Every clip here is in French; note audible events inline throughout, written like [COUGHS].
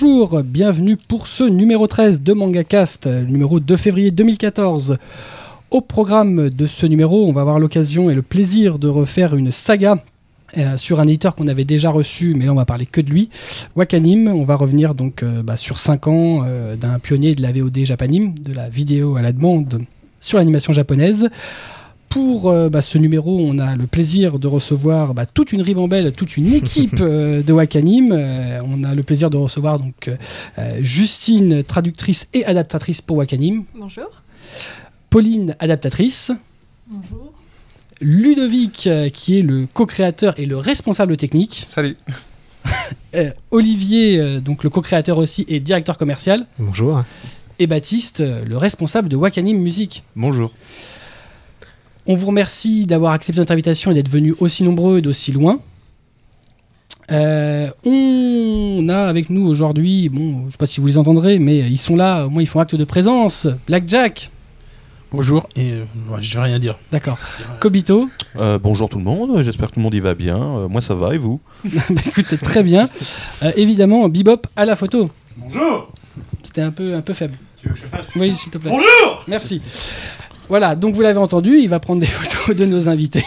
Bonjour, bienvenue pour ce numéro 13 de MangaCast, numéro 2 février 2014. Au programme de ce numéro, on va avoir l'occasion et le plaisir de refaire une saga euh, sur un éditeur qu'on avait déjà reçu, mais là on va parler que de lui, Wakanim. On va revenir donc euh, bah, sur 5 ans euh, d'un pionnier de la VOD japanim, de la vidéo à la demande sur l'animation japonaise. Pour bah, ce numéro, on a le plaisir de recevoir bah, toute une ribambelle, toute une équipe [LAUGHS] de Wakanim. on a le plaisir de recevoir donc Justine, traductrice et adaptatrice pour Wakanim. Bonjour. Pauline, adaptatrice. Bonjour. Ludovic, euh, qui est le co-créateur et le responsable technique. Salut. [LAUGHS] Euh, Olivier, euh, donc le co-créateur aussi et directeur commercial. Bonjour. Et Baptiste, le responsable de Wakanim Music. Bonjour. On vous remercie d'avoir accepté notre invitation et d'être venus aussi nombreux et d'aussi loin. on a avec nous aujourd'hui, bon, je ne sais pas si vous les entendrez, mais ils sont là, au moins ils font acte de présence. Blackjack. Bonjour, et euh, je vais rien dire. D'accord. Kobito. Euh, bonjour tout le monde, j'espère que tout le monde y va bien. Euh, moi ça va, et vous? [LAUGHS] Bah, Écoutez, très bien. évidemment, Bebop à la photo. Bonjour C'était un peu, un peu faible. Tu veux que je fasse? Oui, s'il te plaît. Bonjour Merci. Voilà, donc vous l'avez entendu, il va prendre des [LAUGHS] photos de nos invités.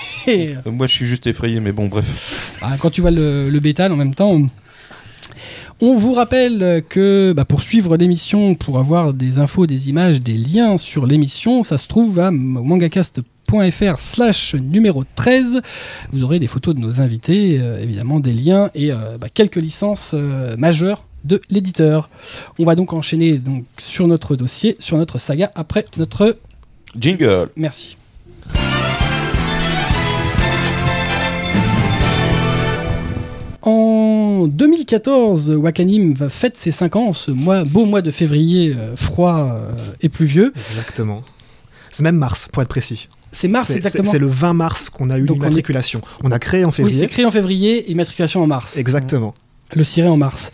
moi je suis juste effrayé, mais bon, bref. Ah, quand tu vois le, le bétal en même temps, on vous rappelle que bah, pour suivre l'émission, pour avoir des infos, des images, des liens sur l'émission, ça se trouve à mangacast.fr slash numéro 13. Vous aurez des photos de nos invités, euh, évidemment des liens et euh, bah, quelques licences euh, majeures de l'éditeur. On va donc enchaîner donc, sur notre dossier, sur notre saga, après notre... Jingle. Merci. En 2014, Wakanim va fête ses 5 ans, ce mois, beau mois de février euh, froid euh, et pluvieux. Exactement. C'est même mars, pour être précis. C'est mars, exactement. C'est le 20 mars qu'on a eu l'immatriculation. On, a créé en février. Oui, c'est créé en février, immatriculation en mars. Exactement. Le ciré en mars.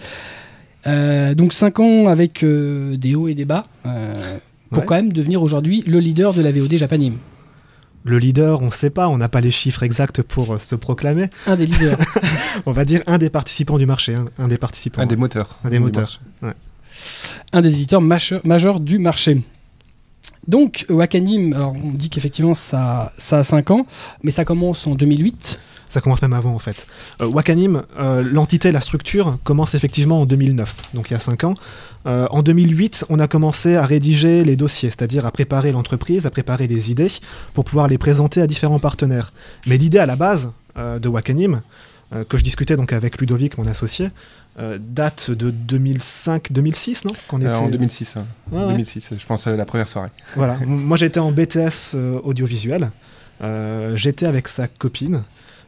Euh, donc 5 ans avec des hauts et des bas, pour quand même devenir aujourd'hui le leader de la VOD Japanim. Le leader, on ne sait pas, on n'a pas les chiffres exacts pour euh, se proclamer. Un des leaders. [LAUGHS] on va dire un des participants du marché, un, des participants. Un des moteurs. Un des moteurs. Un des éditeurs majeurs du marché. Donc, Wakanim, alors on dit qu'effectivement ça, ça a 5 ans, mais ça commence en 2008. Ça commence même avant en fait. Euh, Wakanim, euh, l'entité, la structure, commence effectivement en 2009, donc il y a 5 ans. Euh, en 2008, on a commencé à rédiger les dossiers, c'est-à-dire à préparer l'entreprise, à préparer les idées pour pouvoir les présenter à différents partenaires. Mais l'idée à la base de Wakanim, que je discutais donc avec Ludovic, mon associé, date de 2005-2006, non? En 2006, 2006, je pense la première soirée. Voilà, moi j'étais en BTS audiovisuel, j'étais avec sa copine,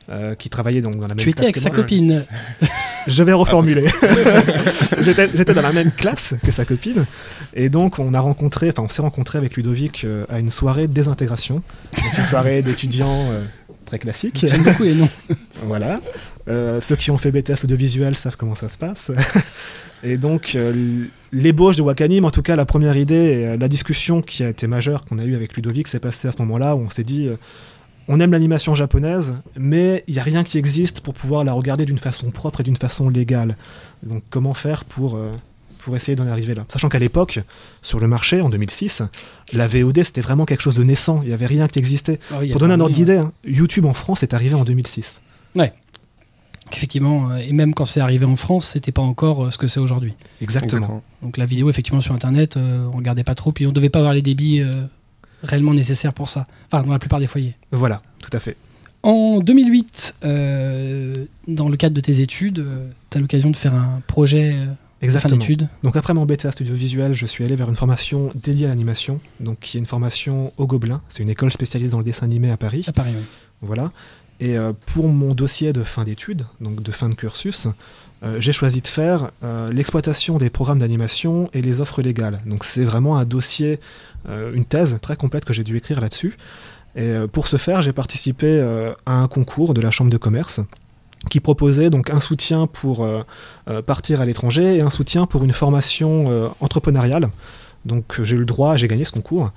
euh, qui travaillait donc dans la même. Tu étais avec sa copine. [LAUGHS] Je vais reformuler. [LAUGHS] J'étais dans la même classe que sa copine. Et donc, on a rencontré, enfin, on s'est rencontré avec Ludovic euh, à une soirée de désintégration. Donc, une soirée d'étudiants euh, très classique. J'aime beaucoup les noms. [LAUGHS] voilà. ceux qui ont fait BTS audiovisuel savent comment ça se passe. [LAUGHS] et donc, l'ébauche de Wakanim, en tout cas, la première idée, et la discussion qui a été majeure qu'on a eue avec Ludovic, s'est passée à ce moment-là où on s'est dit on aime l'animation japonaise, mais il n'y a rien qui existe pour pouvoir la regarder d'une façon propre et d'une façon légale. Donc comment faire pour, euh, pour essayer d'en arriver là? Sachant qu'à l'époque, sur le marché, en 2006, la VOD c'était vraiment quelque chose de naissant, il n'y avait rien qui existait. Ah pour donner un ordre d'idée, hein, YouTube en France est arrivé en 2006. Ouais. Effectivement, euh, et même quand c'est arrivé en France, c'était pas encore euh, ce que c'est aujourd'hui. Exactement. Donc la vidéo, effectivement, sur Internet, on regardait pas trop, puis on devait pas avoir les débits réellement nécessaire pour ça. Enfin, dans la plupart des foyers. Voilà, tout à fait. En 2008, euh, dans le cadre de tes études, euh, tu as l'occasion de faire un projet euh, Exactement. de fin d'études. Donc après mon BTA studio visuel, je suis allé vers une formation dédiée à l'animation, donc qui est une formation au Gobelin. C'est une école spécialisée dans le dessin animé à Paris. À Paris, oui. Voilà. Et pour mon dossier de fin d'études, donc de fin de cursus, j'ai choisi de faire l'exploitation des programmes d'animation et les offres légales. Donc c'est vraiment un dossier euh, une thèse très complète que j'ai dû écrire là-dessus. Et euh, pour ce faire, j'ai participé euh, à un concours de la Chambre de commerce qui proposait donc un soutien pour partir à l'étranger et un soutien pour une formation entrepreneuriale. Donc j'ai eu le droit, j'ai gagné ce concours, euh,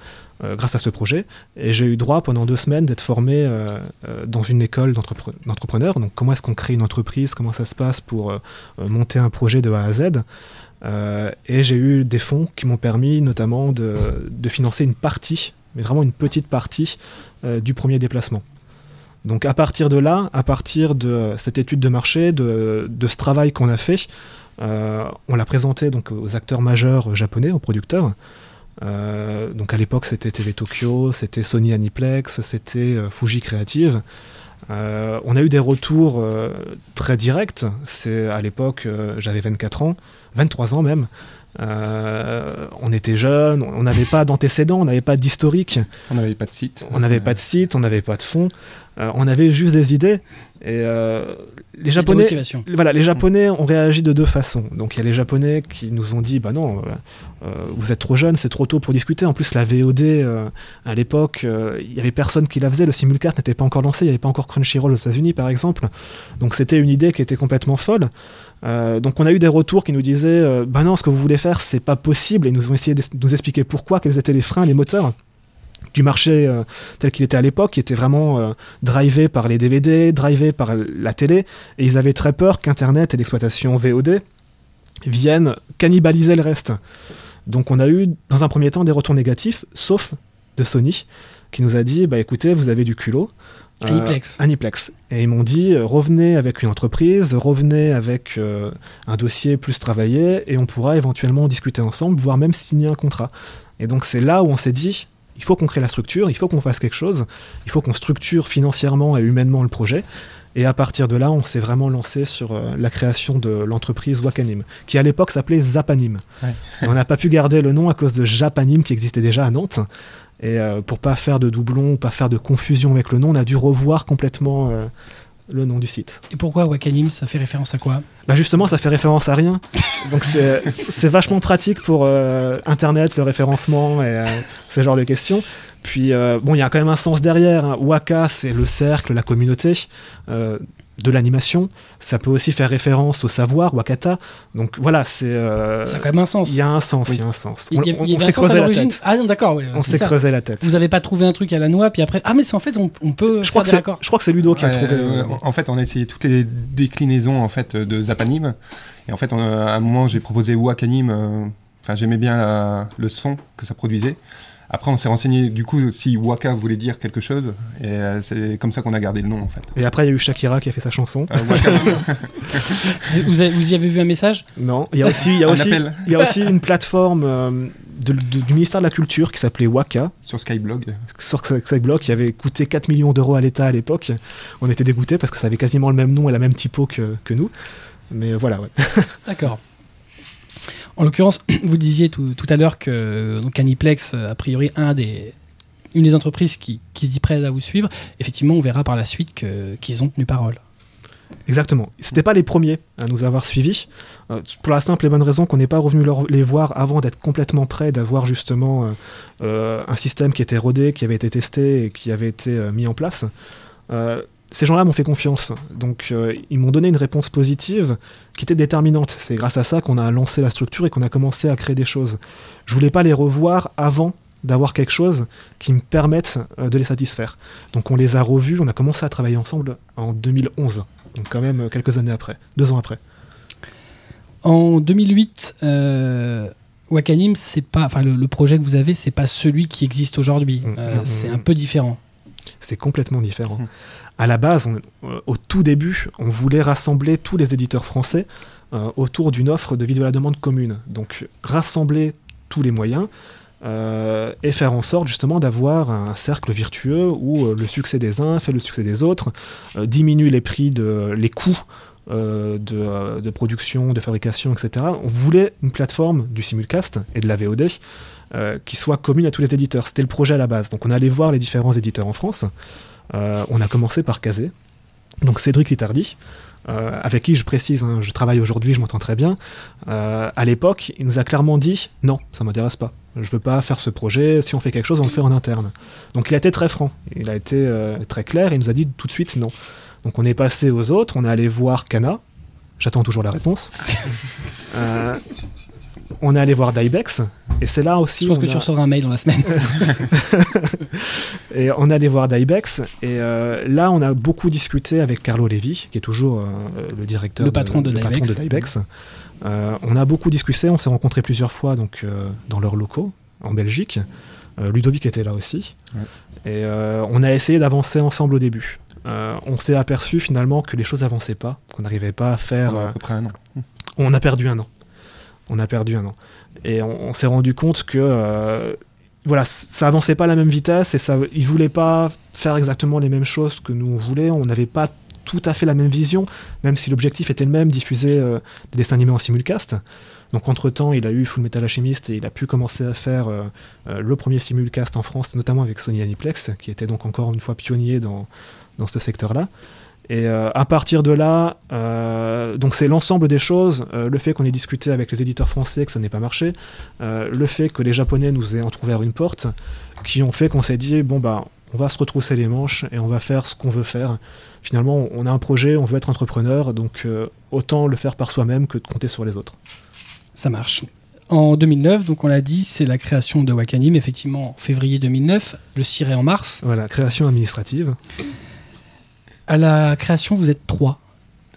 grâce à ce projet. Et j'ai eu droit pendant deux semaines d'être formé euh, euh, dans une école d'entrepre- d'entrepreneurs. Donc comment est-ce qu'on crée une entreprise, comment ça se passe pour euh, euh, monter un projet de A à Z? Euh, et j'ai eu des fonds qui m'ont permis notamment de, financer une partie, mais vraiment une petite partie euh, du premier déplacement. Donc à partir de là, à partir de cette étude de marché, de, ce travail qu'on a fait, euh, on l'a présenté donc aux acteurs majeurs japonais, aux producteurs. Euh, donc à l'époque c'était TV Tokyo, c'était Sony Aniplex, c'était euh, Fuji Creative. Euh, on a eu des retours très directs. C'est à l'époque j'avais 24 ans, 23 ans même. Euh, on était jeunes, on n'avait pas d'antécédents, on n'avait pas d'historique. On n'avait pas de site. On n'avait pas de site, on n'avait pas de fonds, euh, on avait juste des idées. Et euh, les Japonais, voilà, les Japonais ont réagi de deux façons. Donc il y a les Japonais qui nous ont dit, bah non, vous êtes trop jeunes, c'est trop tôt pour discuter. En plus la VOD euh, à l'époque, euh, il y avait personne qui la faisait. Le simulcast n'était pas encore lancé, il n'y avait pas encore Crunchyroll aux États-Unis par exemple. Donc c'était une idée qui était complètement folle. Euh, donc on a eu des retours qui nous disaient, euh, bah non, ce que vous voulez faire, c'est pas possible. Et nous ont essayé de de nous expliquer pourquoi, quels étaient les freins, les moteurs du marché euh, tel qu'il était à l'époque, qui était vraiment euh, drivé par les DVD, drivé par la télé, et ils avaient très peur qu'Internet et l'exploitation VOD viennent cannibaliser le reste. Donc on a eu dans un premier temps des retours négatifs, sauf de Sony, qui nous a dit, bah écoutez, vous avez du culot. Euh, Aniplex. Aniplex. Et ils m'ont dit, euh, revenez avec une entreprise, revenez avec euh, un dossier plus travaillé, et on pourra éventuellement discuter ensemble, voire même signer un contrat. Et donc c'est là où on s'est dit, il faut qu'on crée la structure, il faut qu'on fasse quelque chose, il faut qu'on structure financièrement et humainement le projet. Et à partir de là, on s'est vraiment lancé sur euh, la création de l'entreprise Wakanim, qui à l'époque s'appelait Zapanim. Ouais. Et on n'a pas pu garder le nom à cause de Japanim qui existait déjà à Nantes. Et euh, pour pas faire de doublons, pas faire de confusion avec le nom, on a dû revoir complètement euh, le nom du site. Et pourquoi Wakanim Ça fait référence à quoi? Bah justement, ça fait référence à rien. [LAUGHS] Donc c'est vachement pratique pour euh, Internet, le référencement et euh, ce genre de questions. Puis euh, bon, il y a quand même un sens derrière. hein. Waka, c'est le cercle, la communauté de l'animation. Ça peut aussi faire référence au savoir, Wakata. Donc voilà, c'est euh, Ça a quand même un sens. il y a un sens, Oui. il y a un sens. On, s'est creusé la l'origine tête. Ah non, d'accord, ouais, On s'est creusé la tête. Vous avez pas trouvé un truc à la noix, puis après. Ah, mais c'est en fait, on, on peut Je crois, que je crois que c'est Ludo qui a trouvé. euh, euh, en fait, on a essayé toutes les déclinaisons en fait de Zapanim. Et en fait, on à un moment, j'ai proposé Wakanim. euh, Enfin, j'aimais bien la- le son que ça produisait. Après, on s'est renseigné du coup si Waka voulait dire quelque chose. Et euh, c'est comme ça qu'on a gardé le nom en fait. Et après, il y a eu Shakira qui a fait sa chanson. Euh, Waka, [LAUGHS] Vous, avez- vous y avez vu un message? Non, il y a aussi, il y a aussi, appel. il y a aussi une plateforme euh, de- de- du ministère de la Culture qui s'appelait Waka, sur Skyblog. sur Skyblog, qui avait coûté 4 millions d'euros à l'État à l'époque. On était dégoûtés parce que ça avait quasiment le même nom et la même typo que, que nous. Mais voilà, ouais. D'accord. En l'occurrence, [CLEARS THROAT] vous disiez tout, tout à l'heure que donc Aniplex, a priori, un une des entreprises qui, qui se dit prête à vous suivre. Effectivement, on verra par la suite qu'ils ont tenu parole. Exactement. C'était pas les premiers à nous avoir suivis, euh, pour la simple et bonne raison qu'on n'est pas revenu les voir avant d'être complètement prêt, d'avoir justement euh, euh, un système qui était rodé, qui avait été testé et qui avait été mis en place. Ces gens-là m'ont fait confiance, donc euh, ils m'ont donné une réponse positive qui était déterminante. C'est grâce à ça qu'on a lancé la structure et qu'on a commencé à créer des choses. Je voulais pas les revoir avant d'avoir quelque chose qui me permette euh, de les satisfaire. Donc on les a revus, on a commencé à travailler ensemble en 2011. Donc quand même quelques années après, deux ans après. En 2008, euh, Wakanim, c'est pas, enfin le, le projet que vous avez, c'est pas celui qui existe aujourd'hui. Mm, Euh, mm, c'est mm. un peu différent. C'est complètement différent. Mhm. À la base, euh, au tout début, on voulait rassembler tous les éditeurs français euh, autour d'une offre de vidéo à la demande commune. Donc rassembler tous les moyens euh, et faire en sorte justement d'avoir un cercle virtueux où le succès des uns fait le succès des autres, diminue les prix, de, les coûts de, production, de fabrication, etc. On voulait une plateforme du simulcast et de la VOD qui soit commune à tous les éditeurs. C'était le projet à la base. Donc on allait voir les différents éditeurs en France. Euh, on a commencé par Kazé. Donc Cédric Litardi, euh, avec qui je précise, hein, je travaille aujourd'hui, je m'entends très bien. Euh, à l'époque, il nous a clairement dit non, ça m'intéresse pas. Je veux pas faire ce projet. Si on fait quelque chose, on le fait en interne. Donc il a été très franc. Il a été euh, très clair et il nous a dit tout de suite non. Donc on est passé aux autres. On est allé voir Kana. J'attends toujours la réponse. [LAUGHS] Euh, on est allé voir Dybex Et c'est là aussi. Je pense que tu recevras un mail dans la semaine. [LAUGHS] Et on allait voir d'Ibex. Et euh, là, on a beaucoup discuté avec Carlo Levi, qui est toujours euh, le directeur, Le patron de le patron d'Ibex. de d'Ibex. Euh, on a beaucoup discuté, on s'est rencontrés plusieurs fois donc, euh, dans leurs locaux en Belgique. Euh, Ludovic était là aussi. Ouais. Et euh, on a essayé d'avancer ensemble au début. Euh, on s'est aperçu finalement que les choses avançaient pas, qu'on n'arrivait pas à faire. À peu près un an. on a perdu un an. On a perdu un an. Et on, on s'est rendu compte que euh, voilà, ça avançait pas à la même vitesse et ça, ils voulaient pas faire exactement les mêmes choses que nous on voulait. On n'avait pas tout à fait la même vision, même si l'objectif était le même, diffuser euh, des dessins animés en simulcast. Donc entre temps, il a eu Full Metal Alchemist et il a pu commencer à faire euh, euh, le premier simulcast en France, notamment avec Sony Aniplex, qui était donc encore une fois pionnier dans, dans ce secteur-là. Et euh, à partir de là, euh, donc c'est l'ensemble des choses, euh, le fait qu'on ait discuté avec les éditeurs français, que ça n'ait pas marché, le fait que les Japonais nous aient entrouvert une porte, qui ont fait qu'on s'est dit bon bah on va se retrousser les manches et on va faire ce qu'on veut faire. Finalement, on a un projet, on veut être entrepreneur, donc autant le faire par soi-même que de compter sur les autres. Ça marche. En 2009, donc on l'a dit, c'est la création de Wakanim, effectivement en février 2009, le ciré en mars. Voilà, création administrative. À la création, vous êtes trois.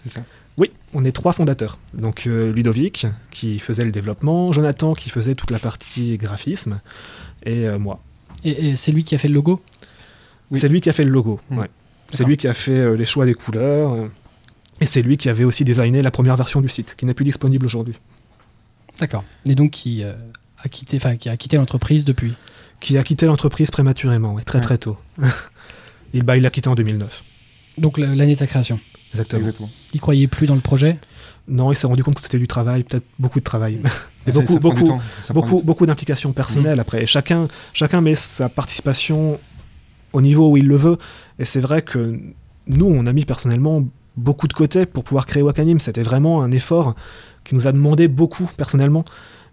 C'est ça. Oui, on est trois fondateurs. Donc euh, Ludovic, qui faisait le développement, Jonathan, qui faisait toute la partie graphisme, et euh, moi. Et, et c'est lui qui a fait le logo? Oui. C'est lui qui a fait le logo. Mm. ouais. C'est lui qui a fait euh, les choix des couleurs. euh, et c'est lui qui avait aussi designé la première version du site, qui n'est plus disponible aujourd'hui. D'accord. Et donc qui euh, a quitté, enfin qui a quitté l'entreprise depuis? Qui a quitté l'entreprise prématurément, ouais, très Ouais. très tôt. [LAUGHS] il bah, il l'a quitté en 2009. Donc l'année de sa création. Exactement. Exactement. Il croyait plus dans le projet. Non, il s'est rendu compte que c'était du travail, peut-être beaucoup de travail. [LAUGHS] Et beaucoup, ça beaucoup, d'implications personnelles après. Et chacun, chacun met sa participation au niveau où il le veut. Et c'est vrai que nous, on a mis personnellement beaucoup de côté pour pouvoir créer Wakanim. C'était vraiment un effort qui nous a demandé beaucoup personnellement.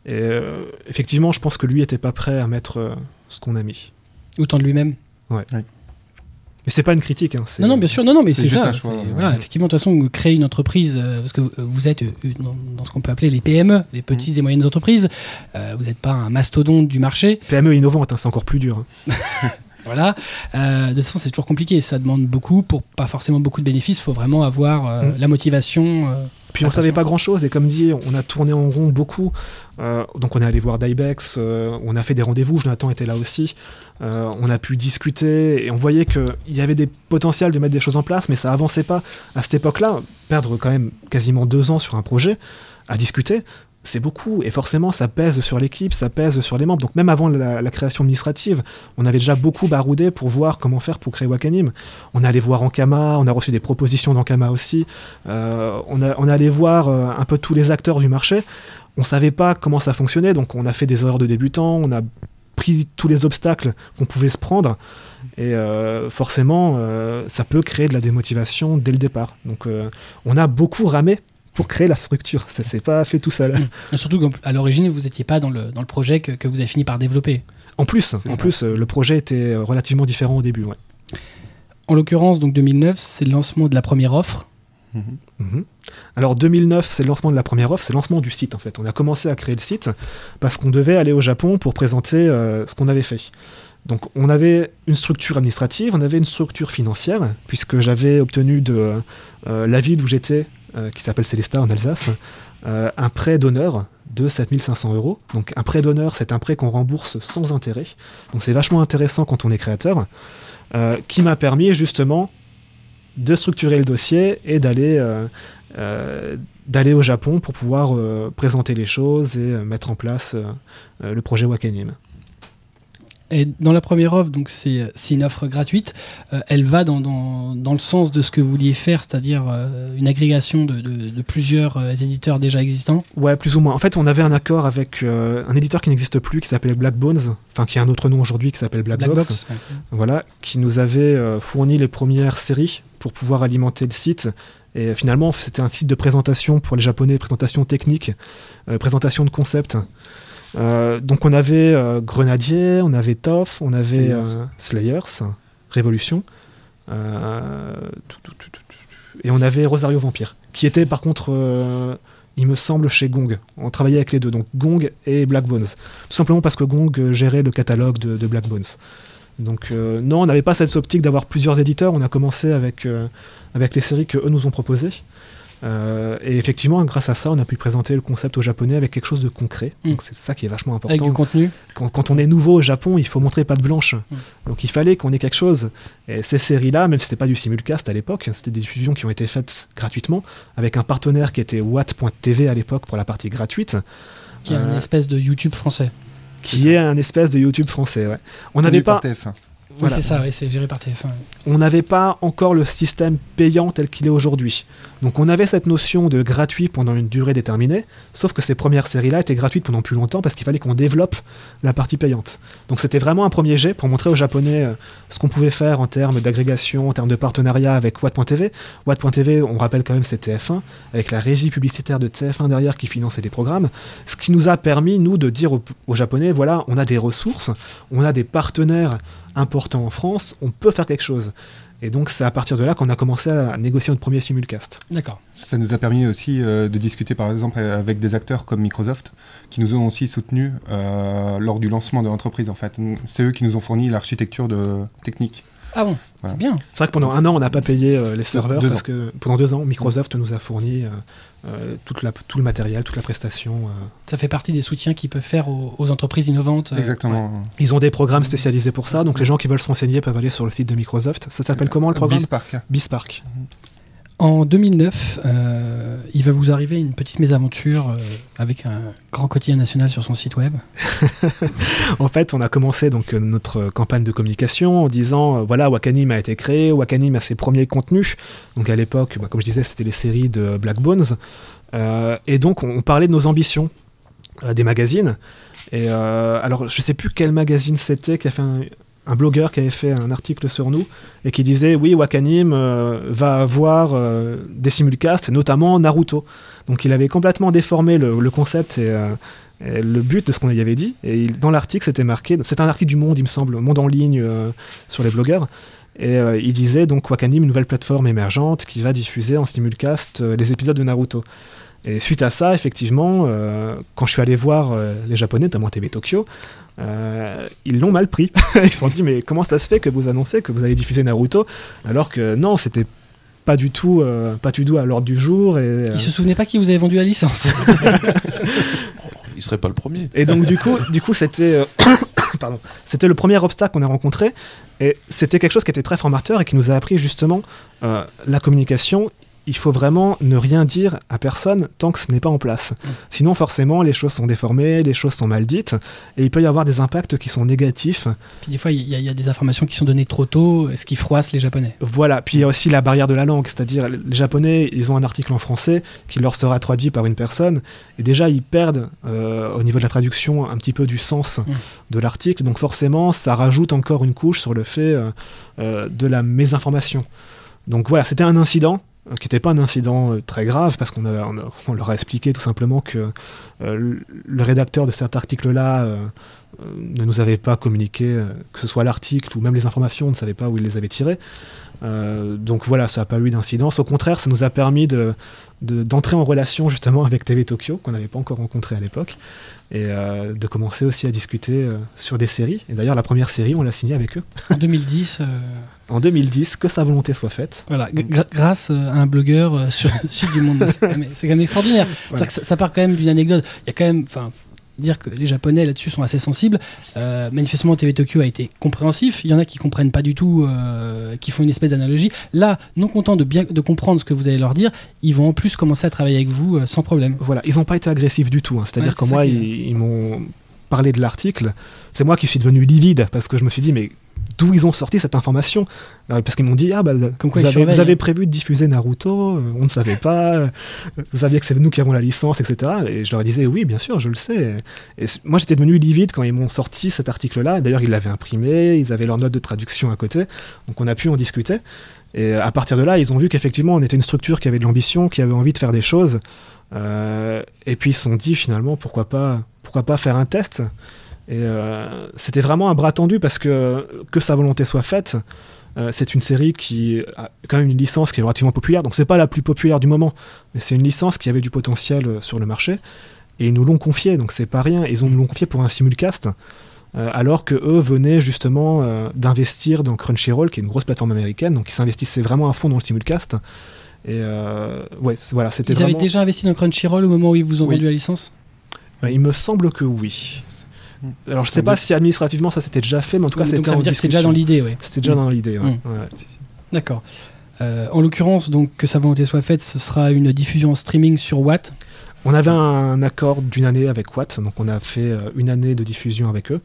Et euh, effectivement, je pense que lui était pas prêt à mettre euh, ce qu'on a mis. Autant de lui-même. Mais c'est pas une critique. Hein, Non, non, bien sûr, non, non, mais c'est ça. un choix, c'est- ouais. Voilà, effectivement, de toute façon, créer une entreprise, euh, parce que euh, vous êtes euh, dans, dans ce qu'on peut appeler les PME, les petites et moyennes entreprises. euh, vous n'êtes pas un mastodonte du marché. PME innovante, hein, c'est encore plus dur. hein. [LAUGHS] Voilà. Euh, de toute façon, c'est toujours compliqué. Ça demande beaucoup pour pas forcément beaucoup de bénéfices. Il faut vraiment avoir euh, Mm. la motivation. euh, Puis on savait pas grand chose et comme dit, on a tourné en rond beaucoup. Donc on est allé voir d'Ibex, euh, on a fait des rendez-vous, Jonathan était là aussi. On a pu discuter et on voyait qu'il y avait des potentiels de mettre des choses en place, mais ça avançait pas. À cette époque-là, perdre quand même quasiment deux ans sur un projet à discuter, c'est beaucoup et forcément ça pèse sur l'équipe, ça pèse sur les membres. Donc même avant la, création administrative, on avait déjà beaucoup baroudé pour voir comment faire pour créer Wakanim. On est allé voir Ankama, on a reçu des propositions d'Ankama aussi. Euh, on, a, on est allé voir euh, un peu tous les acteurs du marché. On savait pas comment ça fonctionnait, donc on a fait des erreurs de débutants, on a pris tous les obstacles qu'on pouvait se prendre. Et euh, forcément, ça peut créer de la démotivation dès le départ. Donc on a beaucoup ramé pour créer la structure. Ça s'est pas fait tout seul. et surtout qu'à l'origine, vous n'étiez pas dans le, dans le projet que, que vous avez fini par développer. En plus, en ça. plus, euh, le projet était euh, relativement différent au début. ouais. En l'occurrence, donc 2009, c'est le lancement de la première offre. Mhm. Mhm. Alors 2009, c'est le lancement de la première offre, c'est le lancement du site en fait. On a commencé à créer le site parce qu'on devait aller au Japon pour présenter euh, ce qu'on avait fait. Donc on avait une structure administrative, on avait une structure financière, puisque j'avais obtenu de euh, la ville où j'étais, qui s'appelle Célestat en Alsace, euh, un prêt d'honneur de 7500 euros. Donc un prêt d'honneur, c'est un prêt qu'on rembourse sans intérêt. Donc c'est vachement intéressant quand on est créateur, euh, qui m'a permis justement de structurer le dossier et d'aller euh, euh, d'aller au Japon pour pouvoir euh, présenter les choses et euh, mettre en place euh, euh, le projet Wakanim. Et dans la première offre, donc c'est une offre gratuite. Euh, elle va dans, dans, dans le sens de ce que vous vouliez faire, c'est-à-dire euh, une agrégation de, de, de plusieurs euh, éditeurs déjà existants. Ouais, plus ou moins. En fait, on avait un accord avec un éditeur qui n'existe plus, qui s'appelait Black Bones, enfin qui a un autre nom aujourd'hui, qui s'appelle Black, Black Box, Box. ouais. voilà, qui nous avait fourni les premières séries pour pouvoir alimenter le site. Et finalement, c'était un site de présentation pour les Japonais, présentation technique, présentation de concept. Euh, donc on avait euh, Grenadier, on avait Toff, on avait Slayers. euh, Slayers, Révolution. Euh, tout, tout, tout, tout, tout. Et on avait Rosario Vampire, qui était par contre, il me semble, chez Gong. On travaillait avec les deux, donc Gong et Black Bones. Tout simplement parce que Gong gérait le catalogue de, de Black Bones. Donc euh, non, on n'avait pas cette optique d'avoir plusieurs éditeurs. On a commencé avec, euh, avec les séries que eux nous ont proposées. Euh, et effectivement, grâce à ça, on a pu présenter le concept au japonais avec quelque chose de concret. Mm. Donc c'est ça qui est vachement Avec important du contenu. quand, quand on est nouveau au Japon, il faut montrer patte blanche. Mm. Donc il fallait qu'on ait quelque chose. Et ces séries-là, même si c'était pas du simulcast à l'époque, c'était des diffusions qui ont été faites gratuitement avec un partenaire qui était Watt.tv à l'époque pour la partie gratuite, Qui est une Euh, espèce de YouTube français. qui est un espèce de YouTube français. ouais. On n'avait par pas, TF1. Oui, Voilà. c'est ça, oui, c'est géré par TF1. on n'avait pas encore le système payant tel qu'il est aujourd'hui. Donc on avait cette notion de gratuit pendant une durée déterminée, sauf que ces premières séries-là étaient gratuites pendant plus longtemps parce qu'il fallait qu'on développe la partie payante. Donc c'était vraiment un premier jet pour montrer aux Japonais euh, ce qu'on pouvait faire en termes d'agrégation, en termes de partenariat avec Watt.tv. Watt.tv, on rappelle quand même, c'est TF1, avec la régie publicitaire de TF1 derrière qui finançait les programmes, ce qui nous a permis, nous, de dire aux, aux Japonais, voilà, on a des ressources, on a des partenaires importants en France, on peut faire quelque chose. Et donc c'est à partir de là qu'on a commencé à négocier notre premier simulcast. D'accord. Ça nous a permis aussi euh, de discuter par exemple avec des acteurs comme Microsoft qui nous ont aussi soutenus euh, lors du lancement de l'entreprise en fait. C'est eux qui nous ont fourni l'architecture de technique. Ah bon, Voilà. c'est bien. C'est vrai que pendant un an, on n'a pas payé euh, les serveurs deux parce ans. que pendant deux ans, Microsoft nous a fourni euh, toute la, tout le matériel, toute la prestation. euh. Ça fait partie des soutiens qu'ils peuvent faire aux, aux entreprises innovantes. euh, Exactement. Ils ont des programmes spécialisés pour ça, donc les gens qui veulent se renseigner peuvent aller sur le site de Microsoft. Ça s'appelle comment le programme? Bisparck. Bispark. En 2009, euh, il va vous arriver une petite mésaventure euh, avec un grand quotidien national sur son site web. [LAUGHS] En fait, on a commencé donc euh, notre campagne de communication en disant voilà, Wakanim a été créé, Wakanim a ses premiers contenus. Donc à l'époque, bah, comme je disais, c'était les séries de Black Bones. Et donc on, parlait de nos ambitions des magazines. Et alors, je sais plus quel magazine c'était qui a fait un, un blogueur qui avait fait un article sur nous et qui disait oui, Wakanim euh, va avoir euh, des simulcasts, notamment Naruto. Donc il avait complètement déformé le, concept et, euh, et le but de ce qu'on y avait dit. Et dans l'article, c'était marqué, c'est un article du Monde, il me semble, Monde en ligne sur les blogueurs. Et il disait donc Wakanim, une nouvelle plateforme émergente qui va diffuser en simulcast les épisodes de Naruto. Et suite à ça, effectivement, quand je suis allé voir les Japonais, notamment TV Tokyo, euh, ils l'ont mal pris. [LAUGHS] ils se sont dit mais comment ça se fait que vous annoncez que vous allez diffuser Naruto alors que non, c'était pas du tout, euh, pas du tout à l'ordre du jour. Et, euh, Il se souvenait pas qui vous avait vendu la licence. [LAUGHS] Il serait pas le premier. Et donc du coup, du coup, c'était, euh, [COUGHS] pardon, c'était le premier obstacle qu'on a rencontré, et c'était quelque chose qui était très formateur et qui nous a appris justement euh, la communication. Il faut vraiment ne rien dire à personne tant que ce n'est pas en place. Sinon, forcément, les choses sont déformées, les choses sont mal dites, et il peut y avoir des impacts qui sont négatifs. Puis des fois, il y, a- il y a des informations qui sont données trop tôt, ce qui froisse les Japonais. Voilà, puis il y a aussi la barrière de la langue, c'est-à-dire les Japonais, ils ont un article en français qui leur sera traduit par une personne, et déjà ils perdent euh, au niveau de la traduction un petit peu du sens Mm. de l'article, donc forcément ça rajoute encore une couche sur le fait euh, euh, de la mésinformation. Donc voilà, c'était un incident qui n'était pas un incident euh, très grave parce qu'on leur a expliqué tout simplement que euh, le- rédacteur de cet article-là euh, euh, ne nous avait pas communiqué, euh, que ce soit l'article ou même les informations, on ne savait pas où il les avait tirées. Euh, donc voilà, ça n'a pas eu d'incidence. Au contraire, ça nous a permis de, de- d'entrer en relation justement avec TV Tokyo, qu'on n'avait pas encore rencontré à l'époque, et euh, de commencer aussi à discuter euh, sur des séries. Et d'ailleurs, la première série, on l'a signée avec eux En 2010, euh, en 2010, que sa volonté soit faite. voilà, grâce euh, à un blogueur euh, sur le site du Monde. C'est quand même, c'est quand même extraordinaire. [LAUGHS] Que ça, ça part quand même d'une anecdote. Il y a quand même, enfin, dire que les Japonais là-dessus sont assez sensibles. Euh, manifestement, TV Tokyo a été compréhensif. Il y en a qui comprennent pas du tout, euh, qui font une espèce d'analogie. Là, non contents de bien de comprendre ce que vous allez leur dire, ils vont en plus commencer à travailler avec vous euh, sans problème. Voilà, ils n'ont pas été agressifs du tout. hein. C'est-à-dire Ouais, que moi, qui ils m'ont parlé de l'article. C'est moi qui suis devenu livide parce que je me suis dit, mais d'où ils ont sorti cette information Alors, Parce qu'ils m'ont dit, ah bah, Comme quoi vous, avez, surveillent, vous avez prévu de diffuser Naruto, euh, on ne savait pas, euh, vous saviez que c'est nous qui avons la licence, etc. Et je leur disais, oui, bien sûr, je le sais. Et moi, j'étais devenu livide quand ils m'ont sorti cet article-là. D'ailleurs, ils l'avaient imprimé, ils avaient leur note de traduction à côté, donc on a pu en discuter. Et à partir de là, ils ont vu qu'effectivement, on était une structure qui avait de l'ambition, qui avait envie de faire des choses. Euh, et puis ils se sont dit finalement pourquoi pas, pourquoi pas faire un test? Et euh, c'était vraiment un bras tendu parce que que sa volonté soit faite, Euh, c'est une série qui a quand même une licence qui est relativement populaire, donc c'est pas la plus populaire du moment, mais c'est une licence qui avait du potentiel euh, sur le marché. Et ils nous l'ont confié, donc c'est pas rien. Ils nous l'ont confié pour un simulcast, euh, alors que eux venaient justement d'investir dans Crunchyroll, qui est une grosse plateforme américaine, donc ils s'investissaient vraiment à fond dans le simulcast. Et ouais, voilà, c'était Ils vraiment. avaient déjà investi dans Crunchyroll au moment où ils vous ont Oui. vendu la licence? Il me semble que oui. Alors je sais Sans pas si administrativement ça s'était déjà fait, mais en tout cas c'était en c'était déjà dans l'idée, oui. C'était déjà dans l'idée. ouais. Ouais. D'accord. Euh, en l'occurrence, donc que sa volonté soit faite, ce sera une diffusion en streaming sur Watt. On avait un accord d'une année avec Watt, donc on a fait euh, une année de diffusion avec eux.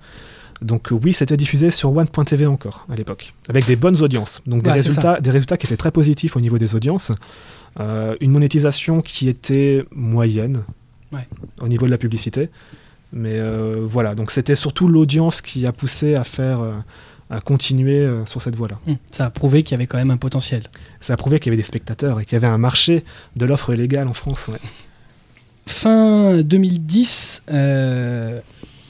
Donc euh, oui, c'était diffusé sur One.tv encore à l'époque, avec des bonnes audiences. Donc des Ouais, résultats, des résultats qui étaient très positifs au niveau des audiences. Euh, une monétisation qui était moyenne Ouais. au niveau de la publicité. Mais euh, voilà, donc c'était surtout l'audience qui a poussé à faire, euh, à continuer euh, sur cette voie-là. Hum, Ça a prouvé qu'il y avait quand même un potentiel. Ça a prouvé qu'il y avait des spectateurs et qu'il y avait un marché de l'offre légale en France. ouais. Fin 2010, euh,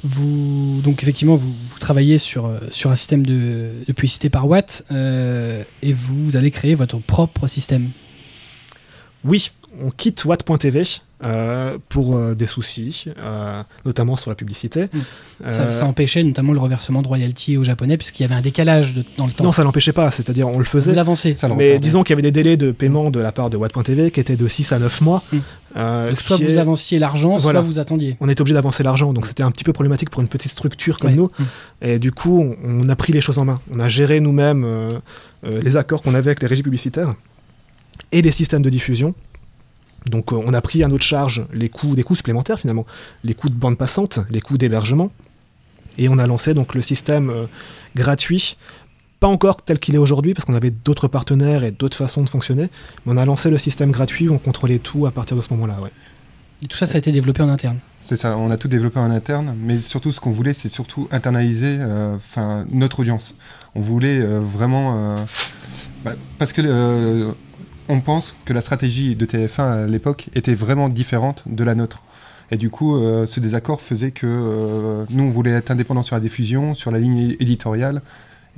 vous donc effectivement vous, vous travaillez sur, sur un système de, de publicité par Watt euh, et vous allez créer votre propre système. Oui, on quitte Watt.tv euh, pour euh, des soucis, euh, notamment sur la publicité. Mm. Ça, Euh, ça empêchait notamment le reversement de royalties aux Japonais puisqu'il y avait un décalage de- dans le temps. non, ça l'empêchait pas, c'est-à-dire on le faisait. le Mais retardait. disons qu'il y avait des délais de paiement de la part de Watt.tv qui étaient de 6 à 9 mois. Mm. Euh, soit vous est- avanciez l'argent, Voilà. soit vous attendiez. on était obligé d'avancer l'argent, donc c'était un petit peu problématique pour une petite structure comme Ouais. nous. Mm. Et du coup, on, on a pris les choses en main. On a géré nous-mêmes euh, euh, les accords qu'on avait avec les régies publicitaires et les systèmes de diffusion. Donc euh, on a pris à notre charge les coûts, des coûts supplémentaires finalement, les coûts de bande passante, les coûts d'hébergement. Et on a lancé donc le système euh, gratuit, pas encore tel qu'il est aujourd'hui parce qu'on avait d'autres partenaires et d'autres façons de fonctionner, mais on a lancé le système gratuit où on contrôlait tout à partir de ce moment-là. Ouais. Et tout ça, ça a été développé en interne. C'est ça, on a tout développé en interne, mais surtout ce qu'on voulait, c'est surtout internaliser euh, notre audience. On voulait euh, vraiment... euh, bah, parce que euh, on pense que la stratégie de TF1 à l'époque était vraiment différente de la nôtre. Et du coup, euh, ce désaccord faisait que euh, nous, on voulait être indépendant sur la diffusion, sur la ligne éditoriale.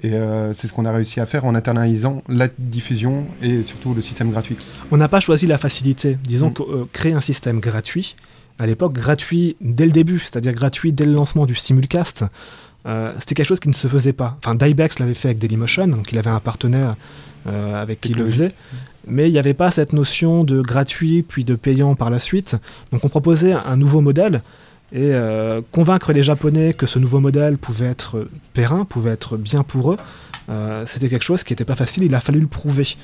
Et euh, c'est ce qu'on a réussi à faire en internalisant la diffusion et surtout le système gratuit. On n'a pas choisi la facilité. Disons Mm. que créer un système gratuit, à l'époque gratuit dès le début, c'est-à-dire gratuit dès le lancement du simulcast, c'était quelque chose qui ne se faisait pas. Enfin, Dybex l'avait fait avec Dailymotion, donc il avait un partenaire euh, avec qui il le faisait. Mais il n'y avait pas cette notion de gratuit puis de payant par la suite. Donc on proposait un nouveau modèle et euh, convaincre les Japonais que ce nouveau modèle pouvait être périn, pouvait être bien pour eux, euh, c'était quelque chose qui n'était pas facile, il a fallu le prouver.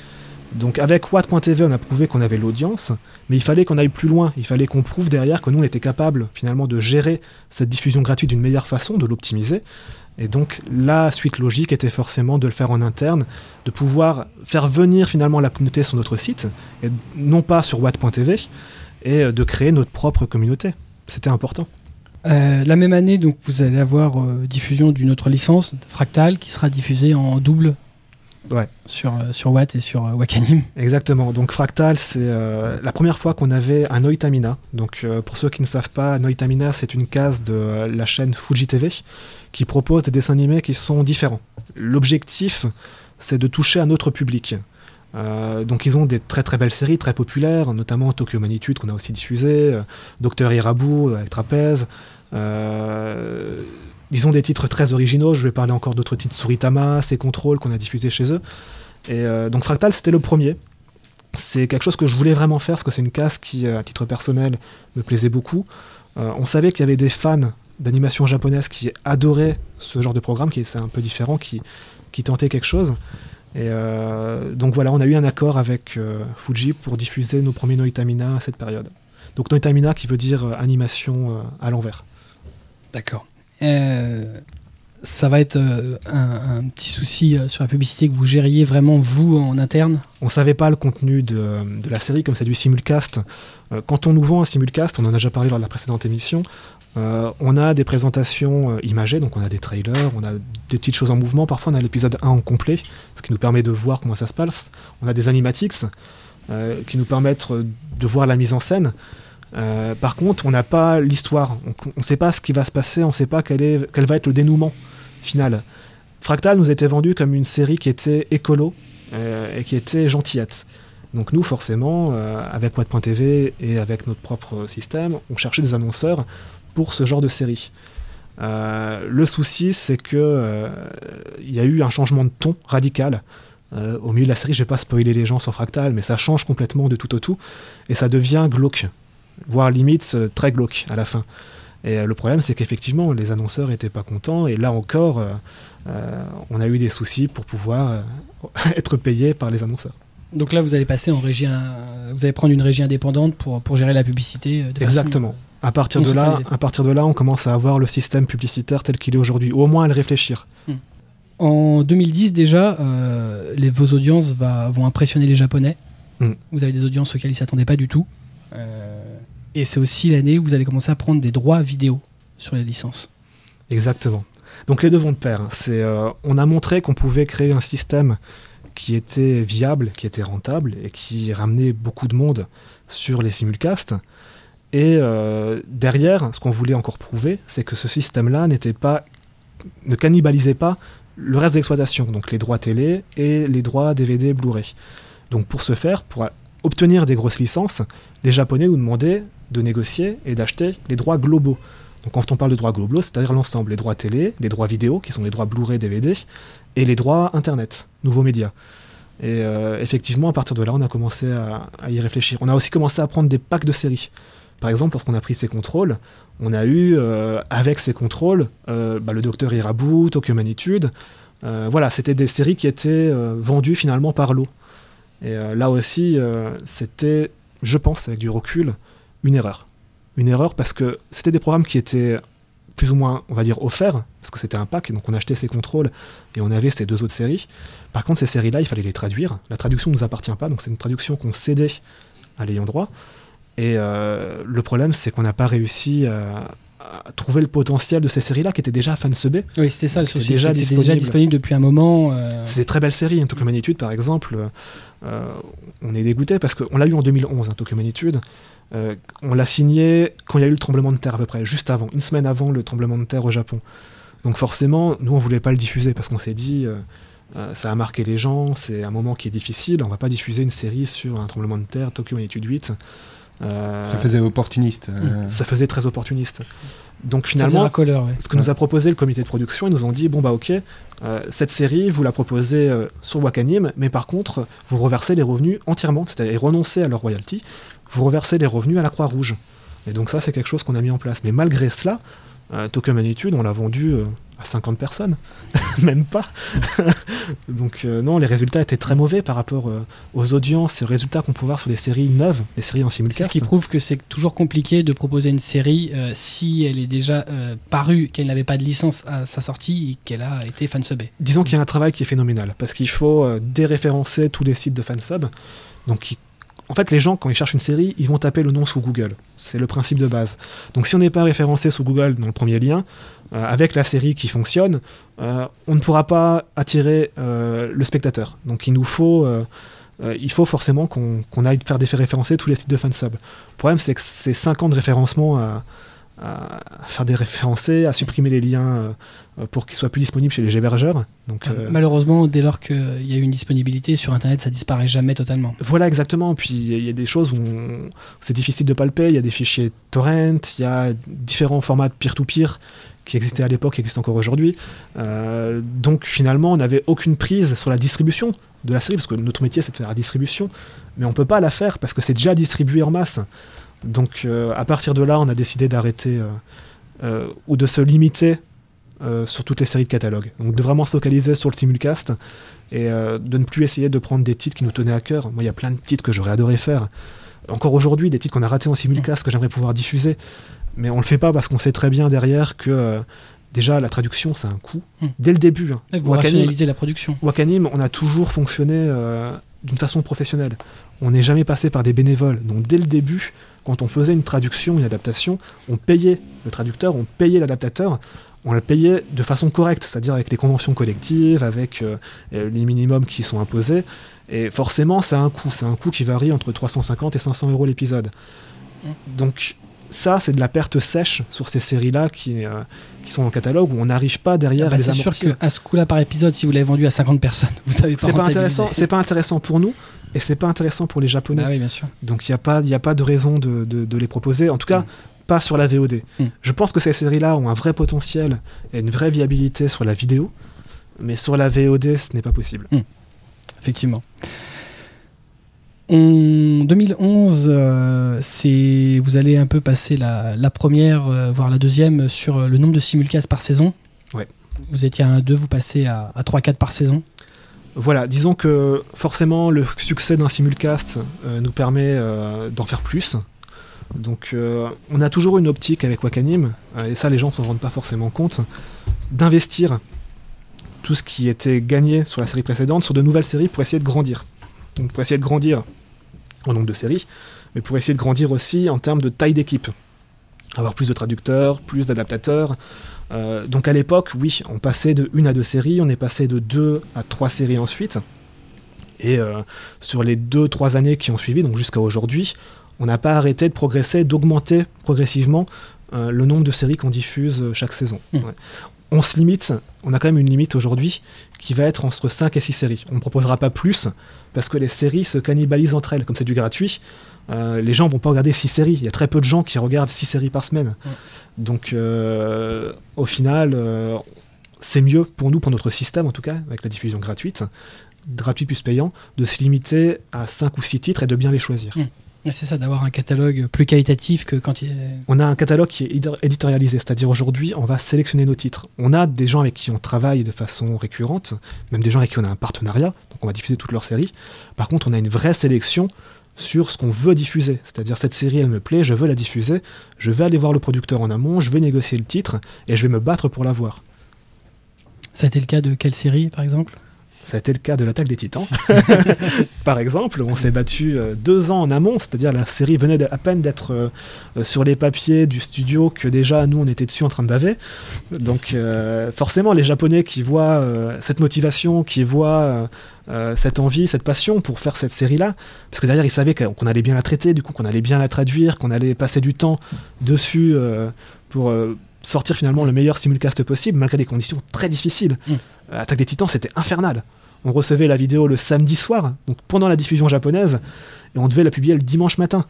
Donc avec Watt.tv, on a prouvé qu'on avait l'audience, mais il fallait qu'on aille plus loin, il fallait qu'on prouve derrière que nous, on était capable finalement de gérer cette diffusion gratuite d'une meilleure façon, de l'optimiser. Et donc la suite logique était forcément de le faire en interne, de pouvoir faire venir finalement la communauté sur notre site, et non pas sur Watt.tv, et euh, de créer notre propre communauté. C'était important. Euh, la même année, donc, vous allez avoir euh, diffusion d'une autre licence, Fractal, qui sera diffusée en double Ouais. sur, euh, sur Watt et sur euh, Wakanim. Exactement. Donc Fractal, c'est euh, la première fois qu'on avait un Noitamina. Donc euh, pour ceux qui ne savent pas, Noitamina, c'est une case de euh, la chaîne Fuji TV qui propose des dessins animés qui sont différents. L'objectif, c'est de toucher un autre public. Donc ils ont des très très belles séries, très populaires, notamment Tokyo Manitude qu'on a aussi diffusé, Docteur Irabu avec Trapèze. Ils ont des titres très originaux, je vais parler encore d'autres titres, Suritama, C'est Control qu'on a diffusé chez eux. Et euh, donc Fractal, c'était le premier. C'est quelque chose que je voulais vraiment faire, parce que c'est une case qui, euh, à titre personnel, me plaisait beaucoup. Euh, on savait qu'il y avait des fans d'animation japonaise qui adoraient ce genre de programme, qui est un peu différent, qui, qui tentaient quelque chose. Et donc voilà, on a eu un accord avec Fuji pour diffuser nos premiers Noitamina à cette période. Donc Noitamina qui veut dire animation à l'envers. D'accord. Euh, ça va être euh, un, petit souci euh, sur la publicité que vous gériez vraiment vous en interne? On savait pas le contenu de, de la série, comme c'est du simulcast. Quand on nous vend un simulcast, on en a déjà parlé lors de la précédente émission, on a des présentations imagées, donc on a des trailers, on a des petites choses en mouvement, parfois on a l'épisode 1 en complet, ce qui nous permet de voir comment ça se passe. On a des animatics qui nous permettent de voir la mise en scène. Euh, par contre, on n'a pas l'histoire, on ne sait pas ce qui va se passer, on ne sait pas quel, est, va être le dénouement final. Fractal nous était vendu comme une série qui était écolo euh, et qui était gentillette. Donc nous, forcément, euh, avec Watt.tv et avec notre propre système, on cherchait des annonceurs pour ce genre de série. Le souci, c'est que il y a eu un changement de ton radical. Au milieu de la série, je vais pas spoiler les gens sur Fractal, mais ça change complètement de tout au tout, et ça devient glauque, voire limite euh, très glauque à la fin. Et euh, le problème, c'est qu'effectivement, les annonceurs étaient pas contents, et là encore, euh, on a eu des soucis pour pouvoir euh, [LAUGHS] être payé par les annonceurs. Donc là, vous allez passer en régie, vous allez prendre une régie indépendante pour, pour gérer la publicité. de façon- Exactement. À partir, de là, à partir de là, on commence à avoir le système publicitaire tel qu'il est aujourd'hui, ou au moins à le réfléchir. En 2010 déjà, euh, les, vos audiences va- vont impressionner les Japonais. Mm. Vous avez des audiences auxquelles ils ne s'attendaient pas du tout. Euh, et c'est aussi l'année où vous allez commencer à prendre des droits vidéo sur les licences. Exactement. Donc les deux vont de pair. hein. Euh, on a montré qu'on pouvait créer un système qui était viable, qui était rentable et qui ramenait beaucoup de monde sur les simulcasts. Et euh, derrière, ce qu'on voulait encore prouver, c'est que ce système-là n'était pas, ne cannibalisait pas le reste de l'exploitation, donc les droits télé et les droits DVD, Blu-ray. Donc pour ce faire, pour obtenir des grosses licences, les Japonais nous demandaient de négocier et d'acheter les droits globaux. Donc quand on parle de droits globaux, c'est-à-dire l'ensemble, les droits télé, les droits vidéo, qui sont les droits Blu-ray, DVD, et les droits Internet, nouveaux médias. Et euh, effectivement, à partir de là, on a commencé à, y réfléchir. On a aussi commencé à prendre des packs de séries. Par exemple, lorsqu'on a pris ces contrôles, on a eu, euh, avec ces contrôles, euh, bah, le Docteur Irabu, Tokyo Magnitude. Euh, voilà, c'était des séries qui étaient vendues finalement par lot. Et là aussi, c'était, je pense, avec du recul, une erreur. Une erreur parce que c'était des programmes qui étaient plus ou moins, on va dire, offerts, parce que c'était un pack, donc on achetait ces contrôles et on avait ces deux autres séries. Par contre, ces séries-là, il fallait les traduire. La traduction ne nous appartient pas, donc c'est une traduction qu'on cédait à l'ayant droit. Et euh, le problème, c'est qu'on n'a pas réussi à, à trouver le potentiel de ces séries-là, qui étaient déjà fansubées. Oui, c'était ça le souci. déjà déjà disponible. depuis un moment. euh, C'est des très belles séries. hein. Tokyo Magnitude, par exemple, euh, on est dégoûté parce qu'on l'a eu en 2011, hein, Tokyo Magnitude. Euh, on l'a signé quand il y a eu le tremblement de terre à peu près, juste avant, une semaine avant le tremblement de terre au Japon. Donc forcément, nous on voulait pas le diffuser parce qu'on s'est dit, euh, euh, ça a marqué les gens, c'est un moment qui est difficile, on va pas diffuser une série sur un tremblement de terre, Tokyo Magnitude 8. Euh, Ça faisait opportuniste. euh, ça faisait très opportuniste. Donc finalement, ouais. ce que nous a proposé le comité de production, ils nous ont dit bon bah ok, euh, cette série vous la proposez euh, sur Wakanim, mais par contre vous reversez les revenus entièrement, c'est-à-dire renoncez à leur royalty, vous reversez les revenus à la Croix-Rouge. Et donc ça c'est quelque chose qu'on a mis en place. Mais malgré cela, euh, Tokyo Magnitude on l'a vendu euh, à 50 personnes, [LAUGHS] même pas. [LAUGHS] donc euh, non, les résultats étaient très mauvais par rapport euh, aux audiences et aux résultats qu'on peut voir sur des séries neuves, des séries en C'est ce simulcast. qui prouve que c'est toujours compliqué de proposer une série si elle est déjà parue, qu'elle n'avait pas de licence à sa sortie et qu'elle a été fansubée. Disons qu'il y a un travail qui est phénoménal, parce qu'il faut déréférencer tous les sites de fansub. Donc, il- en fait, les gens, quand ils cherchent une série, ils vont taper le nom sous Google. C'est le principe de base. Donc, si on n'est pas référencé sous Google dans le premier lien, euh, avec la série qui fonctionne, euh, on ne pourra pas attirer euh, le spectateur. Donc, il nous faut, forcément qu'on aille faire des référencer tous les sites de fansub. Le problème, c'est que c'est 5 ans de référencement à, faire des référencés, à supprimer les liens pour qu'ils soient plus disponibles chez les hébergeurs. Donc, euh, Malheureusement, dès lors qu'il y a une disponibilité sur Internet, ça disparaît jamais totalement. Voilà exactement. Puis il y a des choses où on- c'est difficile de palper. Il y a des fichiers torrent, il y a différents formats de peer-to-peer qui existaient à l'époque, qui existent encore aujourd'hui. Euh, donc finalement, on n'avait aucune prise sur la distribution de la série, parce que notre métier c'est de faire la distribution, mais on peut pas la faire parce que c'est déjà distribué en masse. Donc euh, à partir de là, on a décidé d'arrêter euh, euh, ou de se limiter euh, sur toutes les séries de catalogue. Donc de vraiment se focaliser sur le simulcast et euh, de ne plus essayer de prendre des titres qui nous tenaient à cœur. Moi, il y a plein de titres que j'aurais adoré faire. Encore aujourd'hui, des titres qu'on a ratés en simulcast que j'aimerais pouvoir diffuser. Mais on le fait pas parce qu'on sait très bien derrière que euh, déjà la traduction, c'est un coût. Mm. Dès le début. hein. Vous Wakanim, rationalisez la production. Wakanim, on a toujours fonctionné d'une façon professionnelle. On n'est jamais passé par des bénévoles. Donc dès le début, quand on faisait une traduction, une adaptation, on payait le traducteur, on payait l'adaptateur, on le payait de façon correcte, c'est-à-dire avec les conventions collectives, avec euh, euh, les minimums qui sont imposés. Et forcément, c'est un coût. C'est un coût qui varie entre 350 et 500 euros l'épisode. Donc ça, c'est de la perte sèche sur ces séries-là qui, euh, qui sont en catalogue où on n'arrive pas derrière Ah bah, les c'est sûr amortir. qu'à ce coup-là par épisode, si vous l'avez vendu à 50 personnes, [LAUGHS] vous avez pas C'est pas intéressant, c'est pas intéressant pour nous et c'est pas intéressant pour les Japonais. Ah oui, bien sûr. Donc il n'y a, pas- y a pas de raison de, de- de les proposer, en tout cas Mm. Pas sur la VOD. Mm. Je pense que ces séries-là ont un vrai potentiel et une vraie viabilité sur la vidéo, mais sur la VOD, ce n'est pas possible. Effectivement. En 2011, euh, c'est vous allez un peu passer la, la première, euh, voire la deuxième, sur euh, le nombre de simulcasts par saison. Ouais. Vous étiez à 1-2, vous passez à, à 3-4 par saison. Voilà, disons que forcément le succès d'un simulcast euh, nous permet d'en faire plus. Donc euh, on a toujours une optique avec Wakanim, euh, et ça les gens ne s'en rendent pas forcément compte, d'investir tout ce qui était gagné sur la série précédente sur de nouvelles séries pour essayer de grandir. Donc pour essayer de grandir en nombre de séries, mais pour essayer de grandir aussi en termes de taille d'équipe. Avoir plus de traducteurs, plus d'adaptateurs. Euh, donc à l'époque, oui, on passait de une à deux séries, on est passé de deux à trois séries ensuite. Et sur les deux, trois années qui ont suivi, donc jusqu'à aujourd'hui, on n'a pas arrêté de progresser, d'augmenter progressivement euh, le nombre de séries qu'on diffuse euh, chaque saison. Mm. Ouais. On se limite, on a quand même une limite aujourd'hui qui va être entre 5 et 6 séries. On ne proposera pas plus parce que les séries se cannibalisent entre elles. Comme c'est du gratuit, euh, les gens vont pas regarder 6 séries. Il y a très peu de gens qui regardent 6 séries par semaine. Ouais. Donc au final, c'est mieux pour nous, pour notre système en tout cas, avec la diffusion gratuite, gratuit plus payant, de se limiter à 5 ou 6 titres et de bien les choisir. Et C'est ça, d'avoir un catalogue plus qualitatif que quand il est... On a un catalogue qui est édi- éditorialisé, c'est-à-dire aujourd'hui, on va sélectionner nos titres. On a des gens avec qui on travaille de façon récurrente, même des gens avec qui on a un partenariat, donc on va diffuser toutes leurs séries. Par contre, on a une vraie sélection sur ce qu'on veut diffuser. C'est-à-dire, cette série, elle me plaît, je veux la diffuser, je vais aller voir le producteur en amont, je vais négocier le titre, et je vais me battre pour l'avoir. Ça a été le cas de quelle série, par exemple? Ça a été le cas de l'attaque des titans. [LAUGHS] Par exemple, on s'est battu euh, deux ans en amont, c'est-à-dire la série venait à peine d'être euh, euh, sur les papiers du studio que déjà nous on était dessus en train de baver. Donc euh, forcément les Japonais qui voient euh, cette motivation, qui voient euh, cette envie, cette passion pour faire cette série-là, parce que derrière ils savaient qu'on allait bien la traiter, du coup qu'on allait bien la traduire, qu'on allait passer du temps dessus pour sortir finalement le meilleur simulcast possible, malgré des conditions très difficiles. Mm. Euh, Attaque des Titans, c'était infernal. On recevait la vidéo le samedi soir, donc pendant la diffusion japonaise, et on devait la publier le dimanche matin.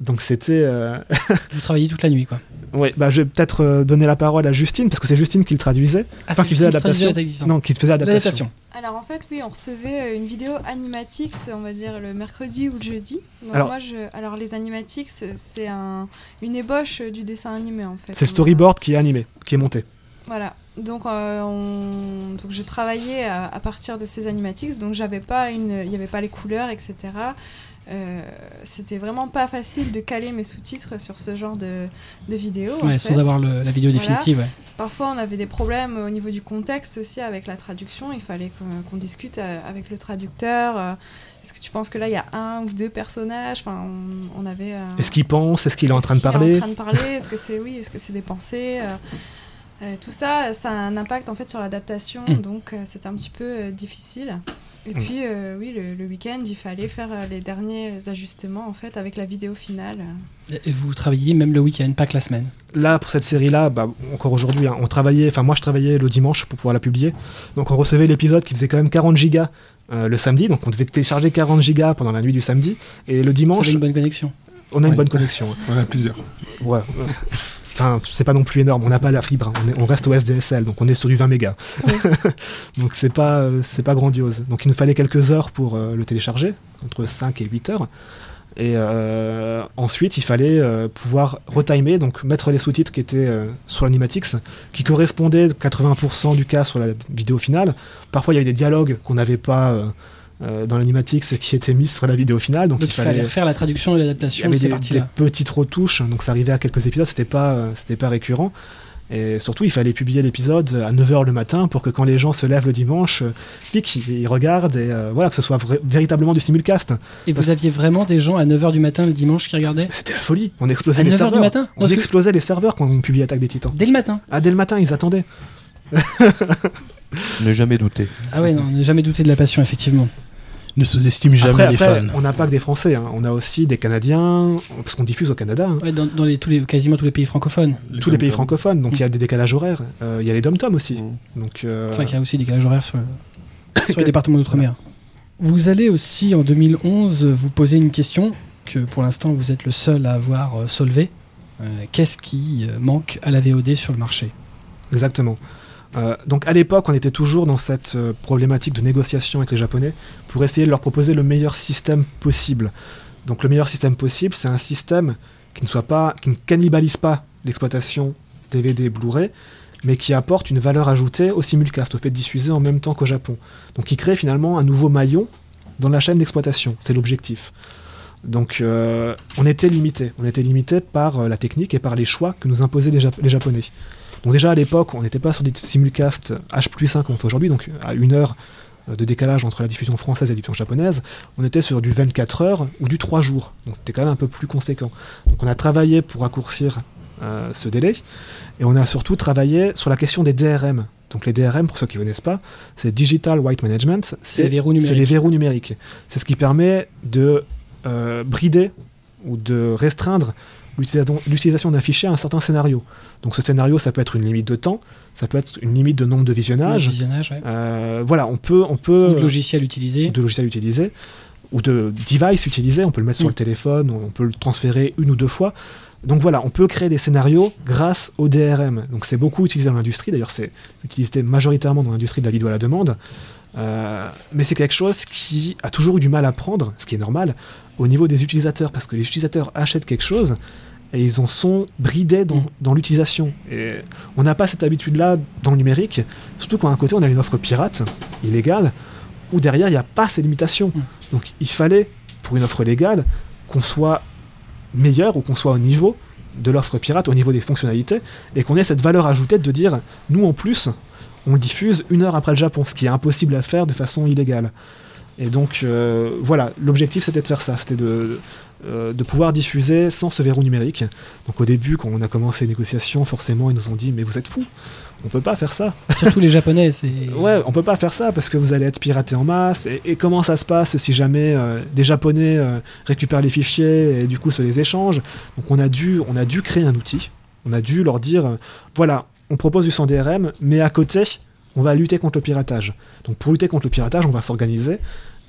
Donc c'était. euh, [LAUGHS] Vous travaillez toute la nuit, quoi. ouais, bah je vais peut-être euh, donner la parole à Justine, parce que c'est Justine qui le traduisait. Ah, Enfin, qui faisait l'adaptation. Non, qui faisait l'adaptation. Alors en fait, oui, on recevait euh, une vidéo Animatix, on va dire le mercredi ou le jeudi. Donc Alors- moi, je... alors les Animatix, euh, c'est un... une ébauche du dessin animé en fait. C'est le storyboard qui est animé, qui est monté. Voilà. Donc, euh, on... donc je travaillais à, à partir de ces animatics, donc j'avais pas une, il n'y avait pas les couleurs, etc. Euh, C'était vraiment pas facile de caler mes sous-titres sur ce genre de, de vidéo. Ouais, sans fait. avoir le- la vidéo Voilà. définitive. ouais. Parfois, on avait des problèmes au niveau du contexte aussi avec la traduction. Il fallait qu'on discute euh, avec le traducteur. Est-ce que tu penses que là, il y a un ou deux personnages? Enfin, on, on avait. euh, Est-ce qu'il pense? Est-ce qu'il est en train de qu'il est parler? en train de parler? Est-ce que c'est oui Est-ce que c'est des pensées Euh, Tout ça, ça a un impact en fait sur l'adaptation, Mm. donc euh, c'était un petit peu euh, difficile. Et Mm. puis, euh, oui, le, le week-end, il fallait faire euh, les derniers ajustements en fait avec la vidéo finale. Et vous travaillez même le week-end, pas que la semaine? Là, pour cette série-là, bah, encore aujourd'hui, hein, on travaillait, enfin moi je travaillais le dimanche pour pouvoir la publier. Donc on recevait l'épisode qui faisait quand même 40 gigas euh, le samedi, donc on devait télécharger 40 gigas pendant la nuit du samedi. Et le dimanche, avez une bonne connexion. on a une Ouais. bonne connexion. On a plusieurs. Ouais. Enfin, c'est pas non plus énorme, on n'a pas la fibre, hein. on, est- on reste au SDSL, donc on est sur du 20 mégas. [LAUGHS] donc c'est pas, euh, c'est pas grandiose. Donc il nous fallait quelques heures pour euh, le télécharger, entre 5 et 8 heures. Et euh, ensuite, il fallait euh, pouvoir retimer, donc mettre les sous-titres qui étaient euh, sur l'animatix, qui correspondaient 80% du cas sur la vidéo finale. Parfois, il y avait des dialogues qu'on n'avait pas euh, dans l'animatix qui étaient mis sur la vidéo finale. Donc, Donc il fallait refaire la traduction et il y l'adaptation de avait des, petites retouches, donc ça arrivait à quelques épisodes, c'était pas, euh, c'était pas récurrent. Et surtout, il fallait publier l'épisode à 9h le matin pour que quand les gens se lèvent le dimanche, euh, clic, ils, ils regardent et euh, voilà, que ce soit véritablement du simulcast. Et vous aviez vraiment des gens à 9h du matin le dimanche qui regardaient? C'était la folie. On explosait À les 9h serveurs. du matin? On Parce que- explosait les serveurs quand on publiait Attaque des Titans. Dès le matin Ah, dès le matin, ils attendaient. Ne jamais douter. Ah ouais, non, ne jamais douter de la passion, effectivement. Ne sous-estime jamais Après, les après, fans. on n'a pas que des Français, hein. on a aussi des Canadiens, parce qu'on diffuse au Canada. hein. Ouais, dans, dans les, tous les, quasiment tous les pays francophones. tous les pays francophones, donc Mm. il y a des décalages horaires. Euh, Il y a les dom-toms aussi. Mm. Donc, euh, C'est vrai qu'il y a aussi des décalages horaires sur, le- [COUGHS] sur les départements d'outre-mer. Vous allez aussi en 2011 vous poser une question que pour l'instant vous êtes le seul à avoir euh, solvé. Euh, Qu'est-ce qui manque à la VOD sur le marché? Exactement. Euh, donc à l'époque, on était toujours dans cette euh, problématique de négociation avec les Japonais pour essayer de leur proposer le meilleur système possible. Donc le meilleur système possible, c'est un système qui ne soit pas, qui ne cannibalise pas l'exploitation DVD et Blu-ray, mais qui apporte une valeur ajoutée au simulcast, au fait de diffuser en même temps qu'au Japon. Donc qui crée finalement un nouveau maillon dans la chaîne d'exploitation. C'est l'objectif. Donc euh, on était limité. On était limité par la technique et par les choix que nous imposaient les Japonais. Donc déjà à l'époque, on n'était pas sur des simulcasts H plus 1 comme on fait aujourd'hui, donc à une heure euh, de décalage entre la diffusion française et la diffusion japonaise. On était sur du 24 heures ou du 3 jours. Donc c'était quand même un peu plus conséquent. Donc on a travaillé pour raccourcir euh, ce délai. Et on a surtout travaillé sur la question des DRM. Donc les DRM, pour ceux qui ne connaissent pas, c'est Digital White Management. C'est les verrous numériques. C'est ce qui permet de euh, brider ou de restreindre l'utilisation d'un fichier à un certain scénario. Donc ce scénario, ça peut être une limite de temps, ça peut être une limite de nombre de visionnages. Visionnage, ouais. Euh, voilà, on peut, on peut Ou de logiciel utilisé. de logiciels utilisés ou de device utilisés. On peut le mettre sur Mm. le téléphone, on peut le transférer une ou deux fois. Donc voilà, on peut créer des scénarios grâce au DRM. Donc c'est beaucoup utilisé dans l'industrie. D'ailleurs, c'est utilisé majoritairement dans l'industrie de la vidéo à la demande. Euh, mais c'est quelque chose qui a toujours eu du mal à prendre, ce qui est normal, au niveau des utilisateurs, parce que les utilisateurs achètent quelque chose et ils en sont bridés dans, dans l'utilisation. Et on n'a pas cette habitude-là dans le numérique, surtout quand à un côté on a une offre pirate, illégale, où derrière il n'y a pas ces limitations. Mm. Donc il fallait, pour une offre légale, qu'on soit meilleur ou qu'on soit au niveau de l'offre pirate, au niveau des fonctionnalités, et qu'on ait cette valeur ajoutée de dire, nous en plus, on le diffuse une heure après le Japon, ce qui est impossible à faire de façon illégale. Et donc euh, voilà, l'objectif c'était de faire ça, c'était de, euh, de pouvoir diffuser sans ce verrou numérique. Donc au début, quand on a commencé les négociations, forcément ils nous ont dit mais vous êtes fous, on peut pas faire ça. Surtout les Japonais. [LAUGHS] c'est Ouais, on peut pas faire ça parce que vous allez être piraté en masse. Et, et comment ça se passe si jamais euh, des Japonais euh, récupèrent les fichiers et du coup se les échangent? Donc on a dû, on a dû créer un outil. On a dû leur dire, voilà, on propose du sans DRM, mais à côté, on va lutter contre le piratage. Donc pour lutter contre le piratage, on va s'organiser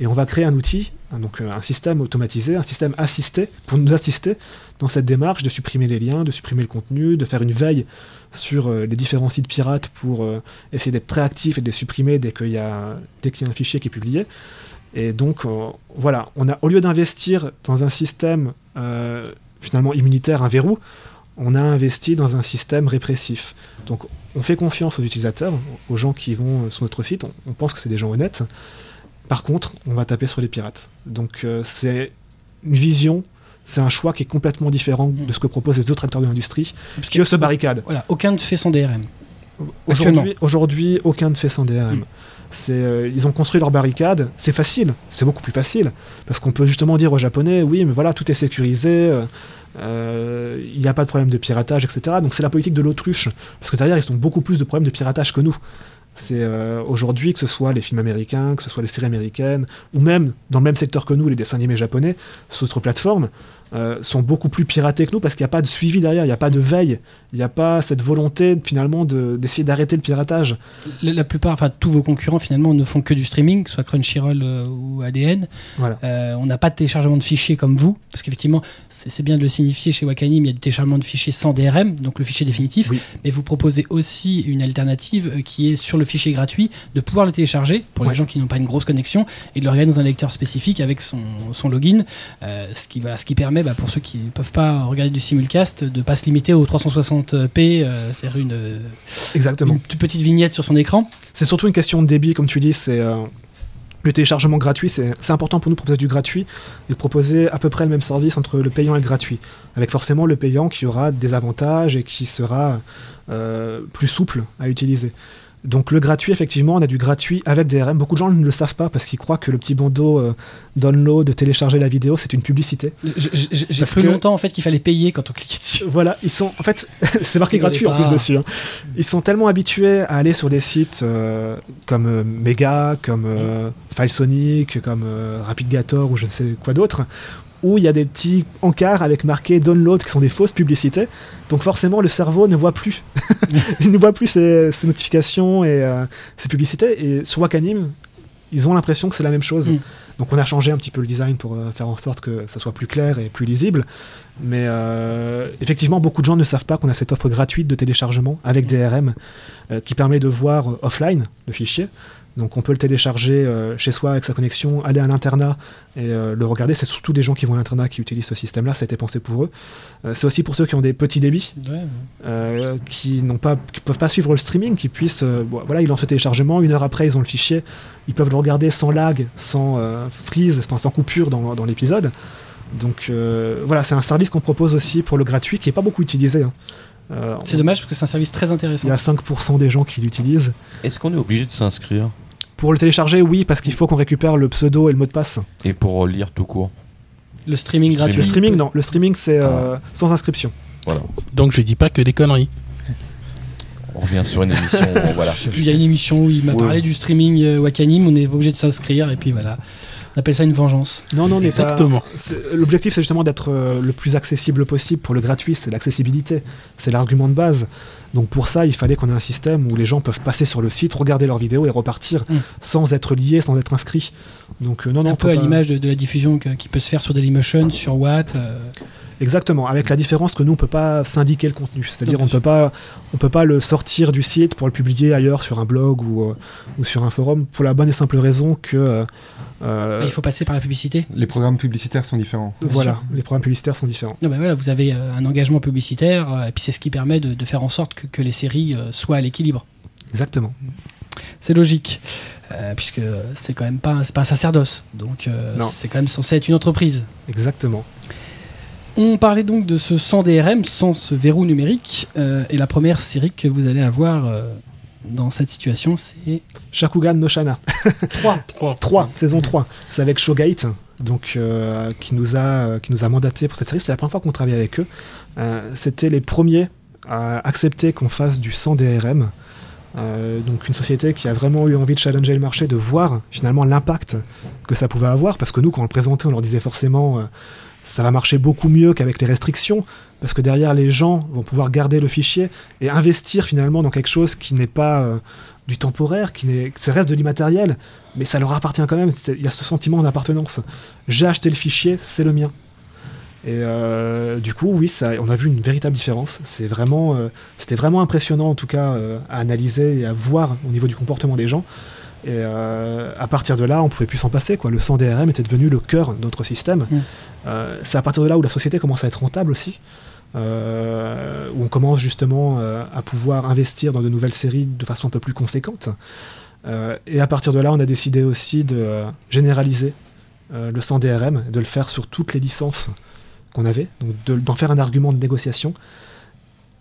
et on va créer un outil, hein, euh, un système automatisé, un système assisté pour nous assister dans cette démarche de supprimer les liens, de supprimer le contenu, de faire une veille sur euh, les différents sites pirates pour euh, essayer d'être très actif et de les supprimer dès qu'il y a un fichier qui est publié. Et donc voilà, on a au lieu d'investir dans un système finalement immunitaire, un verrou, on a investi dans un système répressif. Donc on fait confiance aux utilisateurs, aux gens qui vont sur notre site, on pense que c'est des gens honnêtes. Par contre, on va taper sur les pirates. Donc euh, c'est une vision, c'est un choix qui est complètement différent de ce que proposent les autres acteurs de l'industrie, Parce qui eux se barricadent. Voilà, aucun ne fait son DRM. Aujourd'hui, aujourd'hui, aucun ne fait sans DRM. Mm. Euh, ils ont construit leur barricade. C'est facile, c'est beaucoup plus facile parce qu'on peut justement dire aux Japonais, oui, mais voilà, tout est sécurisé, euh, il n'y a pas de problème de piratage, etc. Donc c'est la politique de l'autruche parce que derrière ils ont beaucoup plus de problèmes de piratage que nous. C'est euh, aujourd'hui que ce soit les films américains, que ce soit les séries américaines, ou même dans le même secteur que nous, les dessins animés japonais, sur d'autres plateformes, euh, sont beaucoup plus piratés que nous parce qu'il n'y a pas de suivi derrière, il n'y a pas de veille, il n'y a pas cette volonté finalement de- d'essayer d'arrêter le piratage. La, la plupart, enfin tous vos concurrents finalement ne font que du streaming, que ce soit Crunchyroll euh, ou ADN. Voilà. Euh, on n'a pas de téléchargement de fichiers comme vous, parce qu'effectivement, c'est bien de le signifier chez Wakanim, il y a du téléchargement de fichiers sans DRM, donc le fichier définitif. Oui. Mais vous proposez aussi une alternative qui est sur le fichier gratuit, de pouvoir le télécharger pour les gens qui n'ont pas une grosse connexion et de le regarder dans un lecteur spécifique avec son, son login, ce, qui, va, ce qui permet, bah, pour ceux qui ne peuvent pas regarder du simulcast, de ne pas se limiter au 360p, euh, c'est-à-dire une, euh, Exactement. une toute petite vignette sur son écran. C'est surtout une question de débit, comme tu dis, c'est euh, le téléchargement gratuit, c'est c'est important pour nous de proposer du gratuit et de proposer à peu près le même service entre le payant et le gratuit, avec forcément le payant qui aura des avantages et qui sera euh, plus souple à utiliser. Donc le gratuit, effectivement, on a du gratuit avec DRM. Beaucoup de gens ne le savent pas parce qu'ils croient que le petit bandeau euh, download, de télécharger la vidéo, c'est une publicité. J'ai cru que- longtemps en fait qu'il fallait payer quand on cliquait dessus. [LAUGHS] Voilà, ils sont en fait, [LAUGHS] c'est marqué gratuit en plus dessus. hein. Ils sont tellement habitués à aller sur des sites euh, comme euh, Mega, comme euh, Filesonic, comme RapidGator ou je ne sais quoi d'autre, où il y a des petits encarts avec marqué download qui sont des fausses publicités. Donc forcément, le cerveau ne voit plus, [LAUGHS] il ne voit plus ces, ces notifications et euh, ces publicités. Et sur Wakanim, ils ont l'impression que c'est la même chose. Mm. Donc on a changé un petit peu le design pour euh, faire en sorte que ça soit plus clair et plus lisible. Mais euh, effectivement, beaucoup de gens ne savent pas qu'on a cette offre gratuite de téléchargement avec DRM euh, qui permet de voir offline le fichier. Donc on peut le télécharger euh, chez soi avec sa connexion, aller à l'internat et euh, le regarder. C'est surtout des gens qui vont à l'internat qui utilisent ce système-là, ça a été pensé pour eux. Euh, c'est aussi pour ceux qui ont des petits débits, Ouais, euh, qui n'ont pas, qui peuvent pas suivre le streaming, qui puissent, euh, bon, voilà, ils lancent le téléchargement, une heure après ils ont le fichier, ils peuvent le regarder sans lag, sans euh, freeze, enfin, sans coupure dans, dans l'épisode. Donc euh, voilà, c'est un service qu'on propose aussi pour le gratuit qui est pas beaucoup utilisé. hein. Euh, C'est dommage parce que c'est un service très Il intéressant. y a 5% des gens qui l'utilisent. Est-ce qu'on est obligé de s'inscrire? Pour le télécharger, oui, parce qu'il faut qu'on récupère le pseudo et le mot de passe. Et pour lire tout court Le streaming gratuit. Le streaming, non. Le streaming, c'est euh, sans inscription. Voilà. Donc je dis pas que des conneries. On revient sur une émission. [LAUGHS] voilà. Je sais plus, il y a une émission où il m'a Ouais. parlé du streaming euh, Wakanim, on est obligé de s'inscrire et puis voilà. On appelle ça une vengeance. Non, non, Exactement. L'objectif, c'est justement d'être euh, le plus accessible possible pour le gratuit. C'est l'accessibilité. C'est l'argument de base. Donc pour ça, il fallait qu'on ait un système où les gens peuvent passer sur le site, regarder leurs vidéos et repartir Mm. sans être liés, sans être inscrits. Donc euh, non, non, un peu à pas- l'image de, de la diffusion que- qui peut se faire sur Dailymotion, sur Watt. euh, Exactement, avec la différence que nous on peut pas syndiquer le contenu, c'est-à-dire on peut pas on peut pas le sortir du site pour le publier ailleurs sur un blog ou, euh, ou sur un forum pour la bonne et simple raison que euh, euh, il faut passer par la publicité. Les programmes publicitaires sont différents. voilà, les programmes publicitaires sont différents. Non, ben voilà, vous avez euh, un engagement publicitaire euh, et puis c'est ce qui permet de, de faire en sorte que, que les séries soient à l'équilibre. Exactement. C'est logique, euh, puisque c'est quand même pas, un- c'est pas un sacerdoce, donc euh, c'est quand même censé être une entreprise. Exactement. On parlait donc de ce sans DRM, sans ce verrou numérique, euh, et la première série que vous allez avoir euh, dans cette situation, c'est Shakugan no Shana 3. 3, [LAUGHS] saison 3. C'est avec Showgate donc euh, qui nous a euh, qui nous a mandaté pour cette série, c'est la première fois qu'on travaille avec eux. Euh, c'était les premiers à accepter qu'on fasse du sans DRM. Euh, donc une société qui a vraiment eu envie de challenger le marché, de voir finalement l'impact que ça pouvait avoir, parce que nous, quand on le présentait, on leur disait forcément ça va marcher beaucoup mieux qu'avec les restrictions, parce que derrière les gens vont pouvoir garder le fichier et investir finalement dans quelque chose qui n'est pas euh, du temporaire, qui ça reste de l'immatériel, mais ça leur appartient quand même. Il y a ce sentiment d'appartenance. J'ai acheté le fichier, c'est le mien. Et euh, du coup, oui, on a vu une véritable différence. Vraiment, euh, c'était vraiment impressionnant en tout cas à analyser et à voir au niveau du comportement des gens. Et euh, à partir de là, on pouvait plus s'en passer. Quoi. Le 100 DRM était devenu le cœur de notre système. Mm. Euh, c'est à partir de là où la société commence à être rentable aussi. euh, où on commence justement à pouvoir investir dans de nouvelles séries de façon un peu plus conséquente. Et à partir de là, on a décidé aussi de généraliser le 100 DRM, de le faire sur toutes les licences qu'on avait, donc de- d'en faire un argument de négociation.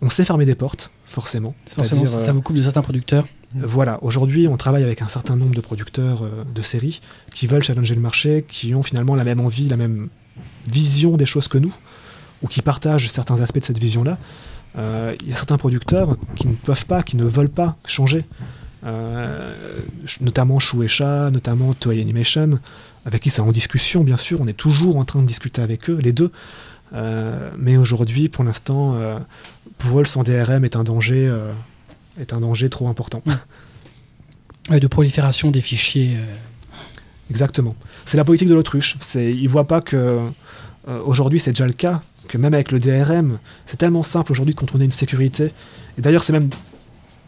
On s'est fermé des portes, forcément. Forcément, ça, ça vous coupe de certains producteurs. euh, Voilà, aujourd'hui, on travaille avec un certain nombre de producteurs euh, de séries qui veulent challenger le marché, qui ont finalement la même envie, la même vision des choses que nous, ou qui partagent certains aspects de cette vision-là. Euh, Il y a certains producteurs qui ne peuvent pas, qui ne veulent pas changer. Euh, notamment Shueisha, notamment Toei Animation, avec qui c'est en discussion, bien sûr. On est toujours en train de discuter avec eux, les deux. Euh, mais aujourd'hui, pour l'instant, euh, pour eux, le sans DRM est un danger, euh, est un danger trop important. Ouais, de prolifération des fichiers. Exactement. C'est la politique de l'autruche. C'est, ils voient pas que aujourd'hui c'est déjà le cas, que même avec le DRM, c'est tellement simple aujourd'hui de contourner une sécurité. Et d'ailleurs, c'est même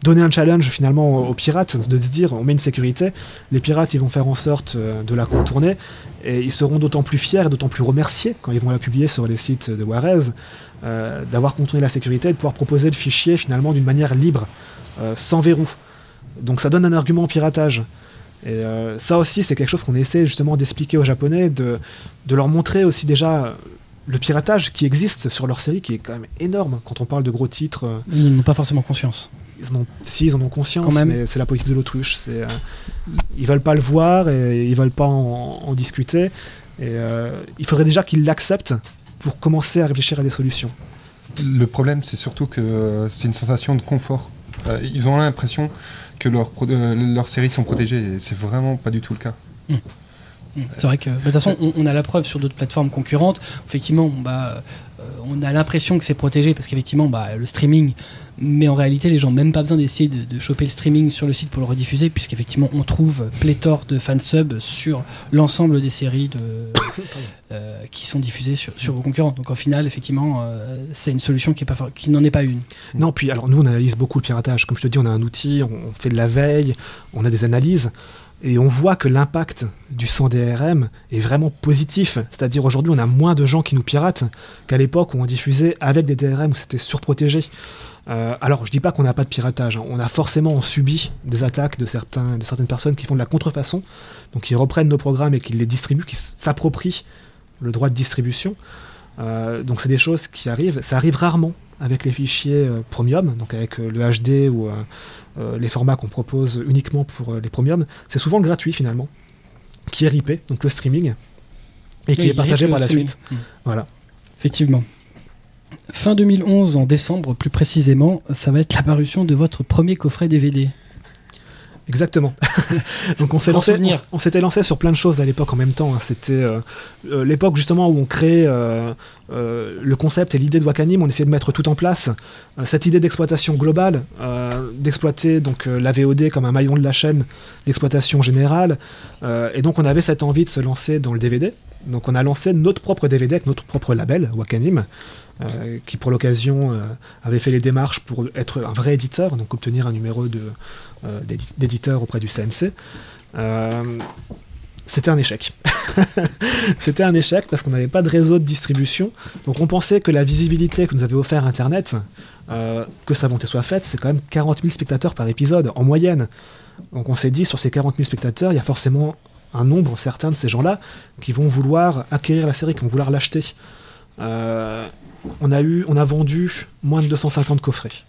donner un challenge finalement aux, pirates de se dire on met une sécurité, les pirates ils vont faire en sorte euh, de la contourner et ils seront d'autant plus fiers et d'autant plus remerciés quand ils vont la publier sur les sites de Warez euh, d'avoir contourné la sécurité et de pouvoir proposer le fichier finalement d'une manière libre, euh, sans verrou. Donc ça donne un argument au piratage. Et ça aussi, c'est quelque chose qu'on essaie justement d'expliquer aux Japonais, de, de leur montrer aussi déjà le piratage qui existe sur leur série, qui est quand même énorme quand on parle de gros titres. Ils n'ont pas forcément conscience. Ils en ont, si, ils en ont conscience, Quand même. mais c'est la politique de l'autruche. C'est, euh, ils veulent pas le voir et ils veulent pas en, en discuter. Et euh, il faudrait déjà qu'ils l'acceptent pour commencer à réfléchir à des solutions. Le problème, c'est surtout que c'est une sensation de confort. Euh, ils ont l'impression que leurs euh, leurs séries sont protégées, et c'est vraiment pas du tout le cas. Mm. C'est vrai que, bah, de toute façon, on, on a la preuve sur d'autres plateformes concurrentes. Effectivement, bah, euh, on a l'impression que c'est protégé parce qu'effectivement, bah, le streaming. Mais en réalité, les gens n'ont même pas besoin d'essayer de, de choper le streaming sur le site pour le rediffuser, puisqu'effectivement, on trouve pléthore de fansubs sur l'ensemble des séries de, [COUGHS] euh, qui sont diffusées sur, sur vos concurrents. Donc, au final, effectivement, euh, c'est une solution qui est pas for- qui n'en est pas une. Non, puis alors nous on analyse beaucoup le piratage. Comme je te dis, on a un outil, on, on fait de la veille, on a des analyses. Et on voit que l'impact du sans DRM est vraiment positif. C'est-à-dire aujourd'hui, on a moins de gens qui nous piratent qu'à l'époque où on diffusait avec des DRM où c'était surprotégé. Euh, alors, je dis pas qu'on n'a pas de piratage. hein. On a forcément subi des attaques de, certains, de certaines personnes qui font de la contrefaçon, donc qui reprennent nos programmes et qui les distribuent, qui s'approprient le droit de distribution. Euh, donc, c'est des choses qui arrivent. Ça arrive rarement avec les fichiers euh, premium, donc avec le HD ou les formats qu'on propose uniquement pour les premium. C'est souvent gratuit finalement, qui est ripé, donc le streaming, et qui est partagé par la streaming. suite. Voilà. Effectivement. Fin 2011, en décembre plus précisément, ça va être l'apparition de votre premier coffret DVD. Exactement. [LAUGHS] Donc on s'est lancé, on, s'était lancé sur plein de choses à l'époque en même temps. hein. C'était euh, euh, l'époque justement où on créait euh, euh, le concept et l'idée de Wakanim. On essayait de mettre tout en place. Cette idée d'exploitation globale, d'exploiter donc la VOD comme un maillon de la chaîne d'exploitation générale. Et donc on avait cette envie de se lancer dans le DVD. Donc on a lancé notre propre DVD avec notre propre label Wakanim. Euh, qui pour l'occasion euh, avait fait les démarches pour être un vrai éditeur, donc obtenir un numéro euh, d'édi- d'éditeur auprès du CNC. C'était un échec. [LAUGHS] c'était un échec parce qu'on n'avait pas de réseau de distribution. Donc on pensait que la visibilité que nous avait offert Internet, que sa volonté soit faite, c'est quand même 40 000 spectateurs par épisode en moyenne. Donc on s'est dit, sur ces 40 000 spectateurs, il y a forcément un nombre certain de ces gens-là qui vont vouloir acquérir la série, qui vont vouloir l'acheter. On, a eu, on a vendu moins de 250 coffrets.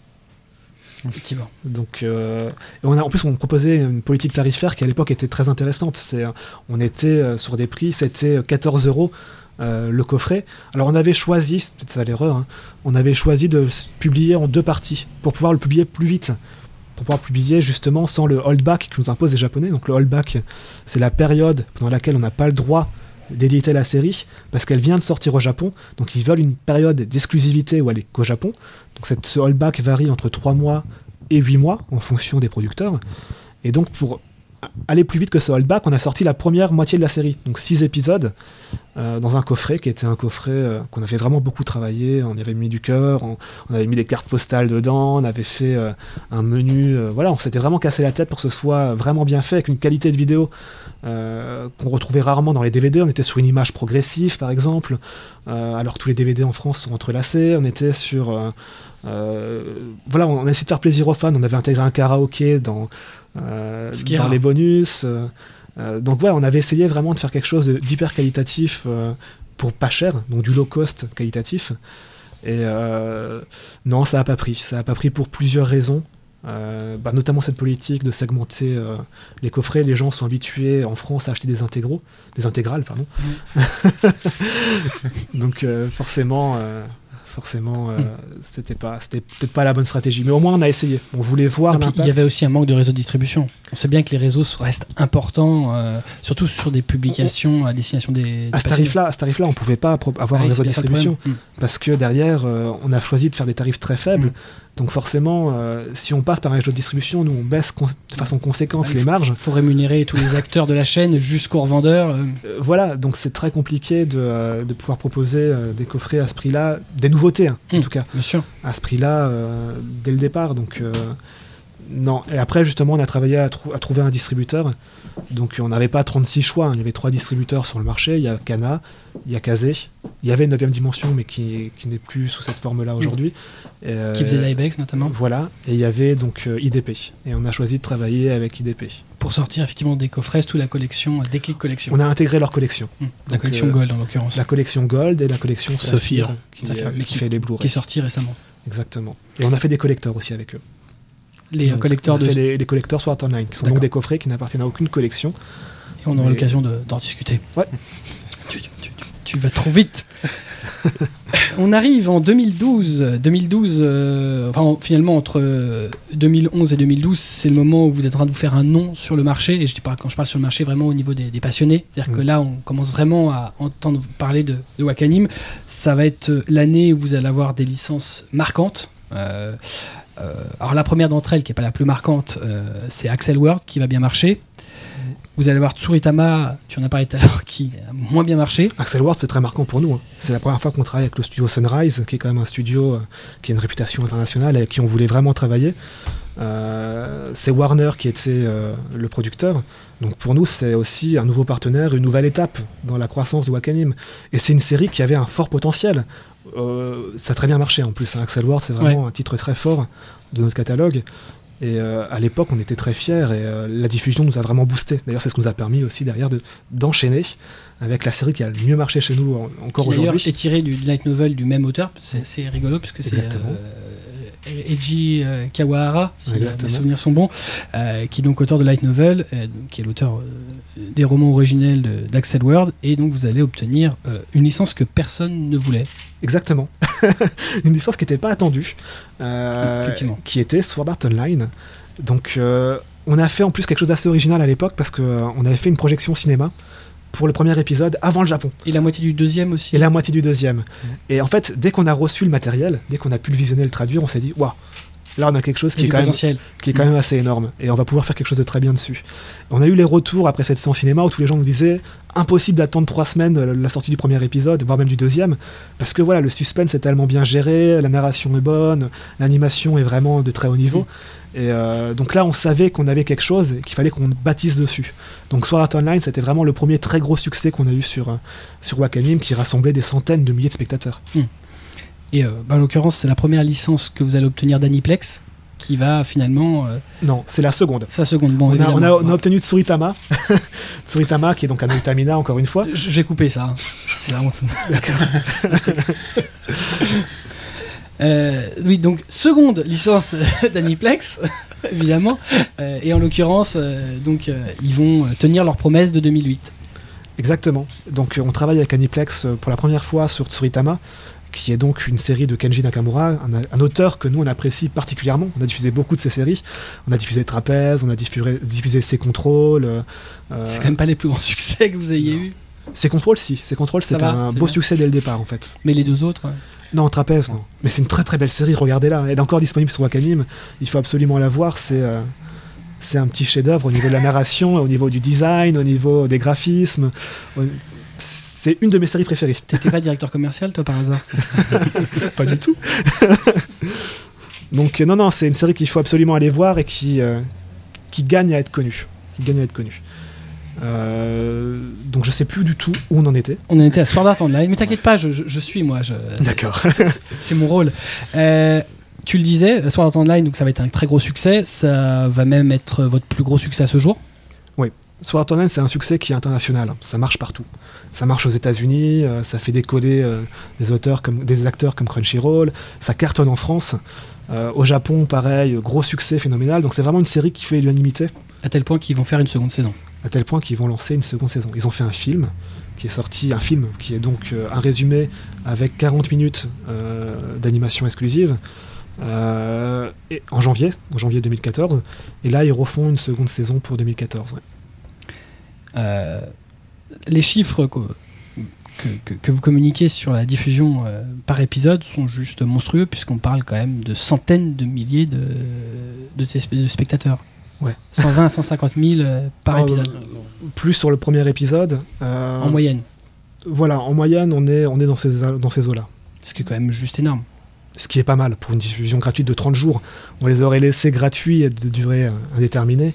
Effectivement. Donc, euh, et on a, en plus, on proposait une politique tarifaire qui à l'époque était très intéressante. C'est, euh, on était euh, sur des prix, c'était 14 euros euh, le coffret. Alors, on avait choisi, c'est peut-être ça l'erreur, hein, on avait choisi de publier en deux parties pour pouvoir le publier plus vite. Pour pouvoir publier justement sans le holdback que nous imposent les Japonais. Donc, le holdback, c'est la période pendant laquelle on n'a pas le droit d'éditer la série parce qu'elle vient de sortir au Japon. Donc, ils veulent une période d'exclusivité où elle est qu'au Japon. Donc, cette, ce holdback varie entre 3 mois et 8 mois en fonction des producteurs. Et donc pour aller plus vite que ce holdback, on a sorti la première moitié de la série, donc 6 épisodes, euh, dans un coffret qui était un coffret euh, qu'on avait vraiment beaucoup travaillé. On avait mis du cœur, on, avait mis des cartes postales dedans, on avait fait euh, un menu. voilà, on s'était vraiment cassé la tête pour que ce soit vraiment bien fait, avec une qualité de vidéo qu'on retrouvait rarement dans les DVD. On était sur une image progressive, par exemple, alors que tous les DVD en France sont entrelacés. On était sur. Euh, voilà, on a essayé de faire plaisir aux fans. On avait intégré un karaoké dans, euh, dans les bonus. euh, donc, ouais, on avait essayé vraiment de faire quelque chose d'hyper qualitatif pour pas cher, donc du low cost qualitatif. Et euh, non, ça n'a pas pris. Ça n'a pas pris pour plusieurs raisons. Euh, bah, notamment cette politique de segmenter euh, les coffrets. Les gens sont habitués en France à acheter des intégraux, des intégrales, pardon. [LAUGHS] Donc euh, forcément, forcément, euh, Mm. c'était pas, c'était peut-être pas la bonne stratégie. Mais au moins on a essayé. On voulait voir il y avait aussi un manque de réseau de distribution. On sait bien que les réseaux restent importants, euh, surtout sur des publications à destination des, des À ce tarif-là, à ce tarif-là, on pouvait pas avoir Ah un réseau de distribution problème. parce que derrière, euh, on a choisi de faire des tarifs très faibles. Mm. Donc forcément, euh, si on passe par un réseau de distribution, nous on baisse de façon conséquente Ah, il les faut- marges. faut rémunérer tous les acteurs de la chaîne jusqu'aux revendeurs. euh, Euh, voilà, donc c'est très compliqué de, de pouvoir proposer des coffrets à ce prix-là, des nouveautés hein, en Mm. tout cas, bien sûr. à ce prix-là dès le départ. Donc non. Et après justement, on a travaillé à, trou- à trouver un distributeur. Donc on n'avait pas 36 choix, hein. il y avait trois distributeurs sur le marché. Il y a Kana, il y a Kazé, il y avait une 9 dimension mais qui, qui n'est plus sous cette forme-là aujourd'hui. Et, euh, Qui faisait l'IBEX notamment. Voilà, et il y avait donc euh, IDP. Et on a choisi de travailler avec IDP. Pour sortir effectivement des coffrets, toute la collection, euh, Déclic Collection. On a intégré leur collection. Hum, la Donc, collection euh, Gold en l'occurrence. La collection Gold et la collection Saphir. qui, fait les Qui est Blu-ray. sortie récemment. Exactement. Et on a fait des collecteurs aussi avec eux. Les Donc, collecteurs de. les, les collecteurs Sword Art Online, qui sont donc des coffrets qui n'appartiennent à aucune collection. Et on aura l'occasion de- d'en discuter. Ouais. [LAUGHS] Tu, tu- tu- tu vas trop vite. [LAUGHS] on arrive en 2012. 2012, euh, enfin, finalement, entre euh, 2011 et 2012, c'est le moment où vous êtes en train de vous faire un nom sur le marché. Et je dis pas, quand je parle sur le marché, vraiment au niveau des, des passionnés. C'est-à-dire que Mm. là, on commence vraiment à entendre parler de, de Wakanim. Ça va être euh, l'année où vous allez avoir des licences marquantes. Euh, euh, alors la première d'entre elles, qui n'est pas la plus marquante, euh, c'est Axel World qui va bien marcher. Vous allez voir Tsuritama, tu en as parlé tout à l'heure, qui a moins bien marché. Axel Ward, c'est très marquant pour nous. hein. C'est la première fois qu'on travaille avec le studio Sunrise, qui est quand même un studio euh, qui a une réputation internationale et avec qui on voulait vraiment travailler. Euh, c'est Warner qui était euh, le producteur. Donc pour nous, c'est aussi un nouveau partenaire, une nouvelle étape dans la croissance de Wakanim. Et c'est une série qui avait un fort potentiel. Euh, ça a très bien marché en plus. hein. Axel Ward, c'est vraiment un titre très fort de notre catalogue. Et euh, à l'époque, on était très fiers et euh, la diffusion nous a vraiment boosté. D'ailleurs, c'est ce qui nous a permis aussi derrière de- d'enchaîner avec la série qui a le mieux marché chez nous en- encore qui aujourd'hui. est tiré du light novel du même auteur. C'est rigolo puisque c'est euh, Eiji euh, Kawahara, si mes souvenirs sont bons, qui est donc auteur de light novel, qui est l'auteur des romans originels d'Axel Word. Et donc vous allez obtenir euh, une licence que personne ne voulait. Exactement. [LAUGHS] une licence qui n'était pas attendue, euh, qui était Sword Art Online. Donc, euh, on a fait en plus quelque chose d'assez original à l'époque parce qu'on avait fait une projection cinéma pour le premier épisode avant le Japon Et la moitié du deuxième aussi. et la moitié du deuxième. Et en fait, dès qu'on a reçu le matériel, dès qu'on a pu le visionner et le traduire, on s'est dit waouh, là on a quelque chose qui est, quand même, qui est quand même assez énorme et on va pouvoir faire quelque chose de très bien dessus. On a eu les retours après cette séance cinéma où tous les gens nous disaient impossible d'attendre trois semaines la sortie du premier épisode, voire même du deuxième, parce que voilà, le suspense est tellement bien géré, la narration est bonne, l'animation est vraiment de très haut niveau. Et euh, donc là, on savait qu'on avait quelque chose et qu'il fallait qu'on bâtisse dessus. Donc Sword Art Online, c'était vraiment le premier très gros succès qu'on a eu sur, euh, sur Wakanim, qui rassemblait des centaines de milliers de spectateurs. Et euh, bah, en l'occurrence, c'est la première licence que vous allez obtenir d'Aniplex qui va finalement. euh, Non, c'est la seconde. sa seconde. Bon, On a, évidemment. on a- on a obtenu Tsuritama, [LAUGHS] Tsuritama qui est donc un Ultamina encore une fois. Je vais couper ça. hein. C'est la honte. [LAUGHS] [LAUGHS] Euh, oui, donc seconde licence d'Aniplex, évidemment, Euh, et en l'occurrence, euh, donc ils vont tenir leur promesse de 2008. Exactement. Donc on travaille avec Aniplex pour la première fois sur Tsuritama, qui est donc une série de Kenji Nakamura, un, un auteur que nous on apprécie particulièrement. On a diffusé beaucoup de ses séries. On a diffusé Trapèze, on a diffusé, diffusé ses contrôles. euh, C'est quand même pas les plus grands [LAUGHS] succès que vous ayez eu, Ses contrôles, si. Ses contrôles, va, un c'est beau bien. succès dès le départ en fait. mais les deux autres. euh, Non, Trapèze, non. Mais c'est une très très belle série, regardez-la. Elle est encore disponible sur Wakanim. Il faut absolument la voir. C'est euh, c'est un petit chef-d'œuvre au niveau de la narration, au niveau du design, au niveau des graphismes. C'est une de mes séries préférées. T'étais pas directeur commercial, toi, par hasard [LAUGHS] Pas du tout. Donc euh, non, non, c'est une série qu'il faut absolument aller voir et qui, euh, qui gagne à être connue. Qui gagne à être connue. Euh, donc je sais plus du tout où on en était. On en était à Sword Art Online, mais t'inquiète pas, je, je- je suis moi. D'accord. c'est- mon rôle. Euh, tu le disais, Sword Art Online, donc ça va être un très gros succès. Ça va même être votre plus gros succès à ce jour. Sword Online, c'est un succès qui est international. Ça marche partout. Ça marche aux États-Unis, euh, ça fait décoller euh, des auteurs comme des acteurs comme Crunchyroll, ça cartonne en France. Euh, au Japon, pareil, gros succès phénoménal. Donc c'est vraiment une série qui fait l'unanimité, À tel point qu'ils vont faire une seconde saison. à tel point qu'ils vont lancer une seconde saison. Ils ont fait un film qui est sorti, un film qui est donc un résumé avec 40 minutes d'animation exclusive. euh, et en janvier, en janvier 2014, et là ils refont une seconde saison pour 2014. ouais. Euh, les chiffres que, que, vous communiquez sur la diffusion euh, par épisode sont juste monstrueux, puisqu'on parle quand même de centaines de milliers de, de, spectateurs. Ouais. 120 à 150 000 euh, par Ah, épisode, Plus sur le premier épisode. euh, en moyenne. Voilà, en moyenne, on est, on est dans ces, dans ces eaux-là. Ce qui est quand même juste énorme. Ce qui est pas mal pour une diffusion gratuite de 30 jours. On les aurait laissés gratuits et de durée indéterminée.